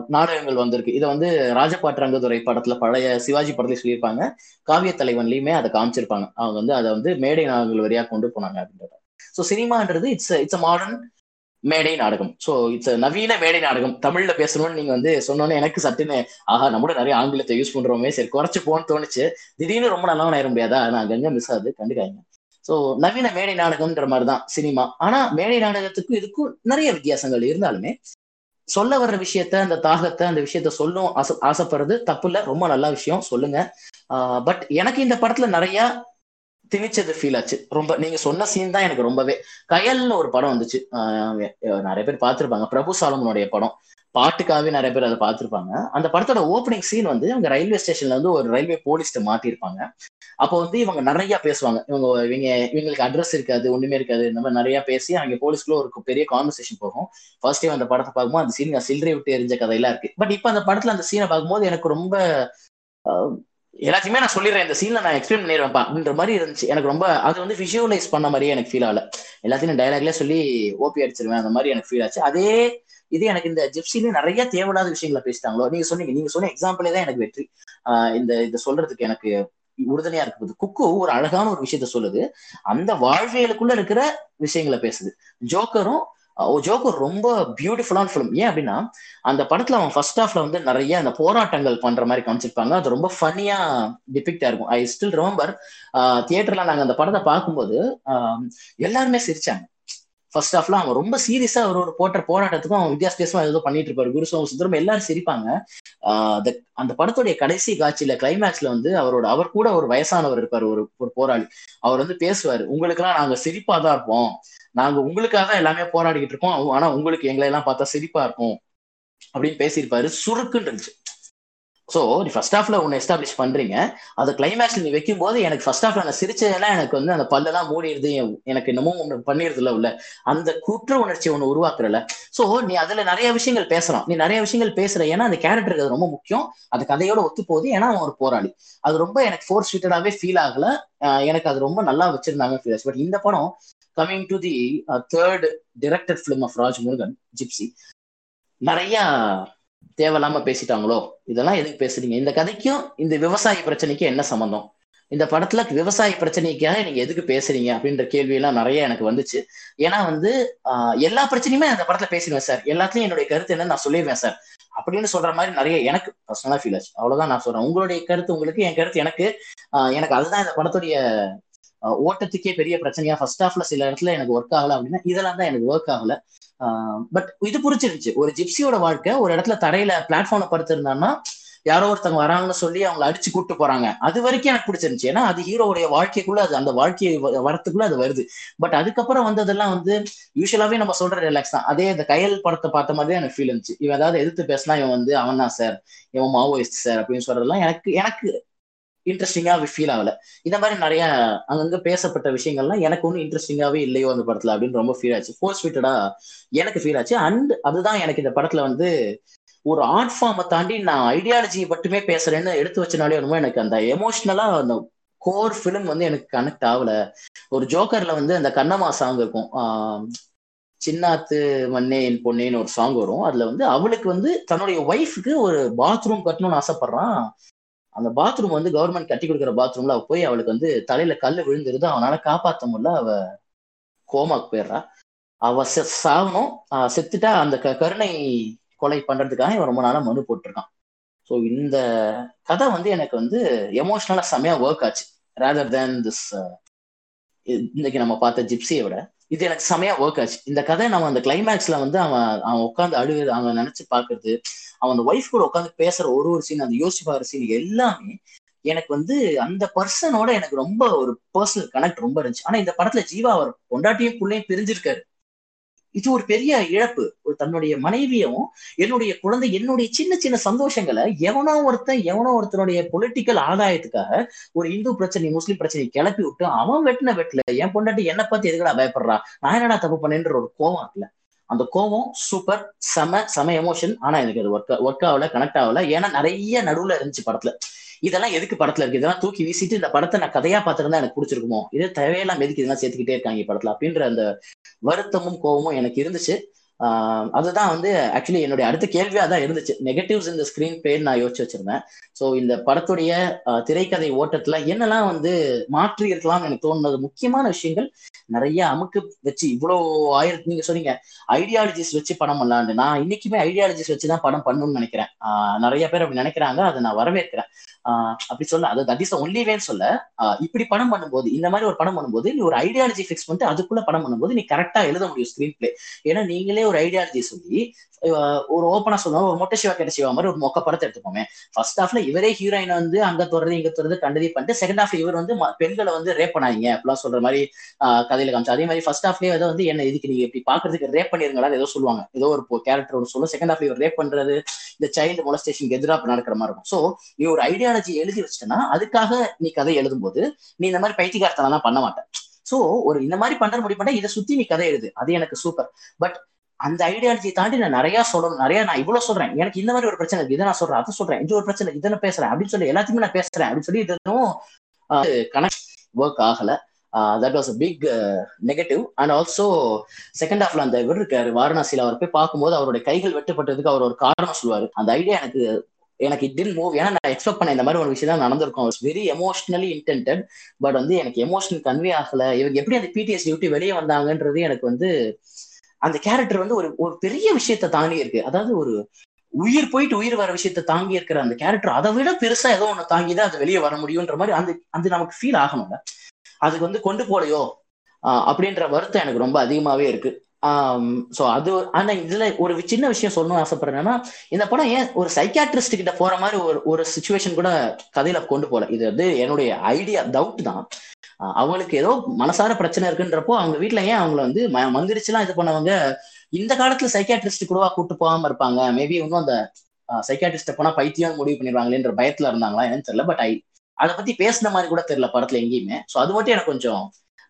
நாடகங்கள் வந்திருக்கு. இதை வந்து ராஜபாட் ரங்கதுரை படத்துல பழைய சிவாஜி படத்துல சொல்லியிருப்பாங்க. காவிய தலைவன்லயுமே அதை காமிச்சிருப்பாங்க. அவங்க வந்து அதை வந்து மேடை நாடகங்கள் வழியா கொண்டு போனாங்க அப்படின்றத. ஸோ சினிமான்றது இட்ஸ் இட்ஸ் அ மாடர்ன் மேடை நாடகம். ஸோ இட்ஸ் நவீன மேடை நாடகம். தமிழ்ல பேசணும்னு நீங்க வந்து சொன்னோன்னே எனக்கு சட்டுன்னு ஆஹா நம்மளோட நிறைய ஆங்கிலத்தை யூஸ் பண்றோமே சரி குறைச்சு போன்னு தோணுச்சு. திடீர்னு ரொம்ப நல்லவன் ஆயிர முடியாதா? நான் அங்கங்க மிஸ் ஆகுது. கண்டுக்காங்க ஸோ நவீன மேடை நாடகம்ன்ற மாதிரி தான் சினிமா ஆனா மேடை நாடகத்துக்கும் இதுக்கும் நிறைய வித்தியாசங்கள் இருந்தாலுமே சொல்ல வர்ற விஷயத்த அந்த தாகத்தை அந்த விஷயத்த சொல்லும் ஆசை ஆசைப்படுறது தப்பு இல்லை. ரொம்ப நல்ல விஷயம். சொல்லுங்க. பட் எனக்கு இந்த படத்துல நிறைய திணிச்சது ஃபீல் ஆச்சு. ரொம்ப நீங்க சொன்ன சீன் தான் எனக்கு ரொம்பவே கயல்னு ஒரு படம் வந்துச்சு. நிறைய பேர் பார்த்துருப்பாங்க. பிரபு சாலமனுடைய படம். பாட்டுக்காகவே நிறைய பேர் அதை பார்த்துருப்பாங்க. அந்த படத்தோட ஓப்பனிங் சீன் வந்து அவங்க ரயில்வே ஸ்டேஷன்ல வந்து ஒரு ரயில்வே போலீஸ்ட்டு மாட்டிருப்பாங்க அப்போ வந்து இவங்க நிறைய பேசுவாங்க. இவங்க இவங்க இவங்களுக்கு அட்ரஸ் இருக்காது ஒண்ணுமே இருக்காது இந்த மாதிரி நிறைய பேசி அங்கே போலீஸ்க்குள்ள ஒரு பெரிய கான்வர்சேஷன் போகும். ஃபர்ஸ்ட் டைம் அந்த படத்தை பார்க்கும்போது அந்த சீன் சில்லறை விட்டு எரிஞ்ச கதையெல்லாம் இருக்கு. பட் இப்போ அந்த படத்துல அந்த சீனை பார்க்கும்போது எனக்கு ரொம்ப எல்லாத்தையுமே நான் சொல்லிடுறேன். இந்த சீன்ல நான் எக்ஸ்பிளைன் பண்ணிடுவேன்ப்பான்ற மாதிரி இருந்துச்சு. எனக்கு ரொம்ப அது வந்து விஷுவலைஸ் பண்ண மாதிரியே எனக்கு ஃபீல் ஆகல. எல்லாத்தையும் டைலாக்ல சொல்லி ஓபி அடிச்சிருவேன். அந்த மாதிரி எனக்கு ஃபீல் ஆச்சு. அதே இது எனக்கு இந்த ஜிப்சிலேயே நிறைய தேவையில்லாத விஷயங்களை பேசிட்டாங்களோ? நீங்க சொன்னீங்க. நீங்க சொன்ன எக்ஸாம்பிளே தான் எனக்கு வெற்றி. இந்த இதை சொல்றதுக்கு எனக்கு உறுதுணையா இருக்குது. குக்கு ஒரு அழகான ஒரு விஷயத்த சொல்லுது. அந்த வாழ்வியலுக்குள்ள இருக்கிற விஷயங்களை பேசுது. ஜோக்கரும் ஜோக்கர் ரொம்ப பியூட்டிஃபுல்லான ஃபிலிம் ஏன் அப்படின்னா அந்த படத்துல அவன் ஃபர்ஸ்ட் ஹாஃப்ல வந்து நிறைய அந்த போராட்டங்கள் பண்ற மாதிரி காமிச்சிருப்பாங்க. அது ரொம்ப ஃபனியா டிபிக்டா இருக்கும். ஐ ஸ்டில் ரிமெம்பர் தியேட்டர்ல நாங்க அந்த படத்தை பார்க்கும்போது எல்லாருமே சிரிச்சாங்க. ஃபர்ஸ்ட் ஹாஃப்ல அவன் ரொம்ப சீரியஸா அவர் ஒரு போட்ட போராட்டத்துக்கும் அவன் வித்தியாச வித்தியாசமா ஏதோ பண்ணிட்டு இருப்பாரு. குரு சுந்தரம் எல்லாரும் சிரிப்பாங்க. அந்த படத்துடைய கடைசி காட்சியில கிளைமேக்ஸ்ல வந்து அவரோட அவர் கூட ஒரு வயசானவர் இருப்பாரு ஒரு ஒரு போராளி. அவர் வந்து பேசுவாரு உங்களுக்கு எல்லாம் நாங்க சிரிப்பா தான் இருப்போம். நாங்க உங்களுக்காக தான் எல்லாமே போராடிக்கிட்டு இருக்கோம். ஆனா உங்களுக்கு எங்களை எல்லாம் பார்த்தா சிரிப்பா இருக்கும். அப்படின்னு பேசியிருப்பாரு. சுருக்குன்னு இருந்துச்சு. ஸோ நீ ஃபர்ஸ்ட் ஹாஃப்ல ஒன்று எஸ்டாப்ளிஷ் பண்றீங்க. அது கிளைமேக்ஸ்ல நீ வைக்கும் போது எனக்கு ஃபர்ஸ்ட் ஹாஃப்ல நான் சிரிச்சதெல்லாம் எனக்கு வந்து அந்த பல்லெல்லாம் மூடிடுது. எனக்கு இன்னமும் ஒன்று பண்ணிடுதுல உள்ள. அந்த குற்ற உணர்ச்சி ஒன்று உருவாக்குறல ஸோ நீ அதுல நிறைய விஷயங்கள் பேசலாம். நீ நிறைய விஷயங்கள் பேசுற. ஏன்னா அந்த கேரக்டருக்கு அது ரொம்ப முக்கியம். அது கதையோட ஒத்து போகுது. ஏன்னா அவன் ஒரு போராளி. அது ரொம்ப எனக்கு ஃபோர் ஸ்வீட்டடாவே ஃபீல் ஆகல எனக்கு அது ரொம்ப நல்லா வச்சிருந்தாங்க ஃபீல் பட் இந்த படம் coming to the third directed film of Raj Murugan Gypsy நிறைய தேவையில்லாம பேசிட்டாங்களோ? இதெல்லாம் எதுக்கு பேசுறீங்க? இந்த கதைக்கும் இந்த விவசாய பிரச்சனைக்கும் என்ன சம்பந்தம்? இந்த படத்துல விவசாய பிரச்சனைக்காக நீங்க எதுக்கு பேசுறீங்க? அப்படின்ற கேள்வி எல்லாம் நிறைய எனக்கு வந்துச்சு. ஏன்னா வந்து எல்லா பிரச்சனையுமே அந்த படத்துல பேசிடுவேன் சார். எல்லாத்துலயும் என்னுடைய கருத்து என்னன்னு நான் சொல்லிடுவேன் சார். அப்படின்னு சொல்ற மாதிரி நிறைய எனக்கு பர்சனலா ஃபீல் ஆச்சு. அவ்வளவுதான் நான் சொல்றேன். உங்களுடைய கருத்து உங்களுக்கு என் கருத்து எனக்கு எனக்கு அதுதான் இந்த படத்துடைய ஓட்டத்துக்கே பெரிய பிரச்சனையா ஃபர்ஸ்ட் ஹாஃப்ல சில இடத்துல எனக்கு ஒர்க் ஆகல அப்படின்னா இதெல்லாம் தான் எனக்கு ஒர்க் ஆகல. பட் இது புரிச்சிருந்துச்சு ஒரு ஜிப்சியோட வாழ்க்கை ஒரு இடத்துல தரையில பிளாட்ஃபார்ம்ல படுத்திருந்தான்னா யாரோ ஒருத்தவங்க வராங்கன்னு சொல்லி அவங்களை அடிச்சு கூட்டு போறாங்க. அது வரைக்கும் எனக்கு பிடிச்சிருந்துச்சு ஏன்னா அது ஹீரோவுடைய வாழ்க்கைக்குள்ள அது அந்த வாழ்க்கையை வரத்துக்குள்ள அது வருது. பட் அதுக்கப்புறம் வந்ததெல்லாம் வந்து யூஸ்வலாவே நம்ம சொல்ற ரிலாக்ஸ் தான். அதே இந்த கையல் படத்தை பார்த்த மாதிரி எனக்கு ஃபீல் இருந்துச்சு. இவன் ஏதாவது எதிர்த்து பேசினா இவன் வந்து அவன் தான் சார் இவன் மாவோயிஸ்ட் சார் அப்படின்னு சொல்றதெல்லாம் எனக்கு எனக்கு இன்ட்ரெஸ்டிங்கா ஃபீல் ஆகல. இந்த மாதிரி நிறைய அங்கங்க பேசப்பட்ட விஷயங்கள்லாம் எனக்கு ஒன்றும் இன்ட்ரெஸ்டிங்காவே இல்லையோ அந்த படத்துல அப்படின்னு ரொம்ப ஃபீல் ஆச்சு. ஃபோர்ஸ் ஃபிட்டடா எனக்கு ஃபீல் ஆச்சு. அண்ட் அதுதான் எனக்கு இந்த படத்துல வந்து ஒரு ஆர்ட் ஃபார்மை தாண்டி நான் ஐடியாலஜி மட்டுமே பேசுறேன்னு எடுத்து வச்சனாலே என்னமோ எனக்கு அந்த எமோஷனலா அந்த கோர் ஃபிலிம் வந்து எனக்கு கனெக்ட் ஆகல. ஒரு ஜோக்கர்ல வந்து அந்த கண்ணம்மா சாங் இருக்கும். சின்னாத்து மண்ணே என் பொண்ணேன்னு ஒரு சாங் வரும். அதுல வந்து அவளுக்கு வந்து தன்னுடைய ஒய்ஃபுக்கு ஒரு பாத்ரூம் கட்டணும்னு ஆசைப்படுறான். அந்த பாத்ரூம் வந்து கவர்மெண்ட் கட்டி கொடுக்குற பாத்ரூம்ல அவ போய் அவளுக்கு வந்து தலையில கல்லு விழுந்துருது. அவனால காப்பாத்த முடியல. அவ கோமாக்கு போயிடுறா. அவ சாகணும். செத்துட்டா அந்த க கருணை கொலை பண்றதுக்காக இவன் ரொம்ப நாளா மனு போட்டிருக்கான். ஸோ இந்த கதை வந்து எனக்கு வந்து எமோஷனலா செமையா ஒர்க் ஆச்சு. ரேதர் தேன் திஸ் இன்னைக்கு நம்ம பார்த்த ஜிப்சியை விட இது எனக்கு செமையா ஒர்க் ஆச்சு. இந்த கதை நம்ம அந்த கிளைமேக்ஸ்ல வந்து அவன் அவன் உட்காந்து அழுகுது அவன் நினைச்சு பாக்குறது அவன் அந்த ஒய்ஃப் கூட உட்காந்து பேசுற ஒரு ஒரு சீன் அந்த யோசிப்பாரு சீன் எல்லாமே எனக்கு வந்து அந்த பர்சனோட எனக்கு ரொம்ப ஒரு பர்சனல் கனெக்ட் ரொம்ப இருந்துச்சு. ஆனா இந்த படத்துல ஜீவா அவர் பொண்டாட்டியும் பிள்ளையும் பிரிஞ்சிருக்காரு. இது ஒரு பெரிய இழப்பு. ஒரு தன்னுடைய மனைவியும் என்னுடைய குழந்தை என்னுடைய சின்ன சின்ன சந்தோஷங்களை எவனோ ஒருத்தன் எவனோ ஒருத்தனுடைய பொலிட்டிக்கல் ஆதாயத்துக்காக ஒரு இந்து பிரச்சனை முஸ்லீம் பிரச்சனையை கிளப்பி விட்டு அவன் வெட்டின வெட்டல என் பொண்டாட்டி என்னை பார்த்து எதுக்கடா பயப்படுறா? நான் என்னடா தப்பு பண்ணேன்ற ஒரு கோவம் இல்லை அந்த கோவம் சூப்பர் செம செம எமோஷன் ஆனா எனக்கு அது ஒர்க் ஒர்க் ஆகல கனெக்ட் ஆகல. ஏன்னா நிறைய நடுவுல இருந்துச்சு படத்துல. இதெல்லாம் எதுக்கு படத்துல இருக்கு? இதெல்லாம் தூக்கி வீசிட்டு இந்த படத்தை நான் கதையா பார்த்திருந்தா எனக்கு பிடிச்சிருக்குமோ? இதே தேவையெல்லாம் எதுக்கு இதெல்லாம் சேர்த்துக்கிட்டே இருக்காங்க படத்துல. அப்படின்ற அந்த வருத்தமும் கோவமும் எனக்கு இருந்துச்சு. அதுதான் வந்து ஆக்சுவலி என்னுடைய அடுத்த கேள்வியாக தான் இருந்துச்சு. நெகட்டிவ்ஸ் இந்த ஸ்கிரீன் பேர் நான் யோசிச்சு வச்சிருந்தேன். ஸோ இந்த படத்துடைய திரைக்கதை ஓட்டத்துல என்னெல்லாம் வந்து மாற்றி இருக்கலாம்னு எனக்கு தோணுனது முக்கியமான விஷயங்கள் நிறைய அமுக்கு வச்சு இவ்வளோ ஆயிரத்தி நீங்க சொன்னீங்க ஐடியாலஜிஸ் வச்சு படம் பண்ணலான்னு நான் இன்னைக்குமே ஐடியாலஜிஸ் வச்சு தான் படம் பண்ணணும்னு நினைக்கிறேன். நிறைய பேர் அப்படி நினைக்கிறாங்க அதை நான் வரவேற்கிறேன். அப்படி சொல்ல அது தட் இஸ் ஒன்லி வேன்னு சொல்ல இப்படி படம் பண்ணும்போது இந்த மாதிரி ஒரு படம் பண்ணும்போது நீ ஒரு ஐடியாலஜி ஃபிக்ஸ் பண்ணிட்டு அதுக்குள்ள படம் பண்ணும்போது நீ கரெக்டா எழுத முடியும் ஸ்க்ரீன் பிளே ஏன்னா நீங்களே ஒரு ஐடியாலஜி சொல்லி ஒரு ஓப்பனா சொல்லுவோம் ஒரு மொட்டை சிவா கிட்ட சிவா மாதிரி ஒரு மொக்க படத்தை எடுத்துப்போமே ஃபர்ஸ்ட் ஹாஃப்ல இவரே ஹீரோயின் வந்து அங்க தொடர்றது இங்க தொடர்றது கண்டதி பண்ணிட்டு செகண்ட் ஹாஃப்ல இவர் வந்து பெண்களை வந்து ரேப் பண்ணாங்க அப்படிலாம் சொல்ற மாதிரி கதையில காமிச்சு அதே மாதிரி ஃபர்ஸ்ட் ஹாஃப்லயே ஏதோ வந்து என்ன இதுக்கு நீங்க இப்படி பாக்குறதுக்கு ரேப் பண்ணிருங்களா ஏதோ சொல்லுவாங்க. ஏதோ ஒரு கேரக்டர் ஒன்று சொல்லும். செகண்ட் ஹாஃப்ல இவர் ரேப் பண்றது இந்த சைல்டு மொலஸ்டேஷனுக்கு எதிராக நடக்கிற மாதிரி இருக்கும். ஸோ நீ ஒரு ஐடியாலஜி எழுதி வச்சிட்டனா அதுக்காக நீ கதை எழுதும் போது நீ இந்த மாதிரி பைத்தியகாரத்தெல்லாம் பண்ண மாட்டேன் சோ ஒரு இந்த மாதிரி பண்ற முடிவு பண்ணா இதை சுத்தி நீ கதை எழுது. அது எனக்கு சூப்பர் பட் அந்த ஐடியாலஜியை தாண்டி நான் நிறைய சொல்லணும் நிறைய நான் இவ்வளவு சொல்றேன். எனக்கு இந்த மாதிரி ஒரு பிரச்சனை இருக்கு. இதை நான் சொல்றேன் அதை சொல்றேன். இந்த ஒரு பிரச்சனை இதை நான் பேசுறேன் அப்படின்னு சொல்லி எல்லாத்தையுமே நான் பேசுறேன் அப்படின்னு சொல்லி இதுவும் கனெக்ட் ஒர்க் ஆகல. That was a big negative and also second ஹாஃப்ல அந்த இவர் இருக்காரு வாரணாசியில அவர் போய் பார்க்கும்போது அவருடைய கைகள் வெட்டப்பட்டதுக்கு அவர் ஒரு காரணம் சொல்லுவாரு. அந்த ஐடியா எனக்கு எனக்கு இட் டின் மூவ் ஏன்னா நான் எக்ஸ்பெக்ட் பண்ண இந்த மாதிரி ஒரு விஷயம் தான் நடந்திருக்கும். வெரி எமோஷனலி இன்டென்டட் பட் வந்து எனக்கு எமோஷனல் கன்வே ஆகல. இவங்க எப்படி அந்த பிடிஎஸ் டியூட்டி வெளியே வந்தாங்கன்றது எனக்கு வந்து அந்த கேரக்டர் வந்து ஒரு ஒரு பெரிய விஷயத்த தாண்டி இருக்கு. அதாவது ஒரு உயிர் போயிட்டு உயிர் வர விஷயத்த தாங்கி இருக்கிற அந்த கேரக்டர் அதை விட பெருசா ஏதோ ஒண்ணு தாங்கி தான் அது வெளியே வர முடியும்ன்ற மாதிரி அந்த அது நமக்கு ஃபீல் ஆகணும்ல. அதுக்கு வந்து கொண்டு போலையோ அப்படின்ற வருத்தம் எனக்கு ரொம்ப அதிகமாவே இருக்கு. ஸோ அது ஆனா இதுல ஒரு சின்ன விஷயம் சொல்லணும்னு ஆசைப்படுறேன்னா இந்த படம் ஏன் ஒரு சைக்காட்ரிஸ்ட் கிட்ட போற மாதிரி ஒரு ஒரு சுச்சுவேஷன் கூட கதையில கொண்டு போல. இது வந்து என்னுடைய ஐடியா டவுட் தான். அவங்களுக்கு ஏதோ மனசார பிரச்சனை இருக்குன்றப்போ அவங்க வீட்டுல ஏன் அவங்கள வந்து மந்திரிச்சுலாம் இது பண்ணவங்க? இந்த காலத்துல சைக்காட்ரிஸ்ட் கூடவா கூட்டு போகாம இருப்பாங்க? மேபி இன்னும் அந்த சைக்காட்ரிஸ்ட போனா பைத்தியம் முடிவு பண்ணிடுவாங்களேன்ற பயத்துல இருந்தாங்களா என்னன்னு தெரியல பட் ஐ அதை பத்தி பேசின மாதிரி கூட தெரியல படத்துல எங்கேயுமே. சோ அது மட்டும் எனக்கு கொஞ்சம்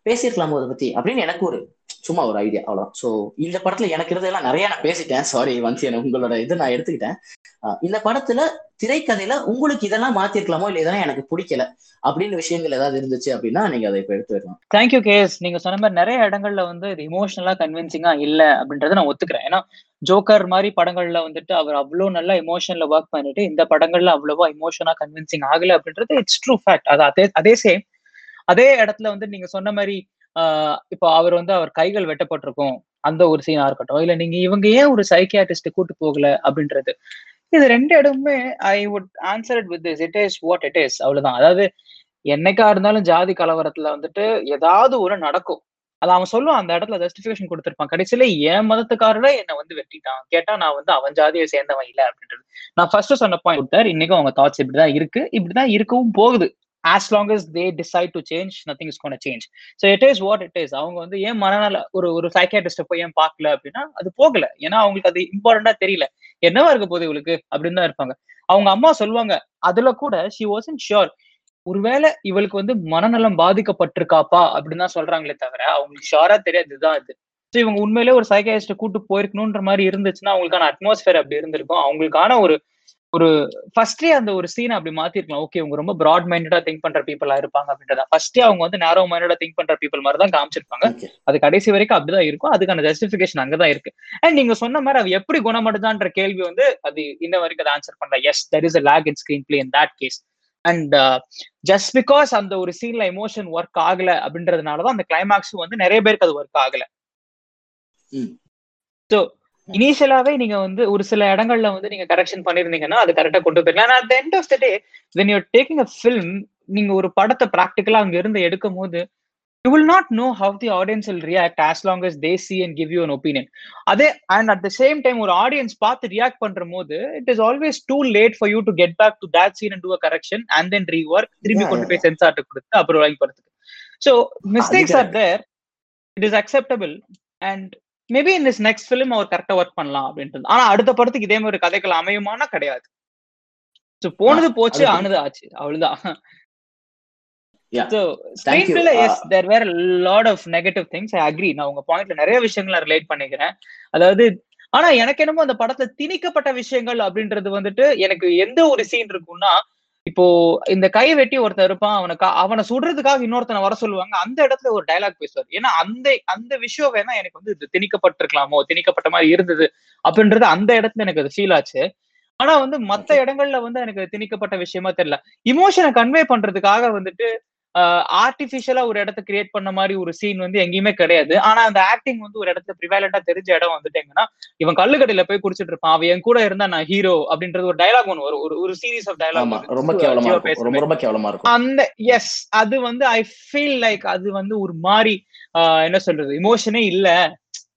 பேசியிருக்கலாமோ அதை பத்தி. அப்படின்னு எனக்கு ஒரு சும்மா ஒரு ஐடியா அவ்வளோ ஸோ இந்த படத்துல எனக்கு இருந்ததெல்லாம் நிறைய நான் பேசிட்டேன். சாரி வன்சி உங்களோட இது நான் எடுத்துக்கிட்டேன். இந்த படத்துல திரைக்கதையில உங்களுக்கு இதெல்லாம் மாத்திருக்கலாமோ இல்லை இதெல்லாம் எனக்கு பிடிக்கல அப்படின்னு விஷயங்கள் ஏதாவது இருந்துச்சு அப்படின்னா நீங்க அதை இப்ப எடுத்து வரலாம் தேங்க்யூ கேஸ் நீங்க சொன்ன மாதிரி நிறைய இடங்கள்ல வந்து இது இமோஷனலா கன்வின்சிங்கா இல்ல அப்படின்றத நான் ஒத்துக்கிறேன். ஏன்னா ஜோக்கர் மாதிரி படங்கள்ல வந்துட்டு அவர் அவ்வளோ நல்லா இமோஷன்ல ஒர்க் பண்ணிட்டு இந்த படங்கள்ல அவ்வளவா இமோஷனா கன்வின்சிங் ஆகல அப்படின்றது இட்ஸ் ட்ரூ ஃபேக்ட் அது அதே அதே சேம் அதே இடத்துல வந்து நீங்க சொன்ன மாதிரி இப்போ அவர் வந்து அவர் கைகள் வெட்டப்பட்டிருக்கும். அந்த ஒரு சீனா இருக்கட்டும். இல்ல நீங்க இவங்க ஏன் ஒரு சைக்கியாட்டிஸ்ட் கூட்டு போகல அப்படின்றது. இது ரெண்டு இடமுமே I would answer it with this it is what it is அவ்வளவுதான். அதாவது என்னைக்கா இருந்தாலும் ஜாதி கலவரத்துல வந்துட்டு ஏதாவது ஒரு நடக்கும். அது அவன் சொல்லுவான் அந்த இடத்துல ஜஸ்டிபிகேஷன் கொடுத்துருப்பான். கடைசியில என் மதத்துக்காரரே என்னை வந்து வெட்டிட்டான். கேட்டா நான் வந்து அவன் ஜாதியை சேர்ந்தவன் இல்லை அப்படின்றது. நான் ஃபர்ஸ்ட் சொன்ன பாயிண்ட் இன்னைக்கும் அவங்க தாட்ஸ் இப்படிதான் இருக்கு. இப்படிதான் இருக்கவும் போகுது. As long as they decide to change nothing is gonna change so it is what it is அவங்க வந்து ஏன் மனநல ஒரு ஒரு சைக்கியாட்டிஸ்ட போய் ஏன் பார்க்கல அப்படின்னா அது போகல. ஏன்னா அவங்களுக்கு அது இம்பார்ட்டண்டா தெரியல. என்னவா இருக்க போகுது இவளுக்கு? அப்படின்னு தான் இருப்பாங்க. அவங்க அம்மா சொல்லுவாங்க அதுல கூட ஷி வாசன் ஷியோர் ஒருவேளை இவளுக்கு வந்து மனநலம் பாதிக்கப்பட்டிருக்காப்பா அப்படின்னு தான் சொல்றாங்களே தவிர அவங்களுக்கு ஷியோரா தெரியாது. இதுதான் இது. ஸோ இவங்க உண்மையிலே ஒரு சைக்காயிஸ்ட கூட்டு போயிருக்கணுன்ற மாதிரி இருந்துச்சுன்னா அவங்களுக்கான அட்மாஸ்பியர் அப்படி இருந்திருக்கும். அவங்களுக்கான ஒரு ஒரு ஃபர்ஸ்டே அந்த ஒரு சீனை அப்படி மாத்திருக்கலாம். ஓகே அவங்க ரொம்ப ப்ராட் மைண்டடா திங்க் பண்ற பீப்புளா இருப்பாங்க அப்படின்றத. ஃபர்ஸ்டே அவங்க வந்து நேரோ மைண்டடா திங்க் பண்ற பீப்புள் மாதிரி தான் காமிச்சிருப்பாங்க. அது கடைசி வரைக்கும் அப்படிதான் இருக்கும். அதுக்கான ஜஸ்டிபிகேஷன் அங்கதான் இருக்கு. அண்ட் நீங்க சொன்ன மாதிரி அது எப்படி குணமடைதான்ற கேள்வி வந்து அது இன்ன வரைக்கும் அதை ஆன்சர் பண்ணல. Yes there is a lag in screenplay in that case and just because அந்த ஒரு சீன்ல எமோஷன் ஒர்க் ஆகல அப்படின்றதுனாலதான் அந்த கிளைமாக்ஸும் வந்து நிறைய பேருக்கு அது ஒர்க் ஆகல. ஸோ இனிஷியலாவே நீங்க வந்து ஒரு சில இடங்கள்ல வந்து நீங்க கரெக்ஷன் பண்ணிருந்தீங்கன்னா அது கரெக்டா கொண்டு போயிருக்கலாம் at end of the day when you're taking a film நீங்க ஒரு படத்தை ப்ராக்டிக்கலா அங்க இருந்து எடுக்கும் போது you will not know how the audience will react as long as they see and give you an opinion அதே and at the same time ஒரு ஆடியன்ஸ் பார்த்து ரியாக்ட் பண்ற போது it is always too late for you to get back to that scene and do a correction and then rework திரும்பி கொண்டு போய் சென்சார்ட்டு கொடுத்து அப்புறம் வாங்கி போறதுக்கு so mistakes are. There it is acceptable and maybe in this next film அவர் கரெக்டா work பண்ணலாம் அப்படின்ட்டு ஆனா அடுத்த படத்துக்கு இதே மாதிரி கதைகள் அமையுமானா கிடையாது. ஸோ போனது போச்சு ஆனது ஆச்சு. அவ்வளவுதான். நெகட்டிவ் திங்ஸ் ஐ அக்ரி நான் உங்க பாயிண்ட்ல நிறைய விஷயங்களை ரிலேட் பண்ணிக்கிறேன். அதாவது ஆனா எனக்கு என்னமோ அந்த படத்துல திணிக்கப்பட்ட விஷயங்கள் அப்படின்றது வந்துட்டு எனக்கு எந்த ஒரு சீன் இருக்கும்னா இப்போ இந்த கை வெட்டி ஒருத்தன் இருப்பான் அவனுக்கு அவனை சுடுறதுக்காக இன்னொருத்தனை வர சொல்லுவாங்க. அந்த இடத்துல ஒரு டயலாக் பேசுவார். ஏன்னா அந்த அந்த விஷயம் வேணா எனக்கு வந்து இது திணிக்கப்பட்டிருக்கலாமோ திணிக்கப்பட்ட மாதிரி இருந்தது அப்படின்றது அந்த இடத்துல எனக்கு அது ஃபீல் ஆச்சு. ஆனா வந்து மத்த. இடங்கள்ல வந்து எனக்கு திணிக்கப்பட்ட விஷயமா தெரியல. இமோஷனை கன்வே பண்றதுக்காக வந்துட்டு ஆர்டிபிஷியலா ஒரு இடத்த கிரியேட் பண்ண மாதிரி ஒரு சீன் வந்து எங்கேயுமே கிடையாது. ஆனா அந்த ஆக்டிங் வந்து ஒரு இடத்துல ப்ரிவேலண்டா தெரிஞ்ச இடம் வந்துட்டு எங்கன்னா இவன் கல்லுக்கடையில போய் குடிச்சிட்டு இருப்பான். அவன் என் கூட இருந்தா நான் ஹீரோ அப்படின்றது ஒரு டயலாக் ஒன்று வரும். ஒரு ஒரு சீரீஸ் ஆஃப் ஆமா டயலாக் ரொம்ப கேவலமா ரொம்ப ரொம்ப கேவலமா இருக்கும். அந்த எஸ் அது வந்து ஐ ஃபீல் லைக் அது வந்து ஒரு மாதிரி என்ன சொல்றது இமோஷனே இல்ல.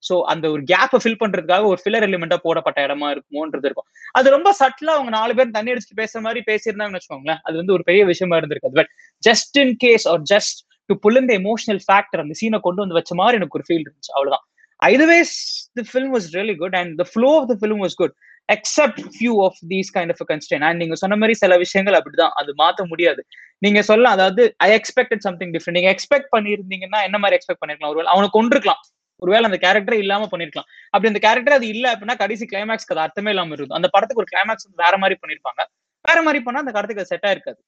சோ அந்த ஒரு கேப்பை ஃபில் பண்றதுக்காக ஒரு ஃபில்லர் எலிமெண்டா போடப்பட்ட இடமா இருக்குமோன்றது இருக்கும். அது ரொம்ப சட்டிலா அவங்க நாலு பேர் தண்ணி அடிச்சுட்டு பேசுற மாதிரி பேசியிருந்தாங்கன்னு வச்சுக்கோங்களேன். அது வந்து ஒரு பெரிய விஷயமா இருந்திருக்காது but just in case are just to pull இந்த எமோஷனல் ஃபேக்டர் அந்த சீனை கொண்டு வந்து வச்ச மாதிரி எனக்கு ஒரு ஃபீல் இருந்துச்சு. அவ்வளவுதான். Otherwise the film was really good and the flow of the film was good except few of these kind of constant and நீங்க சொன்ன மாதிரி சில விஷயங்கள் அப்படிதான். அது மாத்த முடியாது. நீங்க சொல்லலாம் அதாவது ஐ எக்ஸ்பெக்டட் சம்திங் டிஃப்ரெண்ட் நீங்க எக்ஸ்பெக்ட் பண்ணிருந்தீங்கன்னா என்ன மாதிரி எக்ஸ்பெக்ட் பண்ணிருக்கலாம்? ஒருவேளை அவனை கொண்டிருக்கலாம் ஒருவேளை அந்த கேரக்டரே இல்லாம பண்ணிருக்கலாம். அப்படி அந்த கேரக்டர் அது இல்ல அப்படின்னா கடைசி கிளைமேக்ஸ்க்கு அது அர்த்தமே இல்லாம இருக்கும் அந்த படத்துக்கு ஒரு கிளைமேக்ஸ் வேற மாதிரி பண்ணிருப்பாங்க. வேற மாதிரி பண்ணா அந்த படத்துக்கு அது செட் ஆயிருக்காது.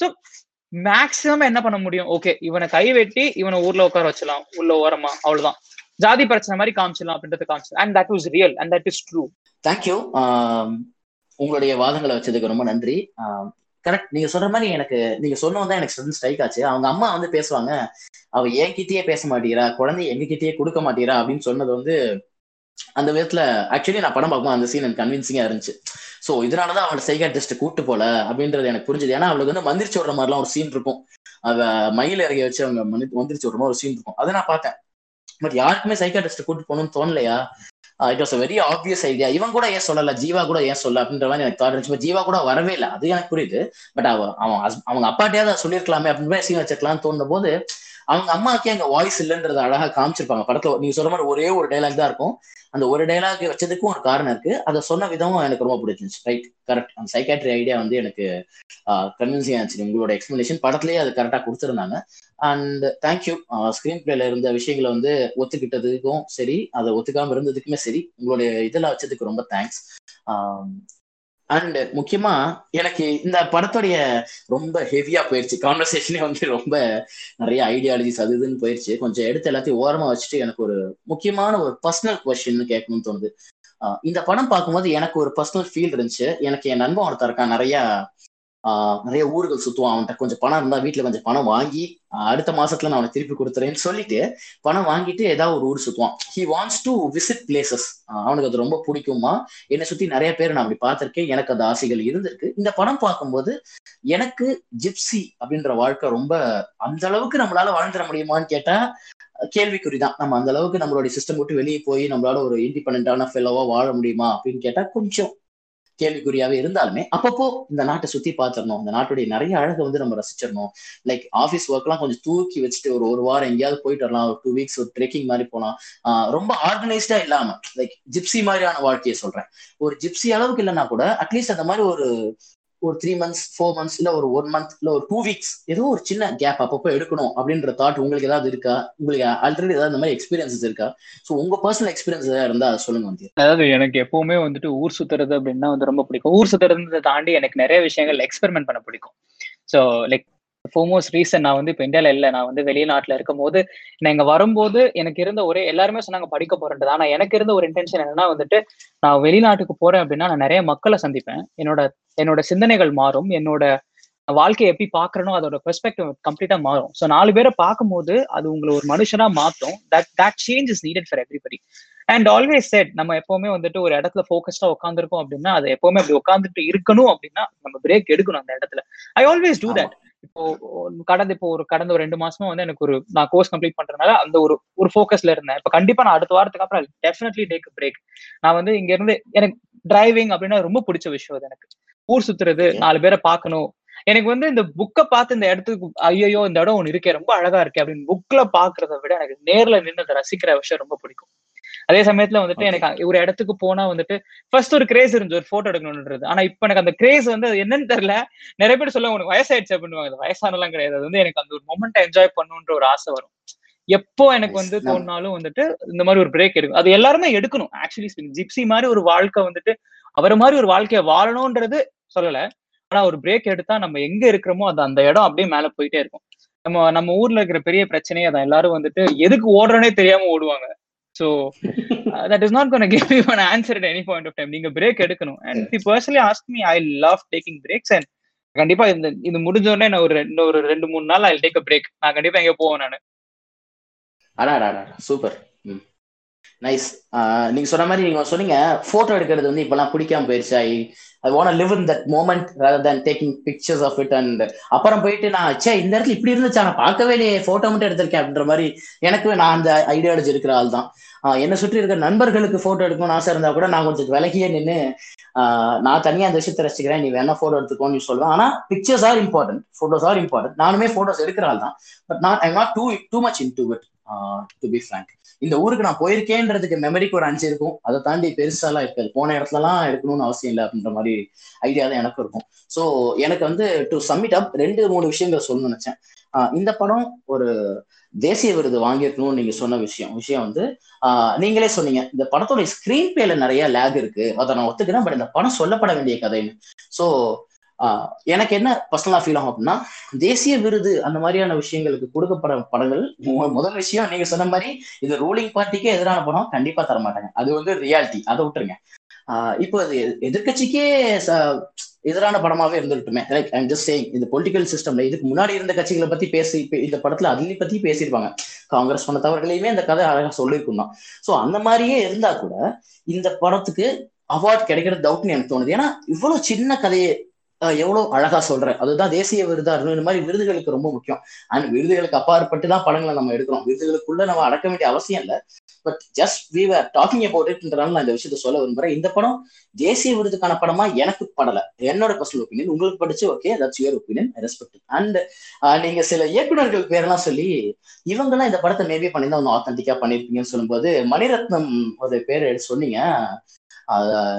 சோ மேக்ஸிமம் என்ன பண்ண முடியும்? ஓகே இவனை கை வெட்டி இவனை ஊர்ல உட்கார வச்சலாம் உள்ள ஓரமா. அவ்வளவுதான். ஜாதி பிரச்சனை மாதிரி காமிச்சிடலாம் அப்படின்றத காமிச்சிடலாம் and that was real and that is true thank you உங்களுடைய வாதங்களை வச்சதுக்கு ரொம்ப நன்றி. கரெக்ட் நீங்க சொல்ற மாதிரி எனக்கு நீங்க சொன்னோம் தான் எனக்கு சடன் ஸ்ட்ரைக் ஆச்சு. அவங்க அம்மா வந்து பேசுவாங்க அவ என்கிட்டயே பேச மாட்டீரா குழந்தை எங்ககிட்டயே கொடுக்க மாட்டீரா அப்படின்னு சொன்னது வந்து அந்த விதத்துல ஆக்சுவலி நான் படம் பார்க்கும்போது அந்த சீன் எனக்கு கன்வின்சிங்கா இருந்துச்சு. சோ இதனாலதான் அவளை சைக்காட்டிஸ்ட் கூட்டு போல அப்படின்றது எனக்கு புரிஞ்சுது. ஏன்னா அவளுக்கு வந்து மந்திரிச்சு விடுற மாதிரிலாம் ஒரு சீன் இருக்கும். அவ மயில் இறங்கி வச்சு அவங்க மந்திரிச்சு விடுற மாதிரி ஒரு சீன் இருக்கும். அதை நான் பார்த்தேன். பட் யாருக்குமே சைக்காட்டிஸ்ட் கூட்டு போகணும்னு தோணலையா? It was very obvious idea இவன் கூட ஏன் சொல்லல? ஜீவா கூட ஏன் சொல்ல அப்படின்ற மாதிரி எனக்கு தாட் இருந்துச்சு. ஜீவா கூட வரவே இல்லை. அது எனக்கு புரியுது. பட் அவ அவன் அவங்க அப்பாட்டையாவது அதை சொல்லியிருக்கலாமே அப்படின்னு சீன் வச்சிருக்கலாம்னு தோணும் போது அவங்க அம்மாக்கே அங்க வாய்ஸ் இல்லைன்றத அழகா காமிச்சிருப்பாங்க. படத்துல நீங்க சொல்ற மாதிரி ஒரே ஒரு டைலாக் தான் இருக்கும். அந்த ஒரு டைலாக் வச்சதுக்கும் ஒரு காரணம் இருக்கு. அதை சொன்ன விதமும் எனக்கு ரொம்ப பிடிச்சிருந்துச்சு. ரைட் கரெக்ட் அந்த சைக்காட்ரி ஐடியா வந்து எனக்கு கன்வின்சிங் ஆச்சு உங்களோட எக்ஸ்பிளனேஷன் படத்துலயே அது கரெக்டா கொடுத்துருந்தாங்க. அண்ட் தேங்க்யூ ஸ்கிரீன் பிளேல இருந்த விஷயங்களை வந்து ஒத்துக்கிட்டதுக்கும் சரி அதை ஒத்துக்காம இருந்ததுக்குமே சரி உங்களுடைய இதெல்லாம் வச்சதுக்கு ரொம்ப தேங்க்ஸ் அண்ட் முக்கியமா எனக்கு இந்த படத்துடைய ரொம்ப ஹெவியா போயிடுச்சு கான்வர்சேஷனே வந்து ரொம்ப நிறைய ஐடியாலஜிஸ் அது இதுன்னு போயிடுச்சு கொஞ்சம் எடுத்து எல்லாத்தையும் ஓரமா வச்சுட்டு எனக்கு ஒரு முக்கியமான ஒரு பர்சனல் கொஸ்டின் கேட்கணும்னு தோணுது. இந்த படம் பார்க்கும்போது எனக்கு ஒரு பர்சனல் ஃபீல் இருந்துச்சு. எனக்கு என் நண்பன் ஒருத்தர் இருக்கான். நிறைய ஆஹ் நிறைய ஊர்கள் சுத்துவான் அவன்கிட்ட கொஞ்சம் பணம் இருந்தா வீட்டுல கொஞ்சம் பணம் வாங்கி அடுத்த மாசத்துல நான் அவனை திருப்பி கொடுத்துறேன்னு சொல்லிட்டு பணம் வாங்கிட்டு ஏதாவது ஒரு ஊர் சுத்துவான். He wants to visit places அவனுக்கு அது ரொம்ப பிடிக்குமா? என்னை சுத்தி நிறைய பேர் நான் அப்படி பார்த்திருக்கேன். எனக்கு அந்த ஆசைகள் இருந்திருக்கு. இந்த படம் பார்க்கும்போது எனக்கு ஜிப்சி அப்படின்ற வாழ்க்கை ரொம்ப அந்த அளவுக்கு நம்மளால வாழ்ந்துட முடியுமான்னு கேட்டா கேள்விக்குறிதான். நம்ம அந்த அளவுக்கு நம்மளுடைய சிஸ்டம் விட்டு வெளியே போய் நம்மளால ஒரு இண்டிபெண்டான ஃபெல்லோவா வாழ முடியுமா அப்படின்னு கேட்டா கொஞ்சம் கேள்விக்குறியாவே இருந்தாலுமே அப்பப்போ இந்த நாட்டை சுத்தி பார்த்துடணும் இந்த நாட்டுடைய நிறைய அழகை வந்து நம்ம ரசிச்சிடணும். லைக் ஆஃபீஸ் ஒர்க்லாம் கொஞ்சம் தூக்கி வச்சுட்டு ஒரு ஒரு வாரம் எங்கேயாவது போயிட்டு வரலாம். ஒரு டூ வீக்ஸ் ஒரு ட்ரெக்கிங் மாதிரி போகலாம். ரொம்ப ஆர்கனைஸ்டா இல்லாம லைக் ஜிப்சி மாதிரியான வாழ்க்கையை சொல்றேன். ஒரு ஜிப்சி அளவுக்கு இல்லைன்னா கூட அட்லீஸ்ட் அந்த மாதிரி ஒரு ஒரு த்ரீ மந்த்ஸ் ஃபோர் மந்த்ஸ் இல்ல ஒரு ஒன் மந்த் இல்ல ஒரு டூ வீக்ஸ் ஏதோ ஒரு சின்ன கேப் அப்பப்போ எடுக்கணும் அப்படின்ற தாட் உங்களுக்கு ஏதாவது இருக்கா? உங்களுக்கு ஆல்ரெடி ஏதாவது இந்த மாதிரி எக்ஸ்பீரியன்சஸ் இருக்கா? ஸோ உங்க பர்சனல் எக்ஸ்பீரியன்ஸ் ஏதாவது இருந்தா சொல்லுங்க வந்து அதாவது எனக்கு எப்பவுமே வந்துட்டு ஊர் சுத்துறது அப்படின்னா வந்து ரொம்ப பிடிக்கும். ஊர் சுத்துறதை தாண்டி எனக்கு நிறைய விஷயங்கள் எக்ஸ்பெரிமெண்ட் பண்ண பிடிக்கும். ஸோ லைக் ஃபோமோஸ்ட் ரீசன் நான் வந்து இப்போ இந்தியாவில் இல்லை. நான் வந்து வெளிநாட்டில் இருக்கும் போது நான் இங்கே வரும்போது எனக்கு இருந்த ஒரே எல்லாருமே சொன்னாங்க படிக்க போறேன்றது ஆனால் எனக்கு இருந்த ஒரு இன்டென்ஷன் என்னன்னா வந்துட்டு நான் வெளிநாட்டுக்கு போறேன் அப்படின்னா நான் நிறைய மக்களை சந்திப்பேன். என்னோட என்னோட சிந்தனைகள் மாறும். என்னோட வாழ்க்கையை எப்படி பாக்குறனோ அதோட பெர்ஸ்பெக்டிவ் கம்ப்ளீட்டா மாறும். ஸோ நாலு பேரை பார்க்கும்போது அது உங்களை ஒரு மனுஷனா மாத்தும் that that change is needed for everybody and always set நம்ம எப்பவுமே வந்துட்டு ஒரு இடத்துல ஃபோக்கஸ்டா உட்காந்துருக்கோம் அப்படின்னா அது எப்பவுமே அப்படி உட்காந்துட்டு இருக்கணும் அப்படின்னா நம்ம பிரேக் எடுக்கணும் அந்த இடத்துல. ஐ ஆல்வேஸ் டூ தட் இப்போ கடந்த இப்போ ஒரு கடந்த ஒரு ரெண்டு மாசமா வந்து எனக்கு ஒரு நான் கோர்ஸ் கம்ப்ளீட் பண்றதுனால அந்த ஒரு ஒரு ஃபோக்கஸ்ல இருந்தேன். இப்போ கண்டிப்பா நான் அடுத்த வாரத்துக்கு அப்புறம் டெஃபினெட்லி டேக் பிரேக் நான் வந்து இங்க இருந்து எனக்கு டிரைவிங் அப்படின்னா ரொம்ப பிடிச்ச விஷயம் அது எனக்கு. ஊர் சுத்துறது நாலு பேரை பார்க்கணும். எனக்கு வந்து இந்த புக்கை பார்த்து இந்த இடத்துக்கு ஐயோ இந்த இடம் ஒன்று இருக்கே ரொம்ப அழகா இருக்கே அப்படின்னு புக்ல பாக்குறத விட எனக்கு நேர்ல நின்று அதை ரசிக்கிற விஷயம் ரொம்ப பிடிக்கும். அதே சமயத்துல வந்துட்டு எனக்கு ஒரு இடத்துக்கு போனா வந்துட்டு ஃபர்ஸ்ட் ஒரு கிரேஸ் இருந்துச்சு ஒரு போட்டோ எடுக்கணும்ன்றது ஆனா இப்ப எனக்கு அந்த கிரேஸ் வந்து அது என்னன்னு தெரியல. நிறைய பேர் சொல்ல உனக்கு வயசாயிடுச்சு அப்படின்னு வயசானலாம் கிடையாது. அது வந்து எனக்கு அந்த ஒரு மொமெண்ட் என்ஜாய் பண்ணுன்ற ஒரு ஆசை வரும். எப்போ எனக்கு வந்து தோணுனாலும் வந்துட்டு இந்த மாதிரி ஒரு பிரேக் எடுக்கும். அது எல்லாருமே எடுக்கணும். ஆக்சுவலி ஜிப்சி மாதிரி ஒரு வாழ்க்கை வந்துட்டு அவர் மாதிரி ஒரு வாழ்க்கையை வாழணும்ன்றது சொல்லல. ஆனா ஒரு பிரேக் எடுத்தா நம்ம எங்க இருக்கிறோமோ அது அந்த இடம் அப்படியே மேல போயிட்டே இருக்கும். நம்ம நம்ம ஊர்ல இருக்கிற பெரிய பிரச்சனையே அதான். எல்லாரும் வந்துட்டு எதுக்கு ஓடுறனே தெரியாம ஓடுவாங்க. So that is not gonna give you an answer at any point of time நீங்க பிரேக் எடுக்கணும். And the personally ask me I love taking breaks and கண்டிப்பா இந்த இது முடிஞ்ச உடனே நான் ஒரு ரெண்டு ஒரு ரெண்டு மூணு நாள் ஐ டேக் அ பிரேக் நான் கண்டிப்பா எங்க போவேன் நான். அடா சூப்பர் நைஸ் நீங்க சொன்ன மாதிரி நீங்க சொன்னீங்க போட்டோ எடுக்கிறது வந்து இப்பெல்லாம் பிடிக்காம போயிருச்சு. I I want live in that moment rather than taking pictures of it and அப்புறம் போயிட்டு நான் சே இந்த இடத்துல இப்படி இருந்துச்சா? நான் பார்க்கவே இல்லையே போட்டோ மட்டும் எடுத்திருக்கேன் அப்படின்ற மாதிரி எனக்கு நான் அந்த ஐடியாலஜி இருக்கிற ஆள் தான் என்னை சுற்றி இருக்கிற நண்பர்களுக்கு போட்டோ எடுக்கணும்னு ஆசை இருந்தா கூட நான் கொஞ்சம் விலகியே நின்று நான் தனியா அந்த விஷயத்தை ரசிக்கிறேன் நீ வேணா போட்டோ எடுத்துக்கோன்னு சொல்லுவேன். ஆனா pictures are important photos are important நானுமே போட்டோஸ் எடுக்கிறாள் தான். பட் நான் I not too too much into it to be frank இந்த ஊருக்கு நான் போயிருக்கேன்றதுக்கு மெமரிக்கு ஒரு அஞ்சு இருக்கும். அதை தாண்டி பெருசாலாம் இருக்காது போன இடத்துலலாம் எடுக்கணும்னு அவசியம் இல்லை அப்படின்ற மாதிரி ஐடியா தான் எனக்கும் இருக்கும். ஸோ எனக்கு வந்து டு சம்மிட் அப் ரெண்டு மூணு விஷயங்கள் சொல்லணும்னு நினைச்சேன். இந்த படம் ஒரு தேசிய விருது வாங்கியிருக்கணும்னு நீங்க சொன்ன விஷயம் விஷயம் வந்து நீங்களே சொன்னீங்க. இந்த படத்தோட ஸ்கிரீன் பேல நிறைய லேக் இருக்கு. அதை நான் ஒத்துக்கிறேன். பட் இந்த படம் சொல்லப்பட வேண்டிய கதைன்னு. ஸோ எனக்கு என்ன பர்சனலா ஃபீல் ஆகும் அப்படின்னா தேசிய விருது அந்த மாதிரியான விஷயங்களுக்கு கொடுக்கப்பட படங்கள் முதல் விஷயம் நீங்க சொன்ன மாதிரி இது ரூலிங் பார்ட்டிக்கே எதிரான படம் கண்டிப்பா தர மாட்டாங்க அது வந்து ரியாலிட்டி அதை விட்டுருங்க. இப்போ அது எதிர்கட்சிக்கே எதிரான படமாவே இருந்துட்டுமே லைக் ஐம் ஜஸ்ட் சேயிங் இந்த பொலிட்டிக்கல் சிஸ்டம்ல இதுக்கு முன்னாடி இருந்த கட்சிகளை பத்தி பேசி இந்த படத்துல அதுலயும் பத்தி பேசியிருப்பாங்க. காங்கிரஸ் பண்ண தவறுகளையுமே இந்த கதை அழகா சொல்லியிருக்கும் தான் ஸோ அந்த மாதிரியே இருந்தா கூட இந்த படத்துக்கு அவார்ட் கிடைக்கிற டவுட்னு எனக்கு தோணுது. ஏன்னா இவ்வளவு சின்ன கதையை எவ்வளவு அழகா சொல்றேன். அதுதான் தேசிய விருதா இருக்கும் இந்த மாதிரி விருதுகளுக்கு ரொம்ப முக்கியம். அண்ட் விருதுகளுக்கு அப்பாற்பட்டு தான் படங்களை நம்ம எடுக்கிறோம். விருதுகளுக்குள்ள நம்ம அடக்க வேண்டிய அவசியம் இல்லை. But just we are talking about இட்ன்றனால நான் இந்த விஷயத்த சொல்ல விரும்புறேன். இந்த படம் தேசிய விருதுக்கான படமா எனக்கு படல. என்னோட பர்சனல் ஒப்பீனியன் உங்களுக்கு படிச்சு okay that's your opinion respect and நீங்க சில இயக்குநர்கள் பேரெல்லாம் சொல்லி இவங்கெல்லாம் இந்த படத்தை மேபி பண்ணியிருந்தா ஒன்று ஆத்தன்டிக்கா பண்ணிருப்பீங்கன்னு சொல்லும்போது மணிரத்னம் ஒரு பேர் சொன்னீங்க.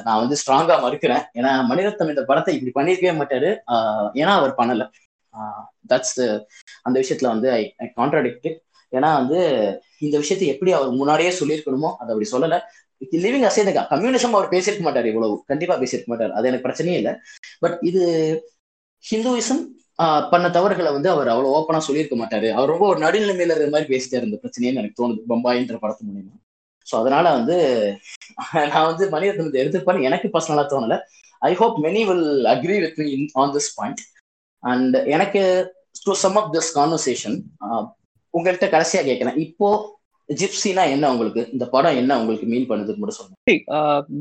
நான் வந்து ஸ்ட்ராங்கா மறுக்கிறேன். ஏன்னா மணிரத்னம் இந்த படத்தை இப்படி பண்ணிருக்கவே மாட்டாரு. ஏன்னா அவர் பண்ணல. தட்ஸ் அந்த விஷயத்துல வந்து ஐ ஐ கான்ட்ராடிக்ட் ஏன்னா வந்து இந்த விஷயத்தை எப்படி அவர் முன்னாடியே சொல்லியிருக்கணுமோ அதை அப்படி சொல்லல. லிவிங் அசேதகா கம்யூனிசம் அவர் பேசியிருக்க மாட்டார் இவ்வளவு. கண்டிப்பா பேசியிருக்க மாட்டார். அது எனக்கு பிரச்சனையே இல்லை. பட் இது ஹிந்துவிசம் பண்ண தவறுகளை வந்து அவர் அவ்வளவு ஓப்பனா சொல்லியிருக்க மாட்டாரு. அவர் ரொம்ப ஒரு நடுநிலைமையில இருந்த மாதிரி பேசிட்டாரு இந்த பிரச்சனைன்னு எனக்கு தோணுது. பம்பாயின்ற படத்து மூலியமா. ஸோ அதனால வந்து நான் வந்து மணிரத்னத்தை எடுத்துப்பான்னு எனக்கு பர்சனலா தோணல. I hope many will agree with me on this point and எனக்கு to sum of this conversation உங்கள்கிட்ட கடைசியா கேட்கிறேன். இப்போ ஜிப்சினா என்ன உங்களுக்கு? இந்த படம் என்ன உங்களுக்கு மீன் பண்ணுது மட்டும் சொல்லுங்க.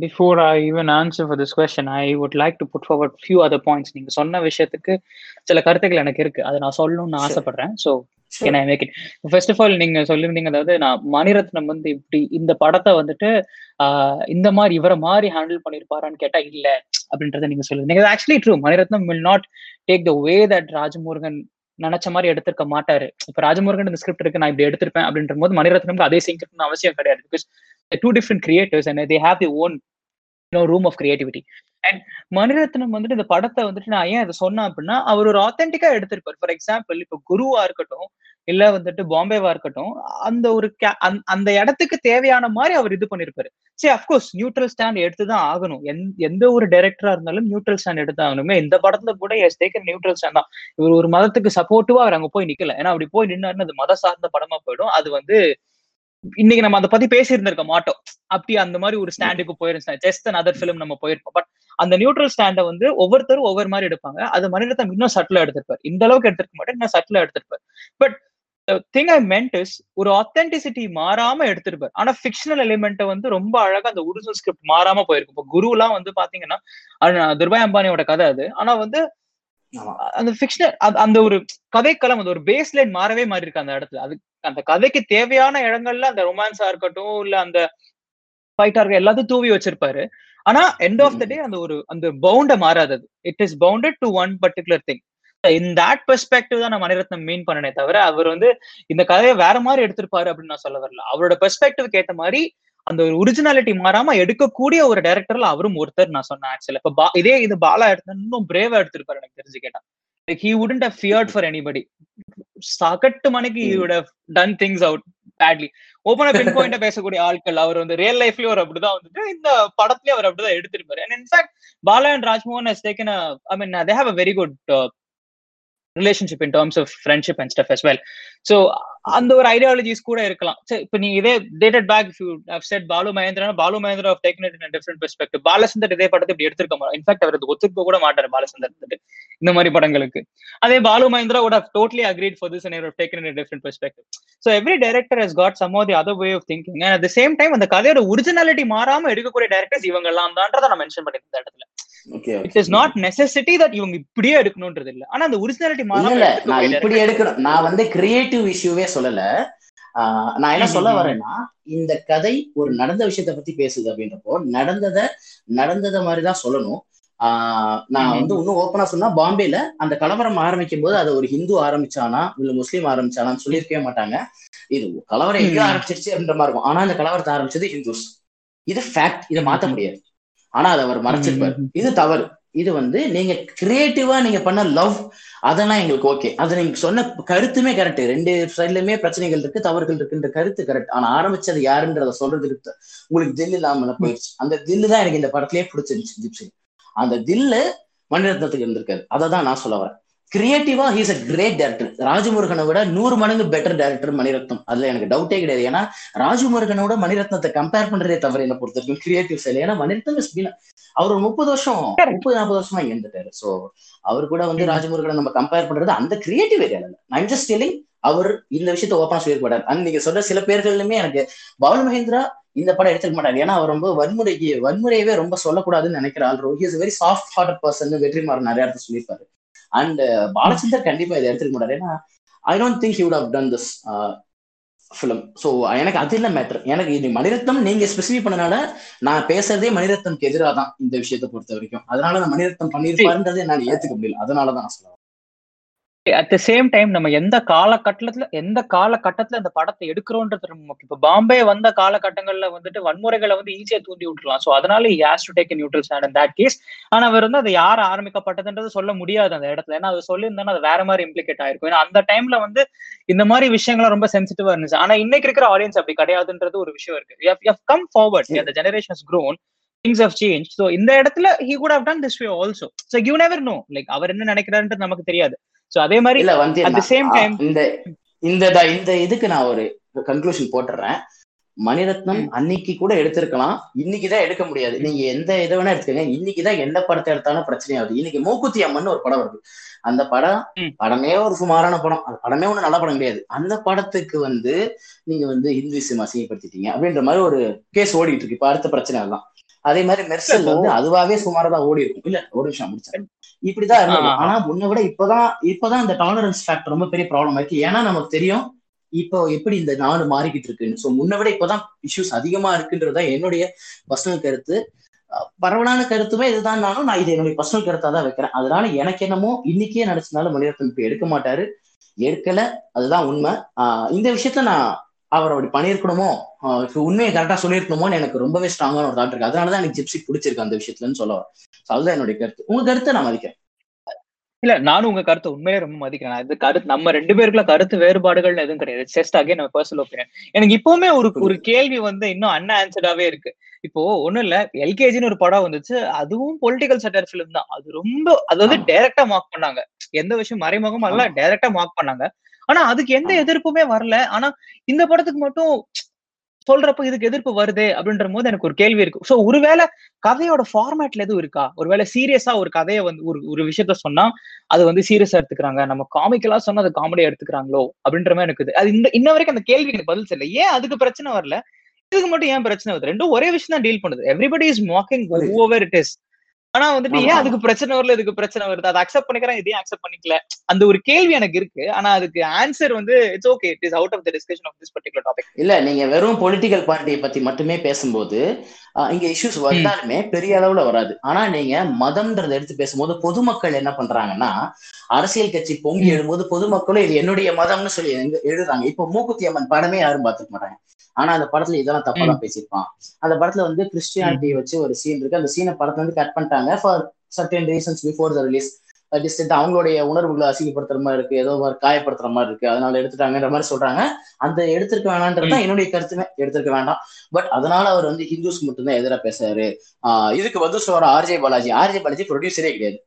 Before I even answer for this question I would like to put forward few other points நீங்க சொன்ன விஷயத்துக்கு சில கருத்துக்கள் எனக்கு இருக்கு. அதை நான் சொல்லணும்னு ஆசைப்படுறேன். So can I make it first of all நீங்க சொல்லியிருந்தீங்க அதாவது நான் மணிரத்னம் வந்து இப்படி இந்த படத்தை வந்துட்டு இந்த மாதிரி இவரை மாதிரி ஹேண்டில் பண்ணிருப்பாரான்னு கேட்டா இல்ல அப்படின்றத நீங்க சொல்லுங்க actually true Maniratnam will not take the way that Rajamurugan நினைச்ச மாதிரி எடுத்திருக்க மாட்டாரு. இப்ப ராஜமுருகன் இந்த ஸ்கிரிப்ட் இருக்கு நான் இப்படி எடுத்திருப்பேன் அப்படின்ற போது மணிரத்னம்க்கு அதே சிங்கிறதுன்னு அவசியம் கிடையாது. Because two different creators and they have the own no room of creativity and Maniratnam வந்துட்டு இந்த படத்தை வந்துட்டு நான் ஏன் அதை சொன்னேன் அப்படின்னா அவர் ஒரு ஆத்தென்டிக்கா எடுத்திருப்பார். ஃபார் எக்ஸாம்பிள் இப்போ குருவா இருக்கட்டும் இல்ல வந்துட்டு பாம்பேவா இருக்கட்டும் அந்த ஒரு அந்த இடத்துக்கு தேவையான மாதிரி அவர் இது பண்ணிருப்பாரு. சரி அப்கோர்ஸ் நியூட்ரல் ஸ்டாண்ட் எடுத்துதான் ஆகணும். எந்த ஒரு டைரக்டரா இருந்தாலும் நியூட்ரல் ஸ்டாண்ட் எடுத்து ஆகணுமே. இந்த படத்துல கூட எஸ் டேக்கன் நியூட்ரல் ஸ்டாண்ட் தான். இவர் ஒரு மதத்துக்கு சப்போர்ட்டிவா அவர் அங்க போய் நிக்கல. ஏன்னா அப்படி போய் நின்னாருன்னு அது மத சார்ந்த படமா போயிடும். அது வந்து இன்னைக்கு நம்ம அதை பத்தி பேசியிருந்திருக்க மாட்டோம். அப்படி அந்த மாதிரி ஒரு ஸ்டாண்டுக்கு போயிருந்தேன் ஜஸ்ட் அன் அதர் ஃபிலிம் நம்ம போயிருப்போம். பட் அந்த நியூட்ரல் ஸ்டாண்டை வந்து ஒவ்வொருத்தரும் ஒவ்வொரு மாதிரி எடுப்பாங்க. அது மனிதத்தம் இன்னும் சட்டில எடுத்திருப்பார். இந்த அளவுக்கு எடுத்திருக்க மாட்டேன் இன்னும் சட்டில எடுத்திருப்பார். But thing I meant is ஒரு ஆத்தென்டிசிட்டி மாறாம எடுத்திருப்பார். ஆனா ஃபிக்ஷனல் எலிமெண்ட்டை வந்து ரொம்ப அழகா அந்த ஒரிஜினல் ஸ்கிரிப்ட் மாறாம போயிருக்கும் இப்போ குரு எல்லாம் வந்து பாத்தீங்கன்னா துர்பாய் அம்பானியோட கதை அது. ஆனா வந்து அந்த ஃபிக்ஷனல் அந்த ஒரு கதைக்களம் அந்த ஒரு பேஸ் லைன் மாறவே மாறி இருக்கு அந்த இடத்துல. அது அந்த கதைக்கு தேவையான இடங்கள்ல அந்த ரொமான்ஸா இருக்கட்டும் இல்ல அந்த ஃபைட்டா இருக்க எல்லாத்தையும் தூவி வச்சிருப்பாரு. ஆனா எண்ட் ஆஃப் த டே அந்த ஒரு அந்த பவுண்ட மாறாது it is bounded to one particular thing in that perspective தான் நான் மணிரத்னம் மீன் பண்ணனே தவிர அவர் வந்து இந்த கதையை வேற மாதிரி எடுத்திருப்பாரு அப்படின்னு நான் சொல்ல வரல. அவரோட பெர்ஸ்பெக்டிவ்க்கு ஏத்த மாதிரி அந்த ஒரு ஒரிஜினாலிட்டி மாறாம எடுக்கக்கூடிய ஒரு டேரக்டர்ல அவரும் ஒருத்தர் நான் சொன்னேன் ஆக்சுவலா இப்ப இதே இது பாலா எடுத்த இன்னும் பிரேவா எடுத்திருப்பாரு எனக்கு தெரிஞ்சு கேட்டா. Like he wouldn't have feared for anybody சகட்டு மணிக்கு he would have done things out badly ஓபனா பின் பாயிண்டா பேசக்கூடிய ஆட்கள் அவர் வந்து ரியல் லைஃப்லயும் அவர் அப்படிதான் வந்துட்டு இந்த படத்துலயும் அவர் அப்படிதான் எடுத்திருப்பாரு. And in fact Bala and Rajmohan has taken I mean they have a very good relationship in terms of friendship and stuff as well so அந்த ஒரு ஐடியாலஜிஸ் கூட இருக்கலாம். சரி இப்போ நீங்க இதே dated back you have said Balu Mahendra Balu Mahendra of taken in different perspective Balachander இதே படத்தை இப்படி எடுத்திருக்க மாட்டோம் இன்ஃபேக்ட் அவர் ஒத்துக்க கூட மாட்டார் பாலசந்தர் இந்த மாதிரி படங்களுக்கு. அதே Balu Mahindra would have totally agreed for this and have taken in a different perspective. So every director has got some of the other way of thinking. And at the same time அந்த கதையோட originality மாறாம எடுக்கக்கூடிய directors இவங்க எல்லாம் தான்றதை நான் mention பண்ணிருந்தேன் இந்த இடத்துல. It is not necessity that இவங்க இப்படியே எடுக்கணும்ன்றது இல்ல ஆனா அந்த ஒரிஜினாலிட்டி மாறாம இப்படி எடுக்கணும். நான் வந்து கிரியேட்டிவ் இஷ்யூவே சொல்லல. நான் என்ன சொல்ல வரேன்னா இந்த கதை ஒரு நடந்த விஷயத்த பத்தி பேசுது அப்படின்றப்போ நடந்தத நடந்தத மாதிரிதான் சொல்லணும். நான் வந்து இன்னும் ஓப்பனா சொன்னா பாம்பேல அந்த கலவரம் ஆரம்பிக்கும் போது அதை ஒரு ஹிந்து ஆரம்பிச்சானா இல்ல முஸ்லீம் ஆரம்பிச்சானான்னு சொல்லியிருக்கவே மாட்டாங்க. இது கலவரம் எங்க ஆரம்பிச்சிருச்சு அப்படின்ற மாதிரி இருக்கும். ஆனா அந்த கலவரத்தை ஆரம்பிச்சது ஹிந்துஸ். இது ஃபேக்ட் இதை மாத்த முடியாது. ஆனா அதை அவர் மறைச்சிருப்பாரு. இது தவறு. இது வந்து நீங்க கிரியேட்டிவா நீங்க பண்ண லவ் அதெல்லாம் எங்களுக்கு ஓகே அது நீங்க சொன்ன கருத்துமே கரெக்ட் ரெண்டு சைட்லயுமே பிரச்சனைகள் இருக்கு தவறுகள் இருக்குன்ற கருத்து கரெக்ட் ஆனா ஆரம்பிச்சது யாருன்றத சொல்றதுக்கு உங்களுக்கு தில் இல்லாமல போயிடுச்சு. அந்த தில்லு தான் எனக்கு இந்த படத்திலேயே பிடிச்சிருந்துச்சு ஜிப்சி அந்த தில்லு மணிரத்னத்துக்கு இருந்திருக்காரு. அதை தான் நான் சொல்ல வரேன். கிரியேட்டிவா ஹீஸ் அ கிரேட் டேரக்டர் ராஜமுருகனை விட நூறு மடங்கு பெட்டர் டேரக்டர் மணிரத்னம். அதுல எனக்கு டவுட்டே கிடையாது. ஏன்னா ராஜமுருகனோட மணிரத்னத்தை கம்பேர் பண்றதே தவிர என்ன பொறுத்த வரைக்கும் கிரியேட்டிவ் சைடு ஏன்னா மணிரத்னம் இஸ் பீன் அவர் ஒரு முப்பது வருஷம் முப்பது நாற்பது வருஷமா இருந்துட்டாரு சோ அவர் கூட வந்து ராஜமுருகனை நம்ம கம்பேர் பண்றது அந்த கிரியேட்டிவ் ஏரியால இல்ல. ஐம் ஜஸ்ட் அவர் இந்த விஷயத்த ஓப்பனா சொல்லியிருப்பாரு. அண்ட் நீங்க சொல்ற சில பேர்களுமே எனக்கு பவுல் மகேந்திரா இந்த படம் எடுத்துக்க மாட்டாரு. ஏன்னா அவர் ரொம்ப வன்முறைக்கு வன்முறையவே ரொம்ப சொல்லக்கூடாதுன்னு நினைக்கிற ஆள். Is very soft heart person Vetrimaaran நிறைய இடத்துல சொல்லியிருப்பாரு. அண்ட் பாலச்சந்தர் கண்டிப்பா இதை எடுத்துக்க மாட்டாரு. ஏன்னா I don't think you have done this film so எனக்கு அது இல்லை மேட்டர் எனக்கு இது மணிரத்னம் நீங்க ஸ்பெசிஃபை பண்ணனால நான் பேசுறதே மணிரத்னம்க்கு எதிராக தான் இந்த விஷயத்தை பொறுத்த வரைக்கும். அதனால நான் மணிரத்னம் பண்ணிருப்பாருன்றதை என்னால ஏத்துக்க முடியல. அதனால தான் நான் சொல்லுவேன் அட் த சேம் டைம் நம்ம எந்த காலகட்டத்துல எந்த காலகட்டத்துல இந்த படத்தை எடுக்கிறோன்றது ரொம்ப முக்கியம். இப்போ பாம்பே வந்த காலகட்டங்கள்ல வந்துட்டு வன்முறைகளை வந்து ஈஸியா தூண்டி விட்டுலாம் ஸோ அதனால has to take neutral stand in that case ஆனா அவர் வந்து அது யார் ஆரம்பிக்கப்பட்டதுன்றது சொல்ல முடியாது அந்த இடத்துல. ஏன்னா அது சொல்லியிருந்தா அது வேற மாதிரி இம்ப்ளிகேட் ஆயிருக்கும். ஏன்னா அந்த டைம்ல வந்து இந்த மாதிரி விஷயங்கள்லாம் ரொம்ப சென்சிட்டிவா இருந்துச்சு. ஆனா இன்னைக்கு இருக்கிற ஆடியன்ஸ் அப்படி கிடையாதுன்றது ஒரு விஷயம் இருக்கு. கம் ஃபார்வர்ட் அந்த generations grown things have change so இந்த இடத்துல he could have done this way also so you never know like அவர் என்ன நினைக்கிறாருன்றது நமக்கு தெரியாது. சோ அதே மாதிரி இல்ல வந்து அட் தி சேம் டைம் இந்த இந்த இந்த இதுக்கு நான் ஒரு கன்க்ளூஷன் போட்டுறேன். மணிரத்னம் அன்னைக்கு கூட எடுத்திருக்கலாம். இன்னைக்குதான் எடுக்க முடியாது. நீங்க எந்த இதை வேணா எடுத்துக்கங்க. இன்னைக்குதான் எந்த படத்தை எடுத்தாலும் பிரச்சனையாகுது இன்னைக்கு மூக்குத்தி அம்மன் ஒரு படம் வருது. அந்த படம் படமே ஒரு சுமாரான படம். அந்த படமே ஒண்ணு நல்ல படம் கிடையாது. அந்த படத்துக்கு வந்து நீங்க வந்து ஹிந்துவிசம் அசிங்கப்படுத்திட்டீங்க அப்படின்ற மாதிரி ஒரு கேஸ் ஓடிட்டு இருக்கு. இப்ப அடுத்த பிரச்சனை தான் அதே மாதிரி மெர்சல் வந்து அதுவாவே சுமாரா தான் ஓடி இருக்கும் இல்ல ஒரு விஷயம் முடிச்சேன் இப்படிதான் இருந்தது. ஆனா உன்னை விட இப்பதான் இப்பதான் இந்த டாலரன்ஸ் ஃபேக்டர் ரொம்ப பெரிய ப்ராப்ளம் இருக்கு ஏன்னா நமக்கு தெரியும் இப்போ எப்படி இந்த நாடு மாறிக்கிட்டு இருக்குன்னு. ஸோ முன்ன விட இப்பதான் இஷ்யூஸ் அதிகமா இருக்குன்றதா என்னுடைய பர்சனல் கருத்து. பரவலான கருத்துமே இதுதான். நானும் நான் இது என்னுடைய பர்சனல் கருத்தா தான் வைக்கிறேன். அதனால எனக்கு என்னமோ இன்னைக்கே நினைச்சதுனால மணிரத்னம் இப்ப எடுக்க மாட்டாரு. எடுக்கல. அதுதான் உண்மை. ஆஹ் இந்த விஷயத்த நான் அவர் அப்படி பண்ணியிருக்கணுமோ? உண்மையை கரெக்டா சொல்லியிருக்கணுமோன்னு எனக்கு ரொம்பவே ஸ்ட்ராங்கான ஒரு தாட் இருக்கு. அதனாலதான் எனக்கு ஜிப்சி பிடிச்சிருக்கு அந்த விஷயத்துலன்னு சொல்ல. So அதுதான் என்னுடைய கருத்து. உங்க கருத்தை நான் மதிக்கிறேன். இல்ல நானும் உங்க கருத்தை உண்மையிலே ரொம்ப மதிக்கிறேன். இது கருத்து நம்ம ரெண்டு பேருக்குள்ள கருத்து வேறுபாடுகள் எதுவும் கிடையாது. ஜஸ்ட் அகைன் நம்ம பர்சனல் ஒப்பீனியன் எனக்கு இப்பவுமே ஒரு ஒரு கேள்வி வந்து இன்னும் அன்ஆன்சர்டாவே இருக்கு. இப்போ ஒண்ணும் இல்ல. எல்கேஜின்னு ஒரு படம் வந்துச்சு. அதுவும் பொலிட்டிக்கல் சட்டர் ஃபிலிம் தான். அது ரொம்ப அது வந்து. டைரக்டா மார்க் பண்ணாங்க. எந்த விஷயம் மறைமுகம் அல்ல. டைரக்டா மார்க் பண்ணாங்க. ஆனா அதுக்கு எந்த. எதிர்ப்புமே வரல. ஆனா இந்த படத்துக்கு மட்டும் சொல்றப்ப இதுக்கு எதிர்ப்பு வருதே அப்படின்ற போது எனக்கு ஒரு கேள்வி இருக்கு. சோ ஒருவேளை கதையோட ஃபார்மேட்ல எதுவும் இருக்கா? ஒருவேளை சீரியஸா ஒரு கதையை வந்து ஒரு ஒரு விஷயத்த சொன்னா அது வந்து சீரியஸா எடுத்துக்கிறாங்க. நம்ம காமிக்கலா சொன்னா அது காமெடியா எடுத்துக்கிறாங்களோ? அப்படின்ற மாதிரி இருக்குது அது இந்த இன்ன வரைக்கும் அந்த கேள்விக்கு எனக்கு பதில் தெரியல ஏன் அதுக்கு பிரச்சனை வரல? இதுக்கு மட்டும் ஏன் பிரச்சனை வருது? ரெண்டும் ஒரே விஷயம் தான் டீல் பண்ணுது. Everybody is mocking. Over it is ஆனா வந்துட்டு ஏன். அதுக்கு பிரச்சனை வரல இதுக்கு பிரச்சனை வருது? அதை அக்செப்ட் பண்ணிக்கிறேன் இதையும் அக்செப்ட் பண்ணிக்கல. அந்த ஒரு கேள்வி எனக்கு இருக்கு. ஆனா அதுக்கு ஆன்சர் வந்து it's okay it is out of the discussion of this particular topic இல்ல நீங்க வெறும் பொலிட்டிக்கல் பார்ட்டியை பத்தி மட்டுமே பேசும்போது இங்க இஷ்யூஸ் வந்தாலுமே பெரிய அளவுல வராது. ஆனா நீங்க மதம்ன்றதை எடுத்து பேசும்போது பொதுமக்கள் என்ன பண்றாங்கன்னா அரசியல் கட்சி பொங்கி. எழும்போது பொதுமக்களும் இது என்னுடைய மதம்னு சொல்லி எழுதுறாங்க. இப்போ மூக்குத்தி அம்மன் படமே யாரும் பார்த்துக்க மாட்டாங்க. ஆனா அந்த படத்துல இதெல்லாம் தப்பா தான் பேசியிருப்பான். அந்த படத்துல வந்து கிறிஸ்டியானிட்டி வச்சு ஒரு சீன் இருக்கு. அந்த சீனை படத்துல வந்து கட் பண்ணிட்டாங்க. For certain reasons before the release டிஸ்ட் அவங்களுடைய உணர்வுகளை அசிங்கப்படுத்துற மாதிரி இருக்கு. ஏதோ ஒரு காயப்படுத்துற மாதிரி இருக்கு. அதனால எடுத்துட்டாங்கன்ற மாதிரி சொல்றாங்க. அந்த எடுத்திருக்க வேணான்றது தான் என்னுடைய கருத்துமே. எடுத்திருக்க வேண்டாம். பட் அதனால அவர் வந்து ஹிந்துஸ்க்கு மட்டும்தான் எதிராக பேசுறாரு. ஆஹ் இதுக்கு வந்து சொல்ற ஆர்ஜே பாலாஜி ஆர்ஜே பாலாஜி ப்ரொடியூசரே கிடையாது.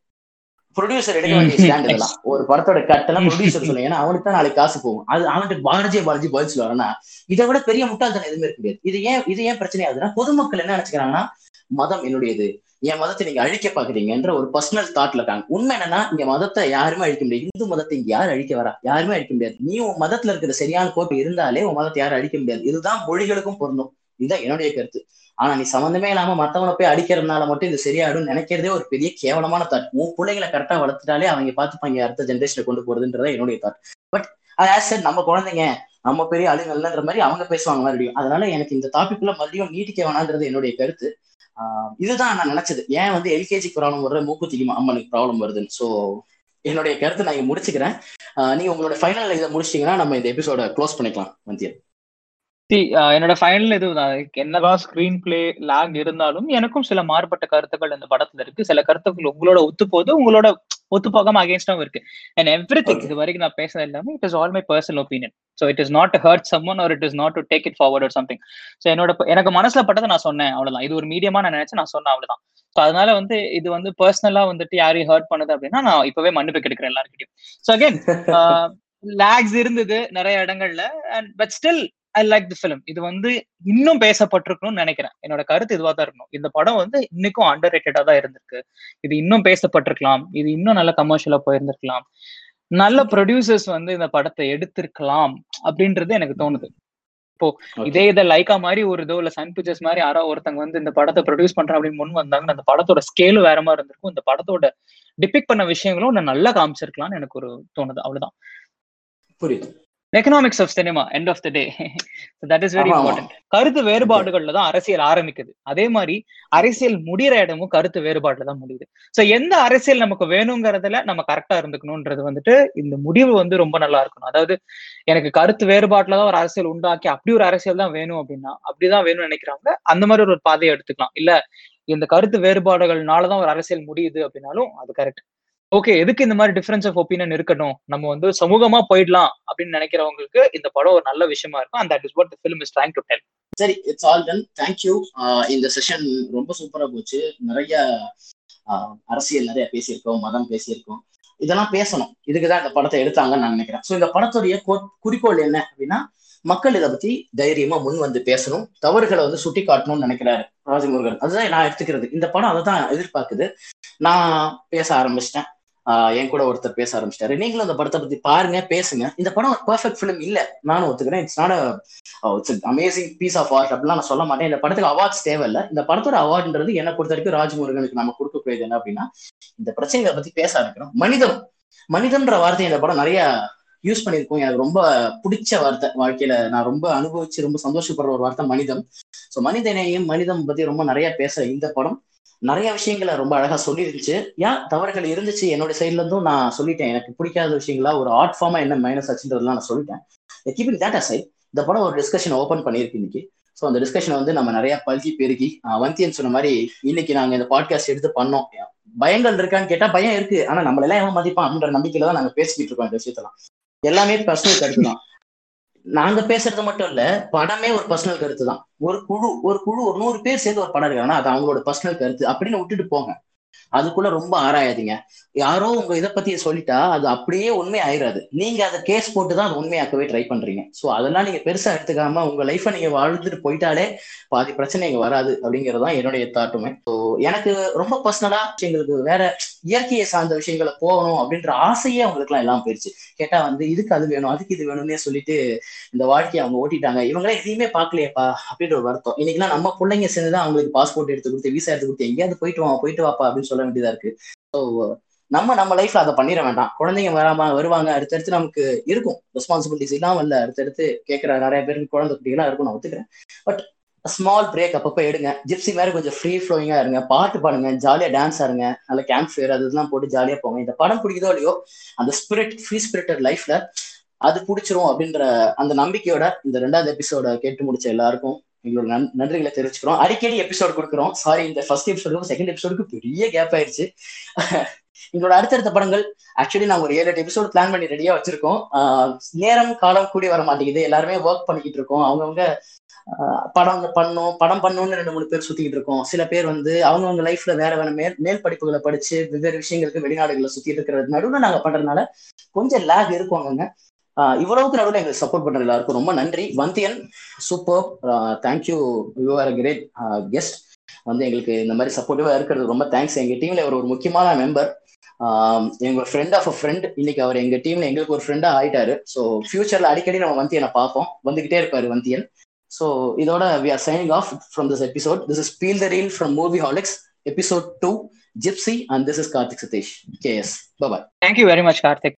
ப்ரொடியூசர் எடுக்க வேண்டிய. ஸ்டாண்ட் இதெல்லாம். ஒரு படத்தோட கட்டெல்லாம் ப்ரொடியூசர் சொல்லுங்க ஏன்னா அவனுக்கு தான் நாளைக்கு காசு போகும். அது அவன்கிட்ட ஆர்ஜே பாலாஜி பதில் சொல்லுவாருன்னா இதை விட பெரிய முட்டாள்தனம் எதுவுமே இருக்க முடியாது. இது ஏன் இது ஏன் பிரச்சனை ஆகுதுன்னா பொதுமக்கள் என்ன நினைச்சுக்கிறாங்கன்னா மதம் என்னுடையது. என் மதத்தை நீங்க அழிக்க பாக்குறீங்கன்ற ஒரு பர்சனல் தாட்ல இருக்காங்க. உண்மை என்னன்னா இங்க மதத்தை யாருமே அழிக்க முடியாது. இந்து மதத்தை இங்க யாரும் அழிக்க வரா யாருமே அழிக்க முடியாது. நீ உன் மதத்துல இருக்கிற சரியான கோப்பு இருந்தாலே உன் மதத்தை யாரும் அழிக்க முடியாது. இதுதான் மொழிகளுக்கும் பொருந்தும். இதுதான் என்னுடைய கருத்து. ஆனா நீ சம்மந்தமே இல்லாம மத்தவனை போய் அடிக்கிறதுனால மட்டும் இது சரியாயிடும் நினைக்கிறதே ஒரு பெரிய கேவலமான தாட் உன் பிள்ளைகளை கரெக்டா வளர்த்துட்டாலே அவங்க பார்த்துப்பாங்க அடுத்த ஜென்ரேஷனை கொண்டு போறதுன்றதா என்னுடைய தாட் பட் ஆஸ் சார் நம்ம குழந்தைங்க நம்ம பெரிய ஆளுங்கள்ன்ற மாதிரி அவங்க பேசுவாங்க மறுபடியும். அதனால எனக்கு இந்த டாபிக்ல மறுபடியும் நீட்டிக்க வேணான்றது என்னுடைய கருத்து. இதுதான் நான் நினைச்சது. ஏன் வந்து எல்கேஜி ப்ராப்ளம் வருது மூக்குத்தி அம்மனுக்கு ப்ராப்ளம் வருதுன்னு. ஸோ என்னுடைய கருத்தை நான் இங்க முடிச்சுக்கிறேன். நீங்க உங்களோட ஃபைனல் இதை முடிச்சிட்டீங்கன்னா நம்ம இந்த எபிசோட க்ளோஸ் பண்ணிக்கலாம் வந்தியன் என்னோட ஃபைனல் இதுதான் என்னதான் ஸ்கிரீன் பிளே லேக் இருந்தாலும் எனக்கும் சில மாறுபட்ட கருத்துக்கள் இந்த படத்துல இருக்கு. சில கருத்துக்கள் உங்களோட ஒத்து போகுது உங்களோட ஒத்து போகாம அகேன்ஸ்டாவும் இருக்கு. And everything. இது வரைக்கும் நான் பேசுறது எல்லாமே it is all my personal opinion so it is not hurt someone or it is not to take it forward or something so என்னோட எனக்கு மனசுல பட்டதை நான் சொன்னேன் அவ்வளவுதான். இது ஒரு மீடியமா நான் நினைச்சு நான் சொன்னேன் அவ்வளவுதான். ஸோ அதனால வந்து இது வந்து பர்சனலா வந்துட்டு யாரையும் ஹர்ட் பண்ணுது அப்படின்னா நான் இப்பவே மன்னிப்பு கிடைக்கிறேன் எல்லாருக்கிட்டையும் ஸோ அகைன் லேக்ஸ் இருந்தது நிறைய இடங்கள்ல and but still I like the film இது வந்து இன்னும் பேசப்பட்டிருக்கணும்னு நினைக்கிறேன். என்னோட கருத்து இதுவா தான் இருக்கணும். இந்த படம் வந்து இன்னைக்கும் அண்டர் ரேட்டடா தான் இருந்திருக்கு. இது இன்னும் பேசப்பட்டிருக்கலாம். இது இன்னும் நல்ல கமர்ஷியலா போயிருந்திருக்கலாம். நல்ல ப்ரொடியூசர்ஸ் வந்து இந்த படத்தை எடுத்திருக்கலாம் அப்படின்றது எனக்கு தோணுது. இப்போ இதே இதை லைக்கா மாதிரி ஒரு இதோ இல்ல சன் பிக்சர்ஸ் மாதிரி யாரோ ஒருத்தங்க வந்து இந்த படத்தை ப்ரொடியூஸ் பண்றேன் அப்படின்னு முன் வந்தாங்கன்னா அந்த படத்தோட ஸ்கேலும் வேற மாதிரி இருந்திருக்கும். இந்த படத்தோட டிபிக் பண்ண விஷயங்களும் இன்னும் நல்லா காமிச்சிருக்கலாம்னு எனக்கு ஒரு தோணுது. அவ்வளவுதான். புரியுது. Economics of cinema end of the day that is very. Important கருத்து வேறுபாடுகள்ல தான் அரசியல் ஆரம்பிக்குது. அதே மாதிரி அரசியல் முடிகிற இடமும் கருத்து வேறுபாடுல தான் முடியுது. சோ எந்த அரசியல் நமக்கு வேணுங்கிறதுல நம்ம கரெக்டா இருந்துக்கணும்ன்றது வந்துட்டு இந்த முடிவு வந்து ரொம்ப நல்லா இருக்கணும். அதாவது எனக்கு கருத்து வேறுபாட்டுல தான் ஒரு அரசியல் உண்டாக்கி அப்படி ஒரு அரசியல் தான் வேணும் அப்படின்னா அப்படிதான் வேணும்னு நினைக்கிறாங்க. அந்த மாதிரி ஒரு பாதையை எடுத்துக்கலாம். இல்ல இந்த கருத்து வேறுபாடுகள்னாலதான் ஒரு அரசியல் முடியுது அப்படின்னாலும் அது கரெக்ட் ஓகே எதுக்கு இந்த மாதிரி டிஃபரன்ஸ் ஆஃப் ஒப்பீனியன் இருக்கட்டும் நம்ம வந்து சமூகமா போயிடலாம் அப்படின்னு நினைக்கிறவங்களுக்கு இந்த படம் ஒரு நல்ல விஷயமா இருக்கும். And that is what film is trying to tell சரி it's all done thank you இந்த செஷன் ரொம்ப சூப்பரா போச்சு. நிறைய ஆஹ், அரசியல் நிறைய பேசியிருக்கோம் மதம் பேசியிருக்கோம். இதெல்லாம் பேசணும். இதுக்கு தான் இந்த படத்தை எடுத்தாங்கன்னு நான் நினைக்கிறேன். ஸோ இந்த படத்துடைய குறிக்கோள் என்ன அப்படின்னா மக்கள் இதை பத்தி தைரியமா முன் வந்து பேசணும். தவறுகளை வந்து சுட்டி காட்டணும்னு நினைக்கிறாரு ராஜமுருகன். அதுதான் நான் எடுத்துக்கிறது. இந்த படம் அதை தான் எதிர்பார்க்குது. நான் பேச ஆரம்பிச்சிட்டேன். என் கூட ஒருத்தர் பேச ஆரம்பிச்சிட்டாரு. நீங்களும் அந்த படத்தை பத்தி பாருங்க பேசுங்க. இந்த படம் பர்ஃபெக்ட் ஃபிலிம் இல்ல. நானும் ஒத்துக்கிறேன். It's not it's amazing piece of art அப்படிலாம் நான் சொல்ல மாட்டேன். இந்த படத்துக்கு அவார்ட்ஸ் தேவையில்ல. இந்த படத்தோட அவார்டுன்றது என்ன பொறுத்த வரைக்கும் ராஜ்முருகனுக்கு நம்ம கொடுக்கக்கூடியது என்ன அப்படின்னா இந்த பிரச்சனைகளை பத்தி பேச ஆரம்பிக்கிறோம். மனிதம். மனிதன்ற வார்த்தை இந்த படம் நிறைய யூஸ் பண்ணியிருக்கோம். எனக்கு ரொம்ப பிடிச்ச வார்த்தை. வாழ்க்கையில நான் ரொம்ப அனுபவிச்சு ரொம்ப சந்தோஷப்படுற ஒரு வார்த்தை மனிதம். ஸோ மனிதனையும் மனிதம் பத்தி ரொம்ப நிறைய பேச இந்த படம் நிறைய விஷயங்களை ரொம்ப அழகா சொல்லிருந்துச்சு. ஏன் தவறுகள் இருந்துச்சு? என்னோட சைட்ல இருந்தும் நான் சொல்லிட்டேன். எனக்கு பிடிக்காத விஷயங்களா ஒரு ஆர்ட் ஃபார்மா என்ன மைனஸ் ஆச்சுன்றதுலாம் நான் சொல்லிட்டேன். கீப்பிங் தேட் அசைட் இந்த படம் ஒரு டிஸ்கஷன் ஓபன் பண்ணியிருக்கு இன்னைக்கு. ஸோ அந்த டிஸ்கஷனை வந்து நம்ம நிறைய பல்கி பெருகி ஆஹ் வந்தியன் சொன்ன மாதிரி இன்னைக்கு நாங்க இந்த பாட்காஸ்ட் எடுத்து பண்ணோம். பயங்கள் இருக்கான்னு கேட்டா பயம் இருக்கு. ஆனா நம்மள எல்லாம் எவன் மதிப்பான் அப்படின்ற நம்பிக்கையில தான் நாங்க பேசிக்கிட்டு இருக்கோம் இந்த விஷயத்தெல்லாம். எல்லாமே பர்சனல் கருத்து தான். நாங்க பேசுறது மட்டும் இல்ல படமே ஒரு பர்சனல் கருத்து தான் ஒரு குழு ஒரு குழு ஒரு நூறு பேர் சேர்ந்து ஒரு படம் இருக்காங்கன்னா அது அவங்களோட பர்சனல் கருத்து. அப்படின்னு விட்டுட்டு போங்க. அதுக்குள்ள ரொம்ப ஆராயாதீங்க. யாரோ உங்க இதை பத்தி சொல்லிட்டா அது அப்படியே உண்மை ஆயிராது நீங்க அதை கேஸ் போட்டு தான் அது உண்மையாக்கவே ட்ரை பண்றீங்க. ஸோ அதெல்லாம் நீங்க பெருசா எடுத்துக்காம உங்க லைஃபை நீங்க வாழ்ந்துட்டு போயிட்டாலே பாதி பிரச்சனை இங்க வராது அப்படிங்கறதான் என்னுடைய தாட்டுமே ஸோ எனக்கு ரொம்ப பர்சனலா எங்களுக்கு வேற இயற்கையை சார்ந்த விஷயங்களை போகணும் அப்படின்ற ஆசையே அவங்களுக்கு எல்லாம் எல்லாம் போயிடுச்சு கேட்டா வந்து இதுக்கு அது வேணும் அதுக்கு இது வேணும்னே சொல்லிட்டு இந்த வாழ்க்கையை அவங்க ஓட்டிட்டாங்க. இவங்களே எதையுமே பார்க்கலையப்பா அப்படின்ற ஒரு வருத்தம். இன்னைக்குலாம் நம்ம பிள்ளைங்க சேர்ந்துதான் அவங்களுக்கு பாஸ்போர்ட் எடுத்து கொடுத்து விசா எடுத்து கொடுத்து எங்கேயாவது போயிட்டு வா போயிட்டு வாப்பா அப்படின்னு சொல்ல வேண்டியதா இருக்கு. ஸோ நம்ம நம்ம லைஃப்ல அதை பண்ணிட வேண்டாம். குழந்தைங்க வராம வருவாங்க அடுத்தடுத்து நமக்கு இருக்கும். ரெஸ்பான்சிபிலிட்டிஸ் இல்லாம இல்ல அடுத்தடுத்து கேட்கிற நிறைய பேருக்கு குழந்தை குட்டிகளா இருக்கும் நான் ஒத்துக்கிறேன். பட் ஸ்மால் பிரேக் அப்பப்போ எடுங்க. ஜிப்சி மாதிரி கொஞ்சம் ஃப்ரீ ஃப்ளோயிங்கா இருங்க. பாட்டு பாடுங்க ஜாலியா டான்ஸ் ஆடுங்க. நல்ல கேம்ப் ஃபேர் அது இதெல்லாம் போட்டு ஜாலியா போங்க. இந்த படம் பிடிக்குதோ இல்லையோ அந்த ஸ்பிரிட் ஃப்ரீ ஸ்பிரிட்டட் லைஃப்ல அது பிடிச்சிரும் அப்படின்ற அந்த நம்பிக்கையோட இந்த ரெண்டாவது எபிசோட கேட்டு முடிச்ச எல்லாருக்கும் எங்களோட நன் நன்றிகளை தெரிவிச்சுக்கிறோம். அடிக்கடி எபிசோட் கொடுக்குறோம். சாரி இந்த ஃபர்ஸ்ட் எபிசோடுக்கும் செகண்ட் எபிசோடுக்கு பெரிய கேப் ஆயிடுச்சு. எங்களோட அடுத்தடுத்த படங்கள் ஆக்சுவலி நாங்கள் ஒரு ஏழு எட்டு எபிசோடு பிளான் பண்ணி ரெடியா வச்சிருக்கோம். நேரம் காலம் கூடி வர மாட்டேங்குது. எல்லாருமே ஒர்க் பண்ணிக்கிட்டு இருக்கோம். அவங்கவுங்க படம் பண்ணும். படம் பண்ணணும்னு ரெண்டு மூணு பேர் சுத்திக்கிட்டு இருக்கோம். சில பேர் வந்து அவங்கவுங்க லைஃப்ல வேற வேற மேல் மேல் படிப்புகளை படிச்சு வெவ்வேறு விஷயங்களுக்கு வெளிநாடுகளை சுத்திட்டு இருக்கிறது நடுவில் நாங்க பண்றதுனால கொஞ்சம் லேக் இருக்கும் அங்கங்க இவ்வளவுக்கு நடுவில் எங்களுக்கு சப்போர்ட் பண்ற எல்லாருக்கும் ரொம்ப நன்றி. Vandhiyan super thank you you are a great guest வந்து எங்களுக்கு இந்த மாதிரி சப்போர்ட்டிவா இருக்கிறது ரொம்ப தேங்க்ஸ் எங்க டீம்ல அவர் ஒரு முக்கியமான மெம்பர் எங்க ஃப்ரெண்ட் ஆஃப் அ ஃப்ரெண்ட் இன்னைக்கு அவர் எங்க டீம்ல எங்களுக்கு ஒரு ஃப்ரெண்டா ஆயிட்டாரு. ஸோ ஃபியூச்சர்ல அடிக்கடி நம்ம வந்தியனை பார்ப்போம். வந்துகிட்டே இருப்பாரு வந்தியன். ஸோ இதோட we are signing off from this episode this is feel the reel from Movieholics episode two Gypsy and this is Karthik Sathish KS boy Thank you very much Karthik